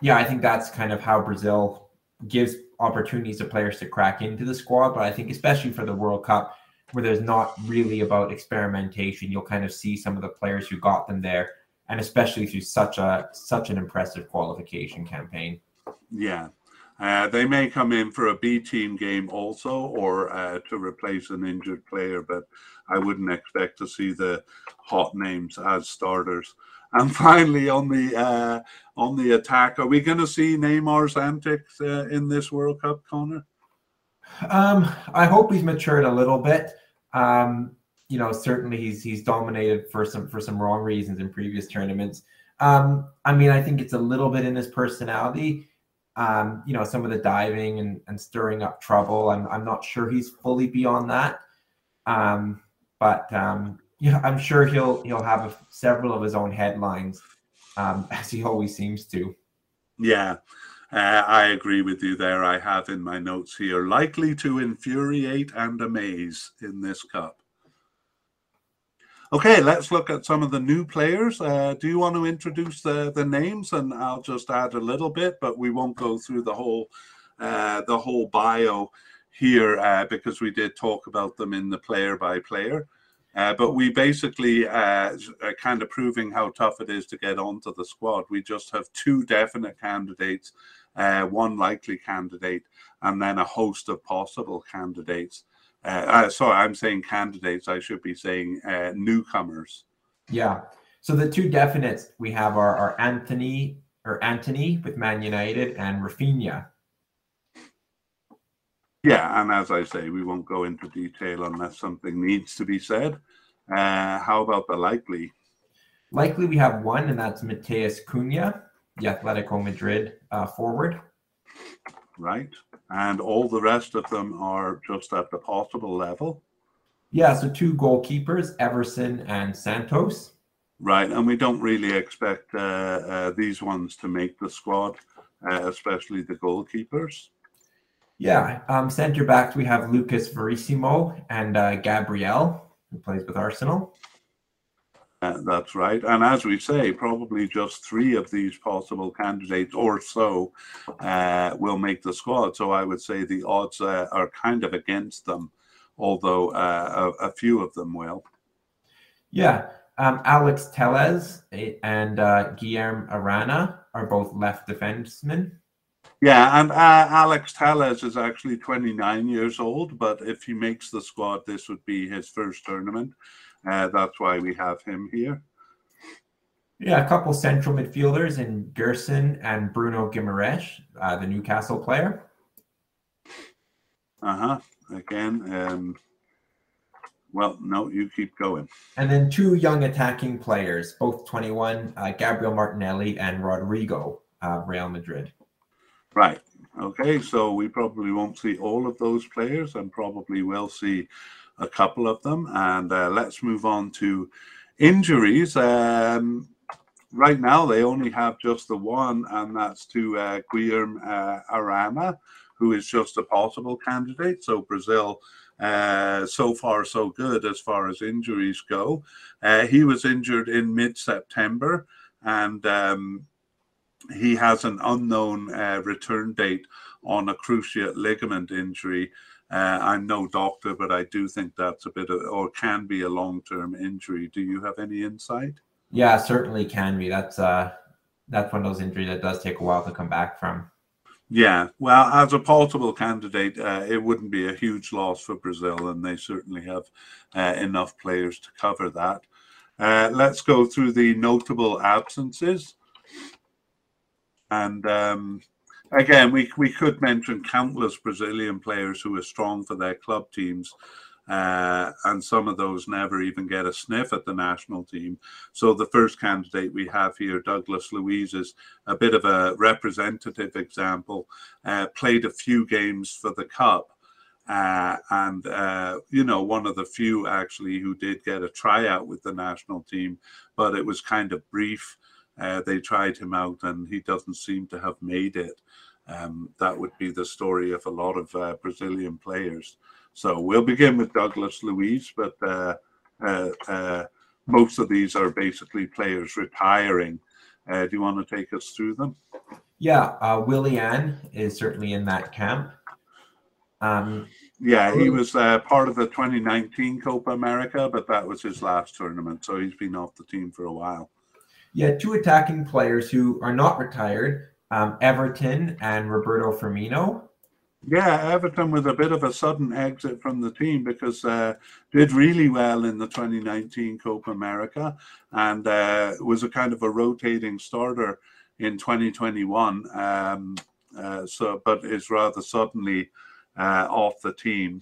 yeah, I think that's kind of how Brazil gives opportunities to players to crack into the squad. But I think, especially for the World Cup, where there's not really about experimentation. You'll kind of see some of the players who got them there, and especially through such a such an impressive qualification campaign. Yeah. Uh, they may come in for a B team game also, or uh, to replace an injured player, but I wouldn't expect to see the hot names as starters. And finally, on the uh, on the attack, are we going to see Neymar's antics uh, in this World Cup, Connor? Um, I hope he's matured a little bit. Um, you know, certainly he's he's dominated for some for some wrong reasons in previous tournaments. Um, I mean, I think it's a little bit in his personality. Um, you know, some of the diving and, and stirring up trouble. I'm I'm not sure he's fully beyond that. Um, but um, yeah, I'm sure he'll he'll have a, several of his own headlines, um, as he always seems to. Yeah, uh, I agree with you there. I have in my notes here likely to infuriate and amaze in this cup. Okay, let's look at some of the new players. Uh, do you want to introduce the, the names? And I'll just add a little bit, but we won't go through the whole uh, the whole bio here uh, because we did talk about them in the player by player. Uh, but we basically uh, are kind of proving how tough it is to get onto the squad. We just have two definite candidates, uh, one likely candidate, and then a host of possible candidates. Uh, uh, sorry, I'm saying candidates. I should be saying uh, newcomers. Yeah. So the two definites we have are, are Anthony or Antony with Man United and Raphinha. Yeah, and as I say, we won't go into detail unless something needs to be said. Uh, how about the likely? Likely, we have one, and that's Matheus Cunha, the Atletico Madrid uh, forward. Right, and all the rest of them are just at the possible level. Yeah, so two goalkeepers, Everson and Santos. Right, and we don't really expect uh, uh these ones to make the squad, uh, especially the goalkeepers. Yeah, um, center backs we have Lucas Verissimo and uh, Gabriel, who plays with Arsenal. Uh, that's right. And as we say, probably just three of these possible candidates or so uh, will make the squad. So I would say the odds uh, are kind of against them, although uh, a, a, few of them will. Yeah. Um, Alex Telles and uh, Guilherme Arana are both left defensemen. Yeah, and uh, Alex Telles is actually 29 years old, but if he makes the squad, this would be his first tournament. Uh, that's why we have him here. Yeah, a couple central midfielders in Gerson and Bruno Guimaraes, uh, the Newcastle player. Uh huh. Again, um, well, no, you keep going. And then two young attacking players, both 21, uh, Gabriel Martinelli and Rodrygo, uh, Real Madrid. Right. Okay. So we probably won't see all of those players and probably will see a couple of them. And uh, let's move on to injuries. Um, right now, they only have just the one, and that's to uh, Guilherme uh, Arana, who is just a possible candidate. So Brazil. Uh, so far, so good as far as injuries go. Uh, he was injured in mid September, and um, he has an unknown uh, return date on a cruciate ligament injury. Uh, I'm no doctor, but I do think that's a bit of, or can be a long term injury. Do you have any insight? Yeah, certainly can be. That's uh, that's one of those injuries that does take a while to come back from. Yeah, well, as a possible candidate, uh, it wouldn't be a huge loss for Brazil, and they certainly have uh, enough players to cover that. Uh, let's go through the notable absences. And um, again, we, we could mention countless Brazilian players who are strong for their club teams. Uh, and some of those never even get a sniff at the national team. So the first candidate we have here, Douglas Luiz, is a bit of a representative example. Uh, played a few games for the cup, uh, and uh, you know one of the few actually who did get a tryout with the national team, but it was kind of brief. Uh, they tried him out and he doesn't seem to have made it. Um, that would be the story of a lot of uh, Brazilian players. So we'll begin with Douglas Luiz, but uh, uh, uh most of these are basically players retiring. Uh, do you want to take us through them? Yeah, uh, Willian is certainly in that camp. Um, Yeah, he was uh, part of the 2019 Copa America, but that was his last tournament, so he's been off the team for a while. Yeah, two attacking players who are not retired, um, Everton and Roberto Firmino. Yeah, Everton with a bit of a sudden exit from the team because uh, did really well in the 2019 Copa America and uh, was a kind of a rotating starter in 2021. Um, uh, so, but is rather suddenly uh, off the team.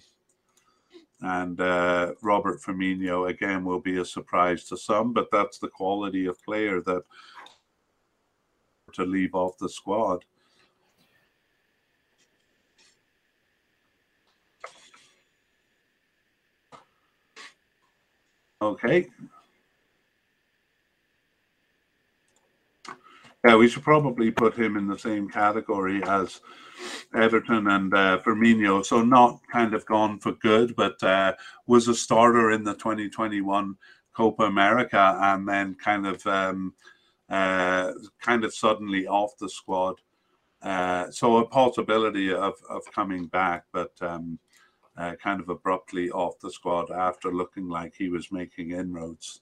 And uh, Robert Firmino again will be a surprise to some, but that's the quality of player that to leave off the squad. Okay. Yeah, we should probably put him in the same category as Everton and uh, Firmino. So not kind of gone for good, but uh, was a starter in the 2021 Copa America, and then kind of um, uh, kind of suddenly off the squad. Uh, so a possibility of of coming back, but um, uh, kind of abruptly off the squad after looking like he was making inroads.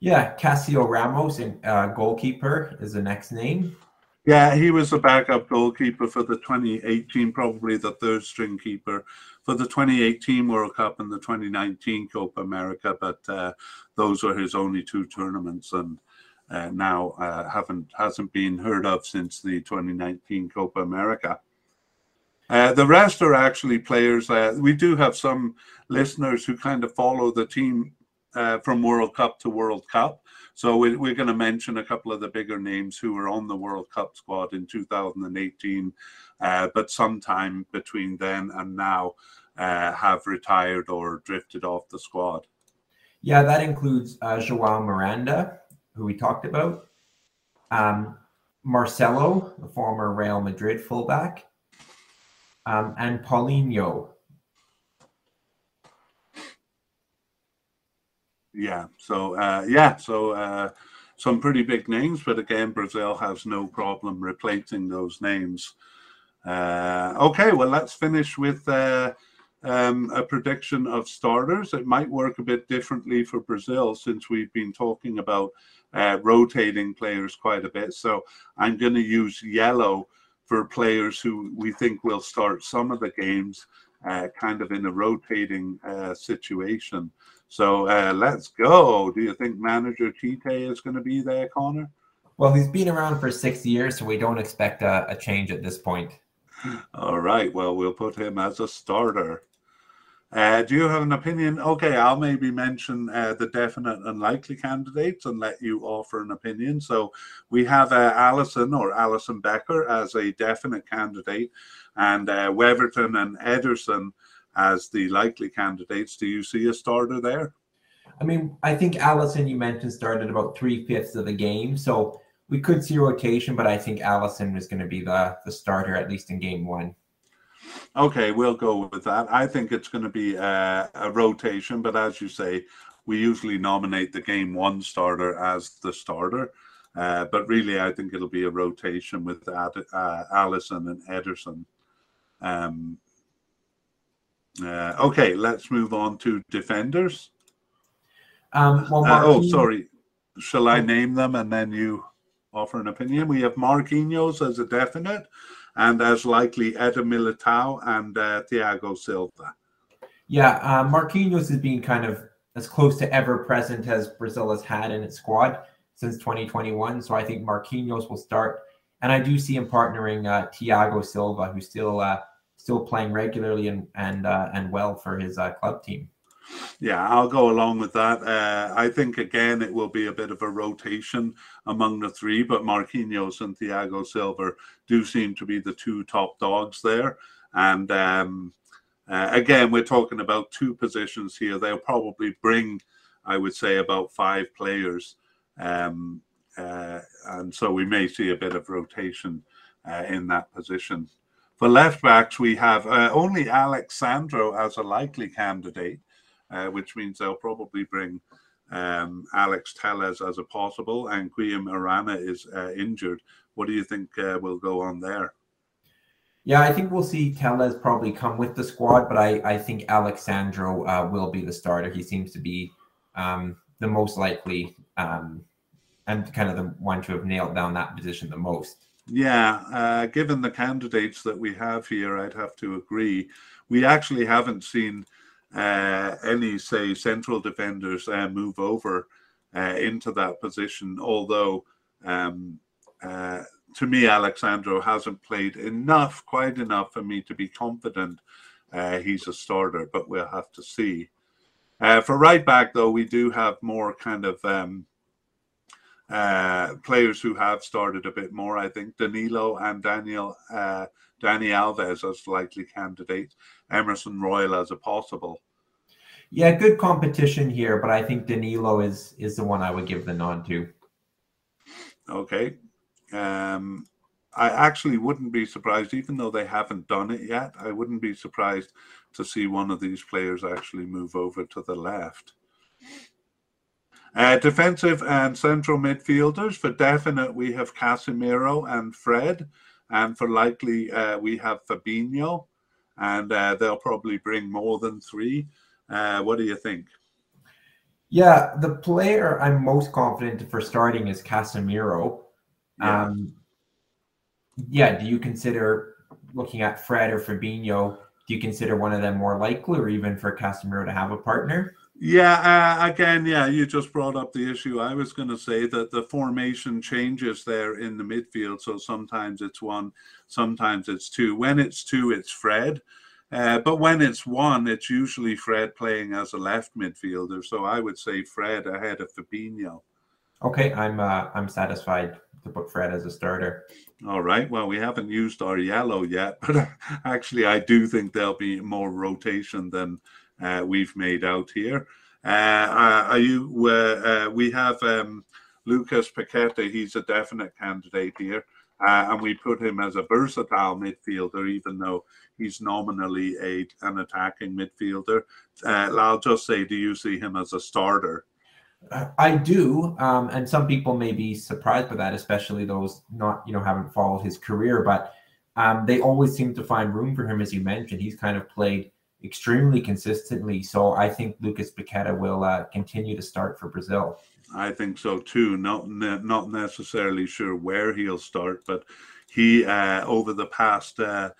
Yeah, Cassio Ramos, uh, goalkeeper, is the next name. Yeah, he was a backup goalkeeper for the 2018, probably the third string keeper for the 2018 World Cup and the 2019 Copa America. But uh, those were his only two tournaments, and uh, now uh, haven't hasn't been heard of since the 2019 Copa America. Uh, the rest are actually players. Uh, we do have some listeners who kind of follow the team uh, from World Cup to World Cup. So we, are going to mention a couple of the bigger names who were on the World Cup squad in 2018, uh, but sometime between then and now uh, have retired or drifted off the squad. Yeah, that includes uh, Joao Miranda, who we talked about, um, Marcelo, the former Real Madrid fullback, um, and Paulinho. Yeah. So uh, yeah. So uh, some pretty big names, but again, Brazil has no problem replacing those names. Uh, okay. Well, let's finish with. Uh, um, a prediction of starters. It might work a bit differently for Brazil since we've been talking about uh, rotating players quite a bit. So I'm going to use yellow for players who we think will start some of the games uh, kind of in a rotating uh, situation. So uh, let's go. Do you think manager Tite is going to be there, Connor? Well, he's been around for six years, so we don't expect a, a change at this point. All right. Well, we'll put him as a starter. Uh, do you have an opinion? Okay, I'll maybe mention uh, the definite and likely candidates and let you offer an opinion. So we have uh, Alisson or Allison Becker as a definite candidate, and uh, Weverton and Ederson as the likely candidates. Do you see a starter there? I mean, I think Alisson, you mentioned started about three fifths of the game, so we could see rotation, but I think Alisson is going to be the the starter at least in game one. Okay, we'll go with that. I think it's going to be a, a, rotation, but as you say, we usually nominate the game one starter as the starter. Uh, but really, I think it'll be a rotation with Ad, uh, Alisson and Ederson. Um, uh, okay, let's move on to defenders. Um, well, uh, oh, sorry. Shall I name them and then you offer an opinion? We have Marquinhos as a definite and as likely Eder Militao and uh, Thiago Silva. Yeah, uh, Marquinhos is being kind of as close to ever present as Brazil has had in its squad since 2021. So I think Marquinhos will start, and I do see him partnering uh, Thiago Silva, who's still uh, still playing regularly and and uh, and well for his uh, club team. Yeah, I'll go along with that. Uh, I think again it will be a bit of a rotation among the three, but Marquinhos and Thiago Silva do seem to be the two top dogs there. And um, uh, again, we're talking about two positions here. They'll probably bring, I would say, about five players, um, uh, and so we may see a bit of rotation uh, in that position. For left backs, we have uh, only Alex Sandro as a likely candidate uh, which means they'll probably bring um, Alex Telles as a possible, and Guilherme Arana is uh, injured. What do you think uh, will go on there? Yeah, I think we'll see Telles probably come with the squad, but I, I think Alex Sandro uh, will be the starter. He seems to be um, the most likely um, and kind of the one to have nailed down that position the most. Yeah, uh, given the candidates that we have here, I'd have to agree. We actually haven't seen uh, any, say, central defenders uh, move over uh, into that position, although um, uh, to me, Alex Sandro hasn't played enough, quite enough for me to be confident uh, he's a starter, but we'll have to see. For right back, though, we do have more kind of um, uh, players who have started a bit more. I think Danilo and Daniel, uh, Dani Alves as likely candidates, Emerson Royal as a possible. Yeah, good competition here, but I think Danilo is is the one I would give the nod to. Okay, um, I actually wouldn't be surprised, even though they haven't done it yet. I wouldn't be surprised to see one of these players actually move over to the left. Uh, defensive and central midfielders for definite, we have Casemiro and Fred, and for likely, uh, we have Fabinho, and uh, they'll probably bring more than three. Uh, what do you think? Yeah, the player I'm most confident for starting is Casemiro. Yeah. Um, yeah. Do you consider looking at Fred or Fabinho? Do you consider one of them more likely, or even for Casemiro to have a partner? Yeah, uh, again, yeah, you just brought up the issue. I was going to say that the formation changes there in the midfield. So sometimes it's one, sometimes it's two. When it's two, it's Fred. Uh, but when it's one, it's usually Fred playing as a left midfielder. So I would say Fred ahead of Fabinho. Okay, I'm uh, I'm satisfied to put Fred as a starter. All right. Well, we haven't used our yellow yet, but actually, I do think there'll be more rotation than we've made out here. Uh, are you? Uh, we have um, Lucas Paqueta. He's a definite candidate here, uh, and we put him as a versatile midfielder, even though he's nominally a an attacking midfielder. Uh, I'll just say, do you see him as a starter? I do, um, and some people may be surprised by that, especially those not you know haven't followed his career. But um, they always seem to find room for him, as you mentioned. He's kind of played extremely consistently, so I think Lucas Paqueta will uh, continue to start for Brazil. I think so too. Not not necessarily sure where he'll start, but he uh, over the past uh,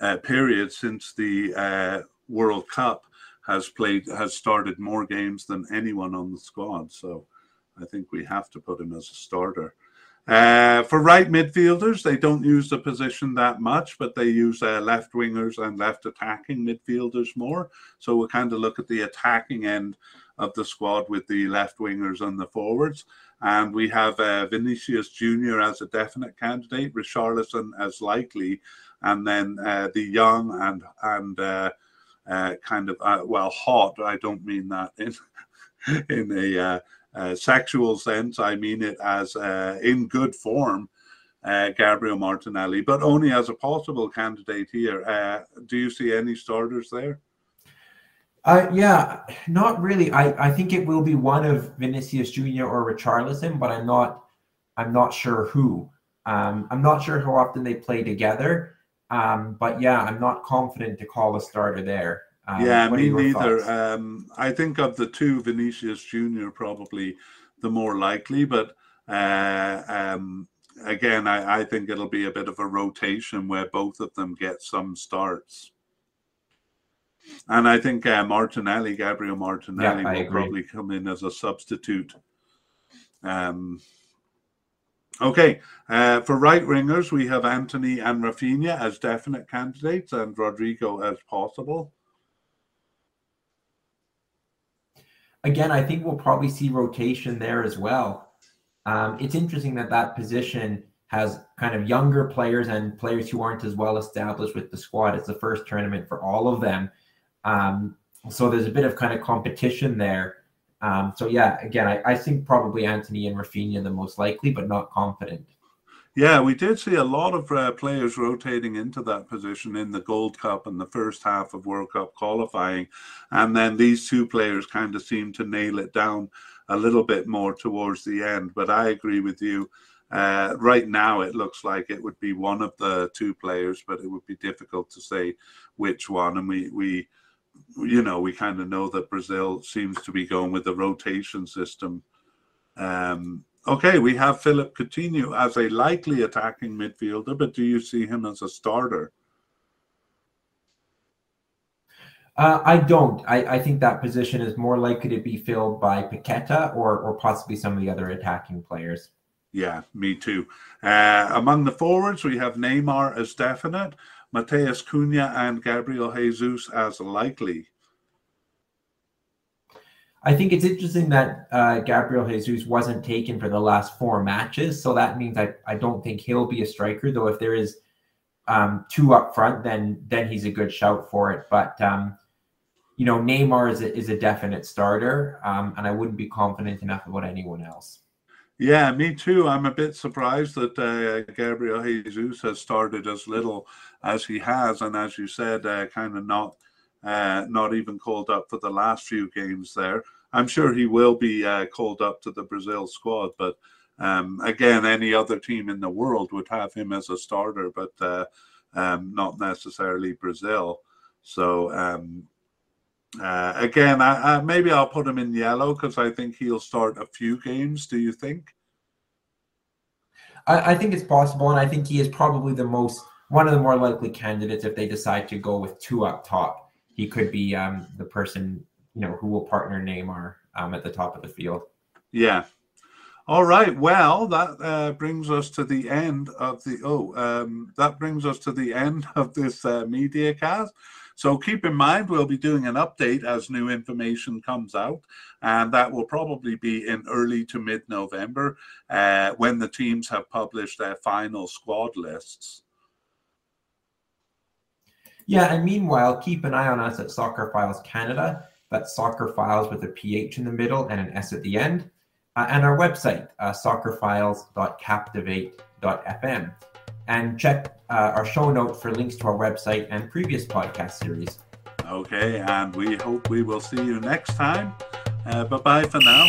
uh period since the uh, World Cup has played has started more games than anyone on the squad. So I think we have to put him as a starter. Uh, for right midfielders, they don't use the position that much, but they use uh, left wingers and left attacking midfielders more. So we'll kind of look at the attacking end of the squad with the left wingers and the forwards. And we have uh, Vinicius Jr. as a definite candidate, Richarlison as likely, and then uh, the young and and uh, uh, kind of uh, well hot. I don't mean that in in a uh, uh, sexual sense. I mean it as uh, in good form. Gabriel Martinelli, but only as a possible candidate here. do you see any starters there? Uh, yeah, not really. I, I think it will be one of Vinicius Jr. or Richarlison, but I'm not I'm not sure who. Um, I'm not sure how often they play together. Um, but yeah, I'm not confident to call a starter there. Um, yeah, me neither. Um, I think of the two, Vinicius Junior probably the more likely, but uh, um, again, I, I, think it'll be a bit of a rotation where both of them get some starts. And I think uh, Martinelli, Gabriel Martinelli, yeah, will agree. probably come in as a substitute. Um, Okay, uh, for right wingers, we have Antony and Raphinha as definite candidates and Rodrygo as possible. Again, I think we'll probably see rotation there as well. Um, it's interesting that that position has kind of younger players and players who aren't as well established with the squad. It's the first tournament for all of them. Um, so there's a bit of kind of competition there. Um, so yeah, again, I, I, think probably Antony and Raphinha the most likely, but not confident. Yeah, we did see a lot of uh, players rotating into that position in the Gold Cup and the first half of World Cup qualifying, and then these two players kind of seemed to nail it down a little bit more towards the end. But I agree with you. Uh, right now, it looks like it would be one of the two players, but it would be difficult to say which one. And we, we you know, we kind of know that Brazil seems to be going with the rotation system. Um, okay, we have Philippe Coutinho as a likely attacking midfielder, but do you see him as a starter? Uh, I don't. I, I, think that position is more likely to be filled by Paqueta or or possibly some of the other attacking players. Yeah, me too. Uh, among the forwards, we have Neymar as definite, Matheus Cunha and Gabriel Jesus as likely. I think it's interesting that uh, Gabriel Jesus wasn't taken for the last four matches. So that means I, I don't think he'll be a striker, though if there is um, two up front, then then he's a good shout for it. But um, you know, Neymar is a, is a definite starter, um, and I wouldn't be confident enough about anyone else. Yeah, me too. I'm a bit surprised that uh, Gabriel Jesus has started as little as he has, and as you said, uh, kind of not uh, not even called up for the last few games there. I'm sure he will be uh, called up to the Brazil squad, but um, again, any other team in the world would have him as a starter, but uh, um, not necessarily Brazil. So um, uh, again, I, I, maybe I'll put him in yellow because I think he'll start a few games. Do you think? I, I, think it's possible, and I think he is probably the most one of the more likely candidates if they decide to go with two up top. He could be um, the person you know who will partner Neymar um, at the top of the field. Yeah. All right. Well, that uh, brings us to the end of the oh, um, that brings us to the end of this uh, media cast. So keep in mind, we'll be doing an update as new information comes out, and that will probably be in early to mid November uh, when the teams have published their final squad lists. Yeah, and meanwhile, keep an eye on us at Soccerphiles Canada. That's Soccerphiles with a PH in the middle and an S at the end. Uh, and our website, uh, soccerphiles.captivate.fm and check uh, our show notes for links to our website and previous podcast series. Okay, and we hope we will see you next time. Uh, bye bye for now.